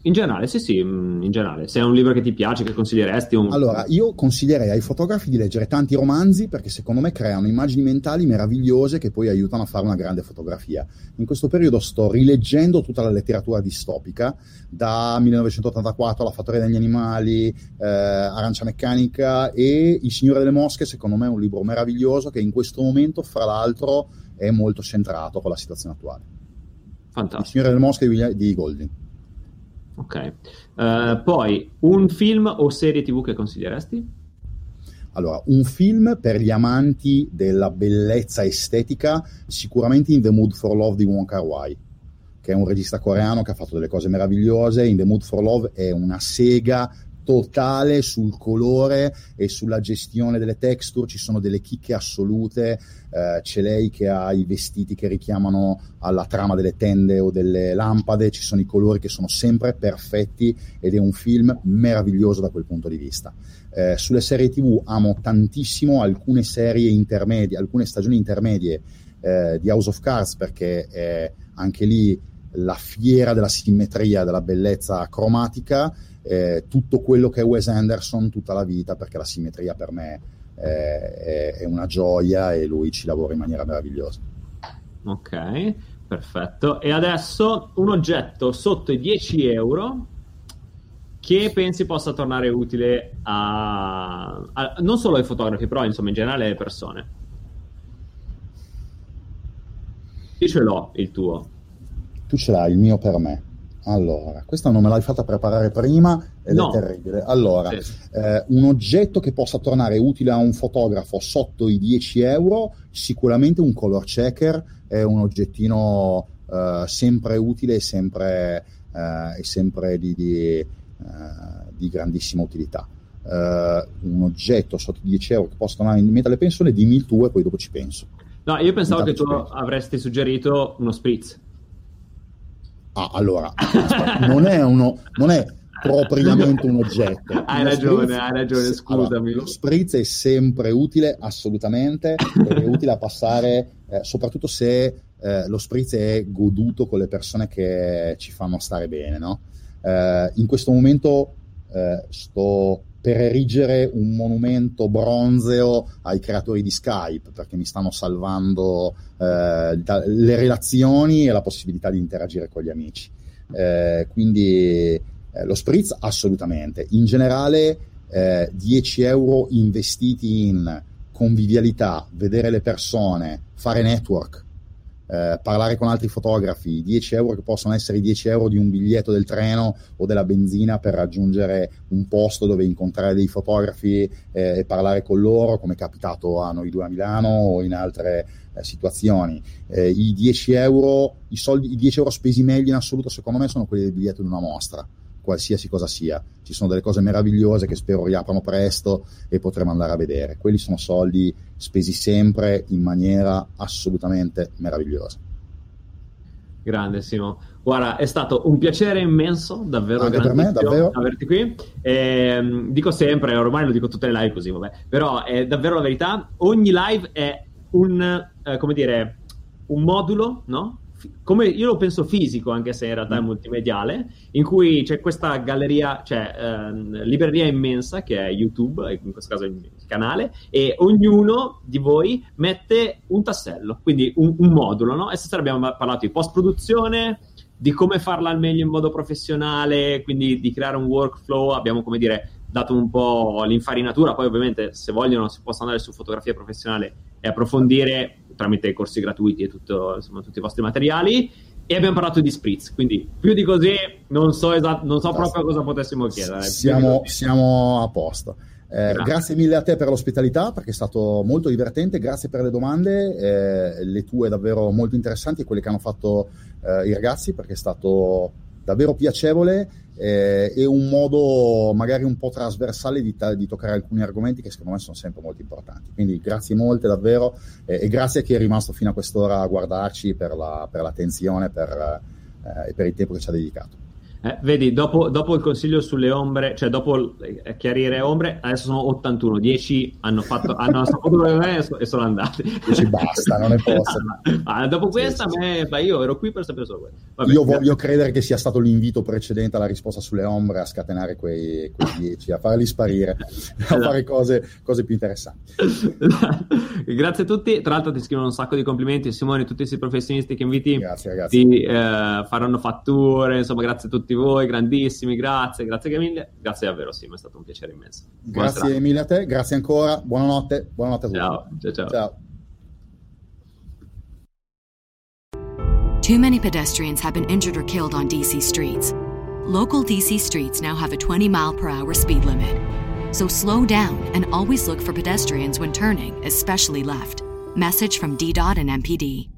[SPEAKER 1] In generale, sì, sì, mm, in generale. Se è un libro che ti piace, che consiglieresti? Un...
[SPEAKER 2] Allora, io consiglierei ai fotografi di leggere tanti romanzi perché secondo me creano immagini mentali meravigliose che poi aiutano a fare una grande fotografia. In questo periodo sto rileggendo tutta la letteratura distopica, da 1984 La fattoria degli animali, eh, Arancia meccanica e Il Signore delle Mosche, secondo me è un libro meraviglioso che in questo momento, fra l'altro, è molto centrato con la situazione attuale.
[SPEAKER 1] Fantastico.
[SPEAKER 2] Il Signore delle Mosche di, di Golding.
[SPEAKER 1] Ok. Uh, poi, un film o serie TV che consiglieresti?
[SPEAKER 2] Allora, un film per gli amanti della bellezza estetica, sicuramente In the Mood for Love di Wong Kar Wai, che è un regista coreano che ha fatto delle cose meravigliose. In the Mood for Love è una sega totale sul colore e sulla gestione delle texture, ci sono delle chicche assolute, eh, c'è lei che ha i vestiti che richiamano alla trama delle tende o delle lampade, ci sono i colori che sono sempre perfetti ed è un film meraviglioso da quel punto di vista. Eh, sulle serie tv amo tantissimo alcune serie intermedie, alcune stagioni intermedie eh, di House of Cards perché è anche lì la fiera della simmetria, della bellezza cromatica eh, tutto quello che è Wes Anderson tutta la vita, perché la simmetria per me è, è una gioia e lui ci lavora in maniera meravigliosa.
[SPEAKER 1] Ok, perfetto. E adesso un oggetto sotto i 10 euro che pensi possa tornare utile a, a, non solo ai fotografi, però insomma in generale alle persone. Io ce l'ho il tuo.
[SPEAKER 2] Tu ce l'hai, il mio per me. Allora, questa non me l'hai fatta preparare prima ed no. è terribile. Allora, sì. eh, un oggetto che possa tornare utile a un fotografo sotto i 10 euro, sicuramente un color checker è un oggettino eh, sempre utile e sempre, eh, sempre di, di, eh, di, grandissima utilità. Eh, un oggetto sotto i 10 euro che possa tornare in mente alle persone, dimmi il tuo e poi dopo ci penso.
[SPEAKER 1] No, io pensavo Intanto che tu avresti suggerito uno spritz.
[SPEAKER 2] Ah, allora, non è, uno, non è propriamente un oggetto.
[SPEAKER 1] Hai ragione, spritz, hai ragione, scusami. Allora,
[SPEAKER 2] lo spritz è sempre utile, assolutamente, è utile a passare, eh, soprattutto se eh, lo spritz è goduto con le persone che ci fanno stare bene, no? eh, in questo momento eh, sto per erigere un monumento bronzeo ai creatori di Skype, perché mi stanno salvando eh, le relazioni e la possibilità di interagire con gli amici. Eh, quindi eh, lo spritz assolutamente. In generale 10 eh, euro investiti in convivialità, vedere le persone, fare network, eh, parlare con altri fotografi, 10 euro che possono essere i 10 euro di un biglietto del treno o della benzina per raggiungere un posto dove incontrare dei fotografi eh, e parlare con loro, come è capitato a noi due a Milano o in altre eh, situazioni. Eh, I 10 euro, i, soldi, i 10 euro spesi meglio in assoluto, secondo me, sono quelli del biglietto di una mostra qualsiasi cosa sia. Ci sono delle cose meravigliose che spero riaprano presto e potremo andare a vedere. Quelli sono soldi spesi sempre in maniera assolutamente meravigliosa.
[SPEAKER 1] Grande Simo. Guarda, è stato un piacere immenso, davvero
[SPEAKER 2] Anche per me, davvero.
[SPEAKER 1] averti qui. Eh, dico sempre, ormai lo dico tutte le live così, vabbè, però è davvero la verità. Ogni live è un, eh, come dire, un modulo, no? Come io lo penso fisico, anche se in realtà è mm. multimediale, in cui c'è questa galleria, cioè ehm, libreria immensa che è YouTube, in questo caso il canale, e ognuno di voi mette un tassello, quindi un, un modulo, no? E stasera abbiamo parlato di post-produzione, di come farla al meglio in modo professionale, quindi di creare un workflow, abbiamo come dire dato un po' l'infarinatura, poi ovviamente se vogliono si possono andare su fotografia professionale e approfondire tramite corsi gratuiti e tutto, insomma, tutti i vostri materiali. E abbiamo parlato di spritz, quindi più di così non so, esat- non so proprio cosa potessimo chiedere.
[SPEAKER 2] Siamo, siamo a posto. Eh, grazie. grazie. mille a te per l'ospitalità perché è stato molto divertente, grazie per le domande, eh, le tue davvero molto interessanti e quelle che hanno fatto eh, i ragazzi perché è stato davvero piacevole eh, e un modo magari un po' trasversale di, ta- di, toccare alcuni argomenti che secondo me sono sempre molto importanti. Quindi grazie molte davvero eh, e grazie a chi è rimasto fino a quest'ora a guardarci per, la, per l'attenzione per, eh, e per il tempo che ci ha dedicato.
[SPEAKER 1] Eh, vedi, dopo, dopo, il consiglio sulle ombre, cioè dopo eh, chiarire ombre, adesso sono 81, 10 hanno fatto, hanno saputo me e sono andati.
[SPEAKER 2] 10 basta, non ne posso.
[SPEAKER 1] ah, dopo questa, sì, me, beh, io ero qui per sapere solo questo.
[SPEAKER 2] Vabbè, io voglio credere che sia stato l'invito precedente alla risposta sulle ombre a scatenare quei, quei 10, a farli sparire, a esatto. fare cose, cose, più interessanti.
[SPEAKER 1] Grazie a tutti, tra l'altro ti scrivono un sacco di complimenti, Simone, tutti questi professionisti che inviti
[SPEAKER 2] grazie, ragazzi.
[SPEAKER 1] ti eh, faranno fatture, insomma grazie a tutti tutti voi, grandissimi, grazie, grazie mille, grazie davvero Sim, è stato un piacere immenso.
[SPEAKER 2] Grazie mille a te, grazie ancora, buonanotte, buonanotte a tutti.
[SPEAKER 1] Ciao, ciao, ciao. ciao.
[SPEAKER 3] Too many pedestrians have been injured or killed on DC streets. Local DC streets now have a 20 mile per hour speed limit. So slow down and always look for pedestrians when turning, especially left. Message from DDOT and MPD.